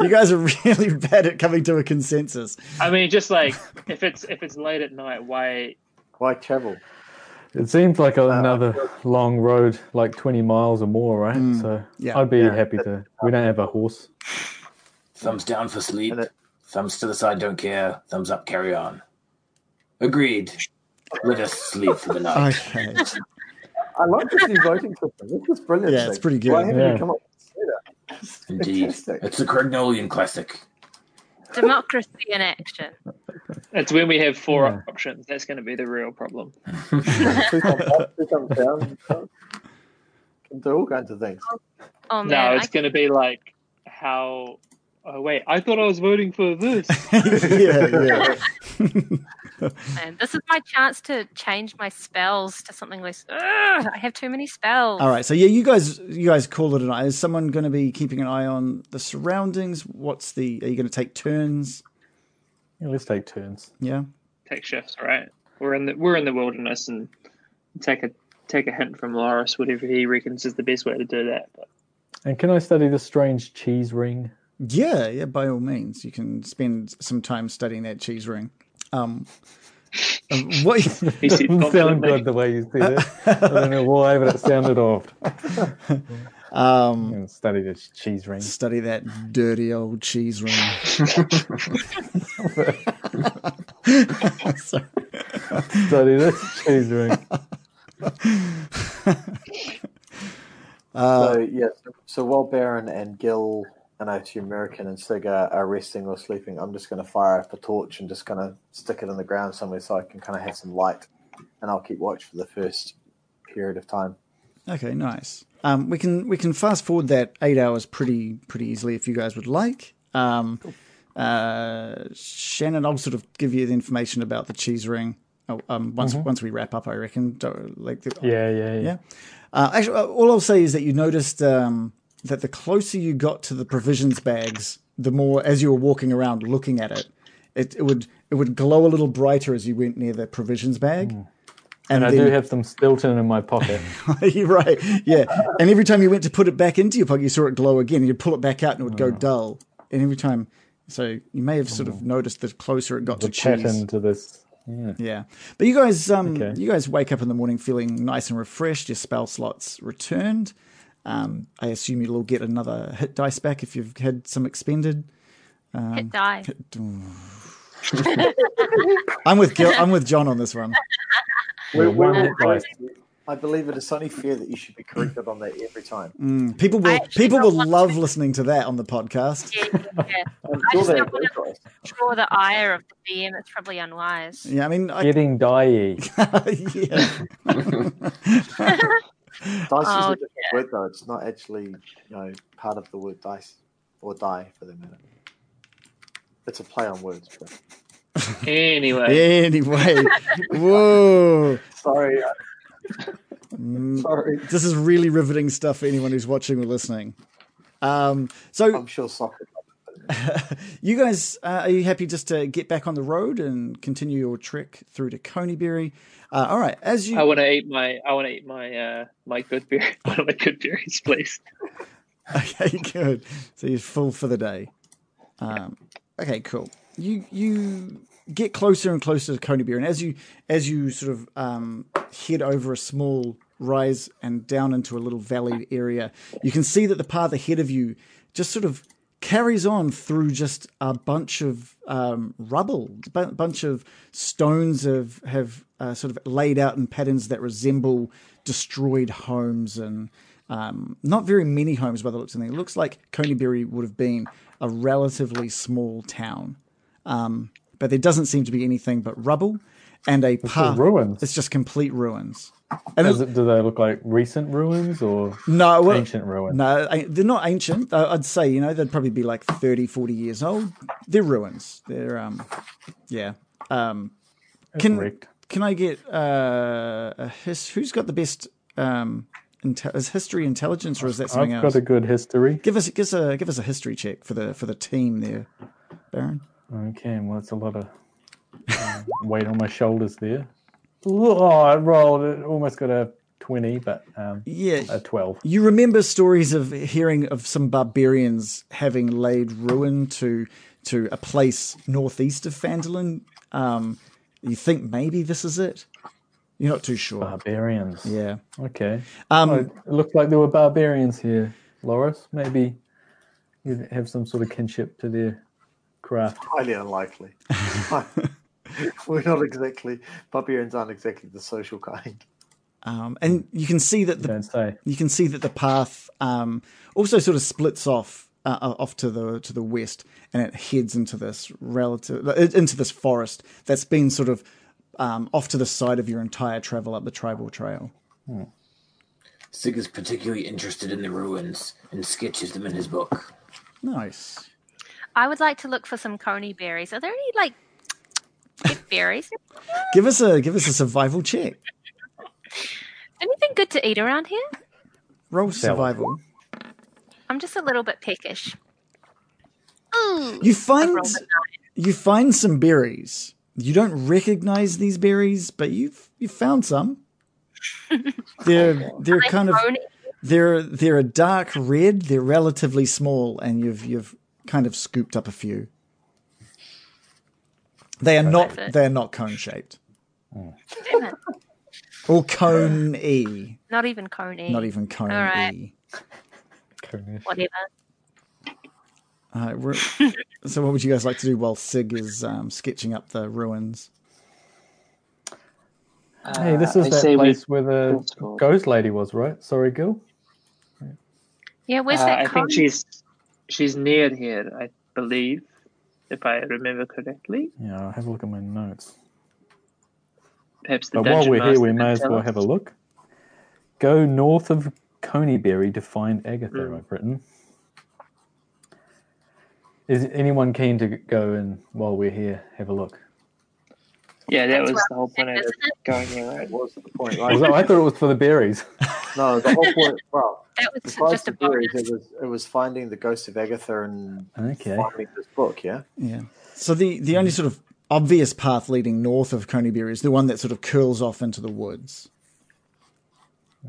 You guys are really *laughs* bad at coming to a consensus. I mean, just like if it's if it's late at night, why? Why travel? It seems like a, another long road, like 20 miles or more, right? Mm, so yeah. I'd be Yeah. happy to. We don't have a horse. Thumbs down for sleep. It- Thumbs to the side, don't care. Thumbs up, carry on. Agreed. Let us sleep for the night. Okay. *laughs* I like this new voting system. This is brilliant. Yeah, it's pretty good. Why haven't Yeah. you come up with that? It's Indeed. fantastic. It's a Crignolian classic. Democracy in action. It's when we have four Yeah. options. That's going to be the real problem. two up, two down. Can do all kinds of things. Oh, oh No, man, it's going to be like how. Oh wait, I thought I was voting for this. *laughs* yeah, yeah. *laughs* man, this is my chance to change my spells to something less. Ugh, I have too many spells. All right. So yeah, you guys, you guys call it a night. Is someone going to be keeping an eye on the surroundings? What's the? Are you going to take turns? Yeah, let's take turns. Yeah. Take shifts, all right? We're in the we're in the wilderness and take a take a hint from Loris, whatever he reckons is the best way to do that. But And can I study the strange cheese ring? Yeah, yeah, by all means. You can spend some time studying that cheese ring. Um, um, what, *laughs* he said *laughs* sound good the way you said it. I don't know why, but it sounded off. *laughs* um, study this cheese ring. study that dirty old cheese ring. Study this cheese ring. Uh, so yeah, so, so while Baron and Gil and OT American and Sig are, are resting or sleeping, I'm just going to fire up a torch and just kind of stick it in the ground somewhere so I can kind of have some light, and I'll keep watch for the first period of time. Okay, nice. Um, we can we can fast forward that eight hours pretty pretty easily if you guys would like. Um, uh, Shannon, I'll sort of give you the information about the cheese ring. Oh, um, once once we wrap up, I reckon. Like the, Yeah, yeah, yeah. Yeah. Uh, actually, all I'll say is that you noticed um, that the closer you got to the provisions bags, the more as you were walking around looking at it, it, it would it would glow a little brighter as you went near the provisions bag. Hmm. And I do have some Stilton in my pocket. *laughs* You're right. Yeah. And every time you went to put it back into your pocket, you saw it glow again. You'd pull it back out and it would go hmm. dull. And every time, so you may have sort of hmm. noticed the closer it got the to cheese. pattern to this. Yeah. Yeah, but you guys, um, Okay. you guys wake up in the morning feeling nice and refreshed. Your spell slots returned. Um, I assume you'll all get another hit dice back if you've had some expended. Hit die. *laughs* I'm with Gil, I'm with John on this one. Yeah, one hit dice. I believe it is only fair that you should be corrected on that every time. Mm, People will people will one love listening to that on the podcast. Yeah, yeah. *laughs* I'm I just don't wanna- Draw the ire of the DM. It's probably unwise. Yeah, I mean, I, Getting die. *laughs* yeah. Dice Oh, is a different word though. It's not actually you know part of the word dice or die for the matter. It's a play on words. But Anyway, *laughs* Anyway, whoa. sorry, uh, Mm, sorry. This is really riveting stuff for anyone who's watching or listening. Um, so I'm sure soccer. *laughs* you guys, uh, are you happy just to get back on the road and continue your trek through to Conyberry? Uh, all right, as you I want to eat my I want to eat my uh my good beer, *laughs* one of my good berries, please. *laughs* okay, good. So you're full for the day. Um, okay, cool. You you get closer and closer to Conyberry, and as you as you sort of um, head over a small rise and down into a little valley area, you can see that the path ahead of you just sort of carries on through just a bunch of um, rubble, a bunch of stones have have uh, sort of laid out in patterns that resemble destroyed homes and um, not very many homes by the looks of things. It looks like Conyberry would have been a relatively small town, um, but there doesn't seem to be anything but rubble and a path. ruins. It's just complete ruins. And Does it, do they look like recent ruins or no, well, ancient ruins? no, they're not ancient. I'd say, you know, they'd probably be like 30, 40 years old. They're ruins. They're, um, yeah. Um, can, can I get, uh, a his, who's got the best, um, inte- is history intelligence or is that something I've else? got a good history. Give us, give us a, give us a history check for the, for the team there, Baron. Okay, well, it's a lot of um, weight on my shoulders there. Oh, I rolled it. Almost got a 20, but um, Yeah. a 12. You remember stories of hearing of some barbarians having laid ruin to to a place northeast of Phandalin. Um, you think maybe this is it? You're not too sure. Barbarians. Yeah. Okay. Um, Oh, it looked like there were barbarians here, Loris. Maybe you have some sort of kinship to their craft. Highly unlikely. *laughs* *laughs* We're not exactly barbarians aren't exactly the social kind. um, and you can see that the don't say. you can see that the path um, also sort of splits off uh, uh, off to the to the west, and it heads into this relative uh, into this forest that's been sort of um, off to the side of your entire travel up the Triboar Trail. Sig is particularly interested in the ruins and sketches them in his book. Nice. I would like to look for some coney berries. Are there any like good berries? Give us a give us a survival check. Anything good to eat around here? Roll survival. I'm just a little bit peckish. Ooh, You find rolled a nine. you find some berries. You don't recognize these berries, but you've you found some. *laughs* They're they're kind of they're they're a dark red. They're relatively small, and you've you've kind of scooped up a few. They are not they are not cone shaped Damn it. or cone e, Not even Coney. not even cone All right. e. Whatever. Uh, so, what would you guys like to do while Sig is um, sketching up the ruins? Hey, this Uh, is I that say we- place where the Let's ghost lady was, right? Sorry, Gil. Yeah, where's Uh, that I Coney? think she's she's near here. I believe, if I remember correctly. Yeah, I'll have a look at my notes. Perhaps the But while we're here, we may as well us. have a look. Go north of Conyberry to find Agatha, Mm. I've written. Is anyone keen to go and, while we're here, have a look? Yeah, that That's was the whole point of isn't it it? going here, right? What's the point? *laughs* Right? I thought it was for the berries. *laughs* no, the whole point. *laughs* Well, That was besides just the a bonus. berries, it was it was finding the ghost of Agatha and Okay. finding this book. Yeah. Yeah. So the the only sort of obvious path leading north of Conyberry is the one that sort of curls off into the woods.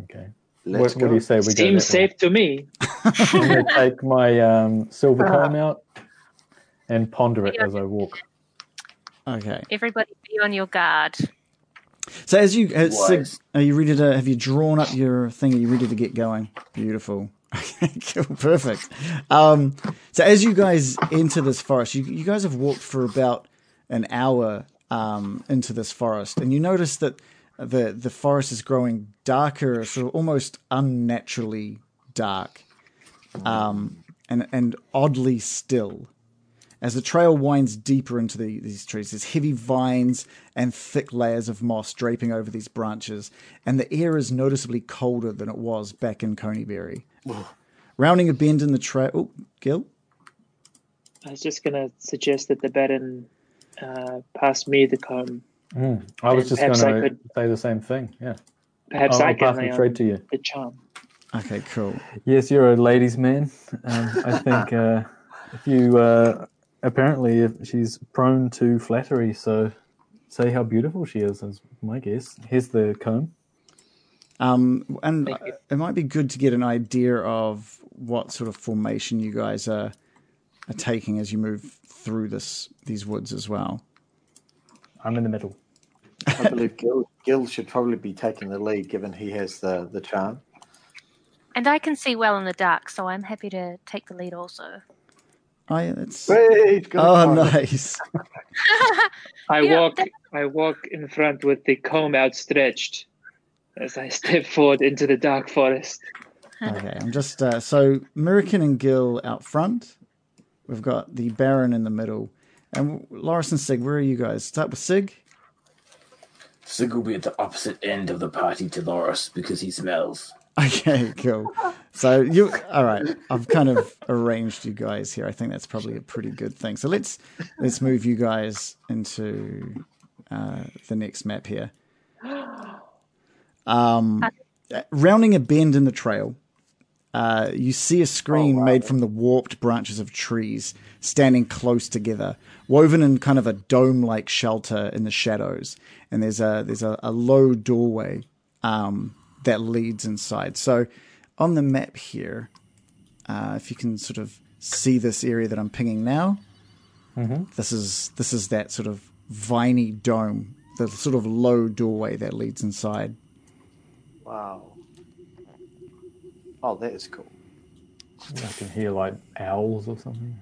Okay. Let's What, what go. do you say we go Seems that way? safe to me. I'm going to take my um, silver comb out and ponder it Yeah. as I walk. Okay. Everybody be on your guard. So as you as Sig, are you ready to have you drawn up your thing? Are you ready to get going? Beautiful. *laughs* Cool, perfect. Um, so as you guys enter this forest, you you guys have walked for about an hour um, into this forest, and you notice that the the forest is growing darker, sort of almost unnaturally dark, um, and and oddly still. As the trail winds deeper into the, these trees, there's heavy vines and thick layers of moss draping over these branches, and the air is noticeably colder than it was back in Conyberry. Rounding a bend in the trail, oh, Gil, I was just gonna suggest that the Baron uh, pass me the comb. Mm. I was just going to say the same thing. Yeah. Perhaps I'll, I I'll pass the lay trade to you. the charm. okay, cool. Yes, you're a ladies' man. Um, I *laughs* think uh, if you uh, apparently she's prone to flattery, so say how beautiful she is. Is my guess. Here's the comb. Um, and it might be good to get an idea of what sort of formation you guys are are taking as you move through this these woods as well. I'm in the middle. I believe Gil, Gil should probably be taking the lead, given he has the the charm. And I can see well in the dark, so I'm happy to take the lead also. Oh, yeah, that's Hey, he's got a oh comb. nice. *laughs* I Yeah, walk. that- I walk in front with the comb outstretched as I step forward into the dark forest. Okay, I'm just uh, so Murikin and Gil out front. We've got the Baron in the middle, and Loris and Sig. Where are you guys? Start with Sig. Sig will be at the opposite end of the party to Loris because he smells. *laughs* Okay, cool. So you all right? I've kind of arranged you guys here. I think that's probably a pretty good thing. So let's let's move you guys into uh, the next map here. Um, rounding a bend in the trail, uh, you see a screen made from the warped branches of trees standing close together, woven in kind of a dome-like shelter in the shadows. And there's a there's a, a low doorway um, that leads inside. So on the map here, uh, if you can sort of see this area that I'm pinging now, this is this is that sort of viney dome, the sort of low doorway that leads inside. Wow. Oh, that is cool. I can hear like owls or something.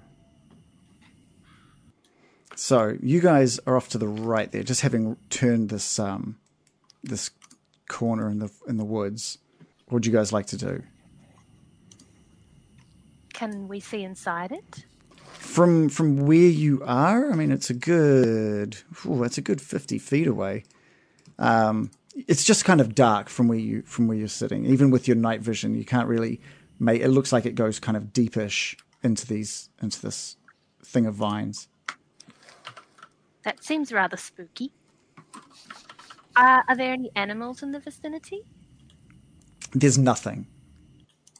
So you guys are off to the right there, just having turned this um this corner in the in the woods. What would you guys like to do? Can we see inside it? From from where you are, I mean, it's a good, ooh, that's a good fifty feet away. Um, it's just kind of dark from where you from where you're sitting. Even with your night vision, you can't really make. It looks like it goes kind of deepish into these into this thing of vines. That seems rather spooky. Uh, are there any animals in the vicinity? There's nothing.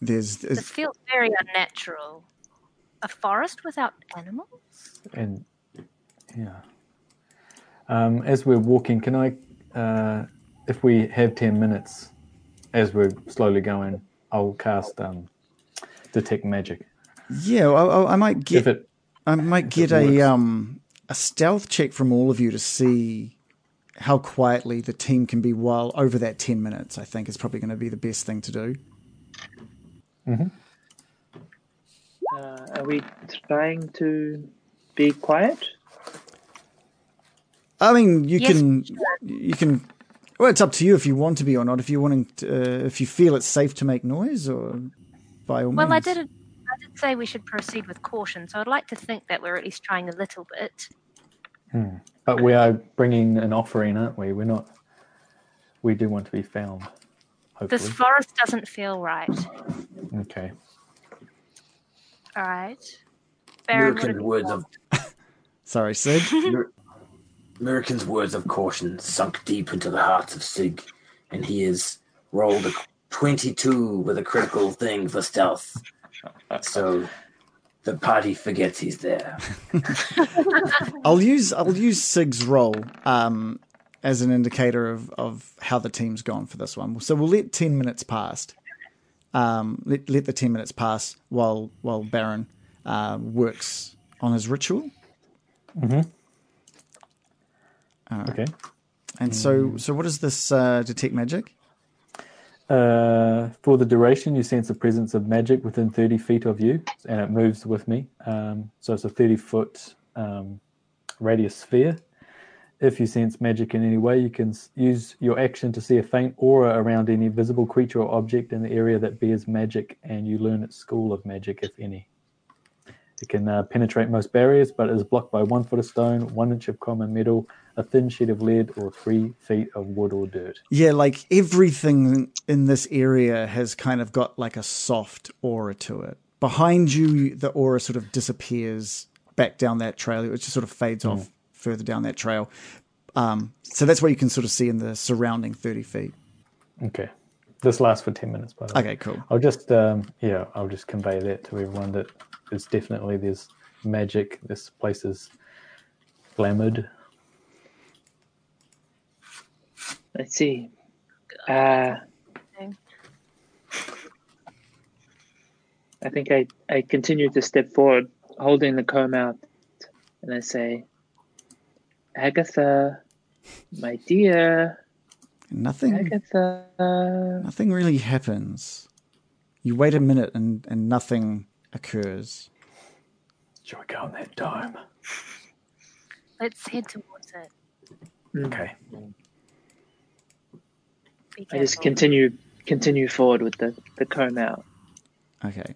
There's, This there's feels very unnatural. A forest without animals? And Yeah. Um, as we're walking, can I, uh, if we have 10 minutes as we're slowly going, I'll cast um, Detect Magic. Yeah, I, I, I might get If it, I might get a um a stealth check from all of you to see how quietly the team can be while over that ten minutes. I think is probably going to be the best thing to do. Uh, are we trying to be quiet? I mean, you Yes, can you can. Well, it's up to you if you want to be or not. If you wanting, to, uh, if you feel it's safe to make noise, or by all Well, I means. did. I did say we should proceed with caution, so I'd like to think that we're at least trying a little bit. Hmm. but we are bringing an offering, aren't we? We're not. We do want to be found. Hopefully. This forest doesn't feel right. okay. All right. Baron, what American's words of *laughs* Sorry, Sid. Amer- American's words of caution sunk deep into the hearts of Sig, and he has rolled a twenty-two with a critical thing for stealth. So the party forgets he's there. *laughs* I'll use I'll use Sig's roll um, as an indicator of, of how the team's gone for this one. So we'll let ten minutes pass. Um, let let the ten minutes pass while while Baron uh, works on his ritual. Okay. And so so what is this uh, detect magic? Uh, for the duration, you sense the presence of magic within 30 feet of you, and it moves with me. Um, so it's a 30 foot um, radius sphere. If you sense magic in any way, you can use your action to see a faint aura around any visible creature or object in the area that bears magic, and you learn its school of magic, if any. It can uh, penetrate most barriers, but is blocked by one foot of stone, one inch of common metal, a thin sheet of lead, or three feet of wood or dirt. Yeah, like everything in this area has kind of got like a soft aura to it. Behind you, the aura sort of disappears back down that trail. It just sort of fades off further down that trail. Um, so that's what you can sort of see in the surrounding 30 feet. Okay. This lasts for 10 minutes, by the way. Okay, cool. I'll just, um, yeah, I'll just convey that to everyone that it's definitely there's magic. This place is glamoured. Let's see. Uh, I think I, I continue to step forward, holding the comb out, and I say, Agatha, my dear, Nothing, Agatha. nothing really happens. You wait a minute and, and nothing occurs. Shall we go on that dome? Let's head towards it. Okay. Be I just continue continue forward with the, the comb out. Okay.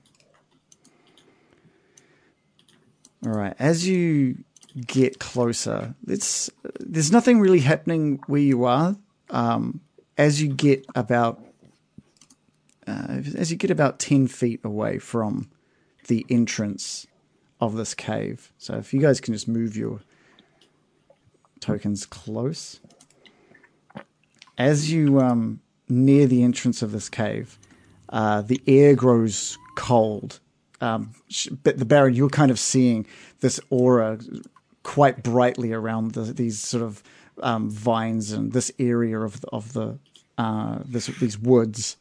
All right. As you get closer, it's there's nothing really happening where you are. Um, as you get about uh, as you get about ten feet away from the entrance of this cave. So if you guys can just move your tokens close. As you um, near the entrance of this cave, uh, the air grows cold. Um, but the Baron, you're kind of seeing this aura quite brightly around the, these sort of um, vines and this area of the, of the uh, this, these woods.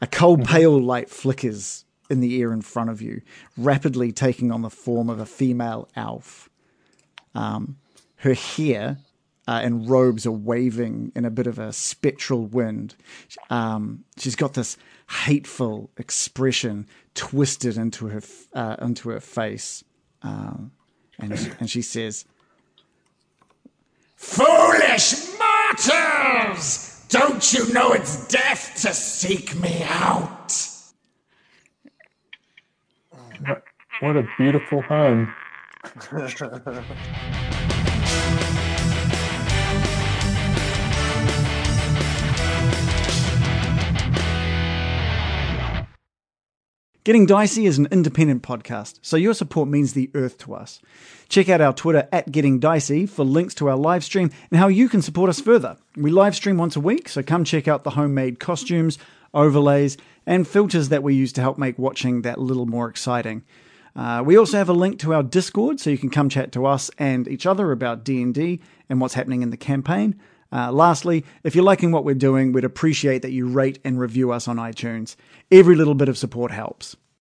A cold, pale light flickers in the air in front of you, rapidly taking on the form of a female elf. Um, her hair uh, and robes are waving in a bit of a spectral wind. Um, she's got this hateful expression twisted into her uh, into her face, um, and she, and she says, Foolish mortals! Don't you know it's death to seek me out? What a beautiful home. *laughs* Getting Dicey is an independent podcast, so your support means the earth to us. Check out our Twitter at Getting Dicey for links to our live stream and how you can support us further. We live stream once a week, so come check out the homemade costumes, overlays, and filters that we use to help make watching that little more exciting. Uh, we also have a link to our Discord, so you can come chat to us and each other about D and D and what's happening in the campaign. Uh, lastly, if you're liking what we're doing, we'd appreciate that you rate and review us on iTunes. Every little bit of support helps.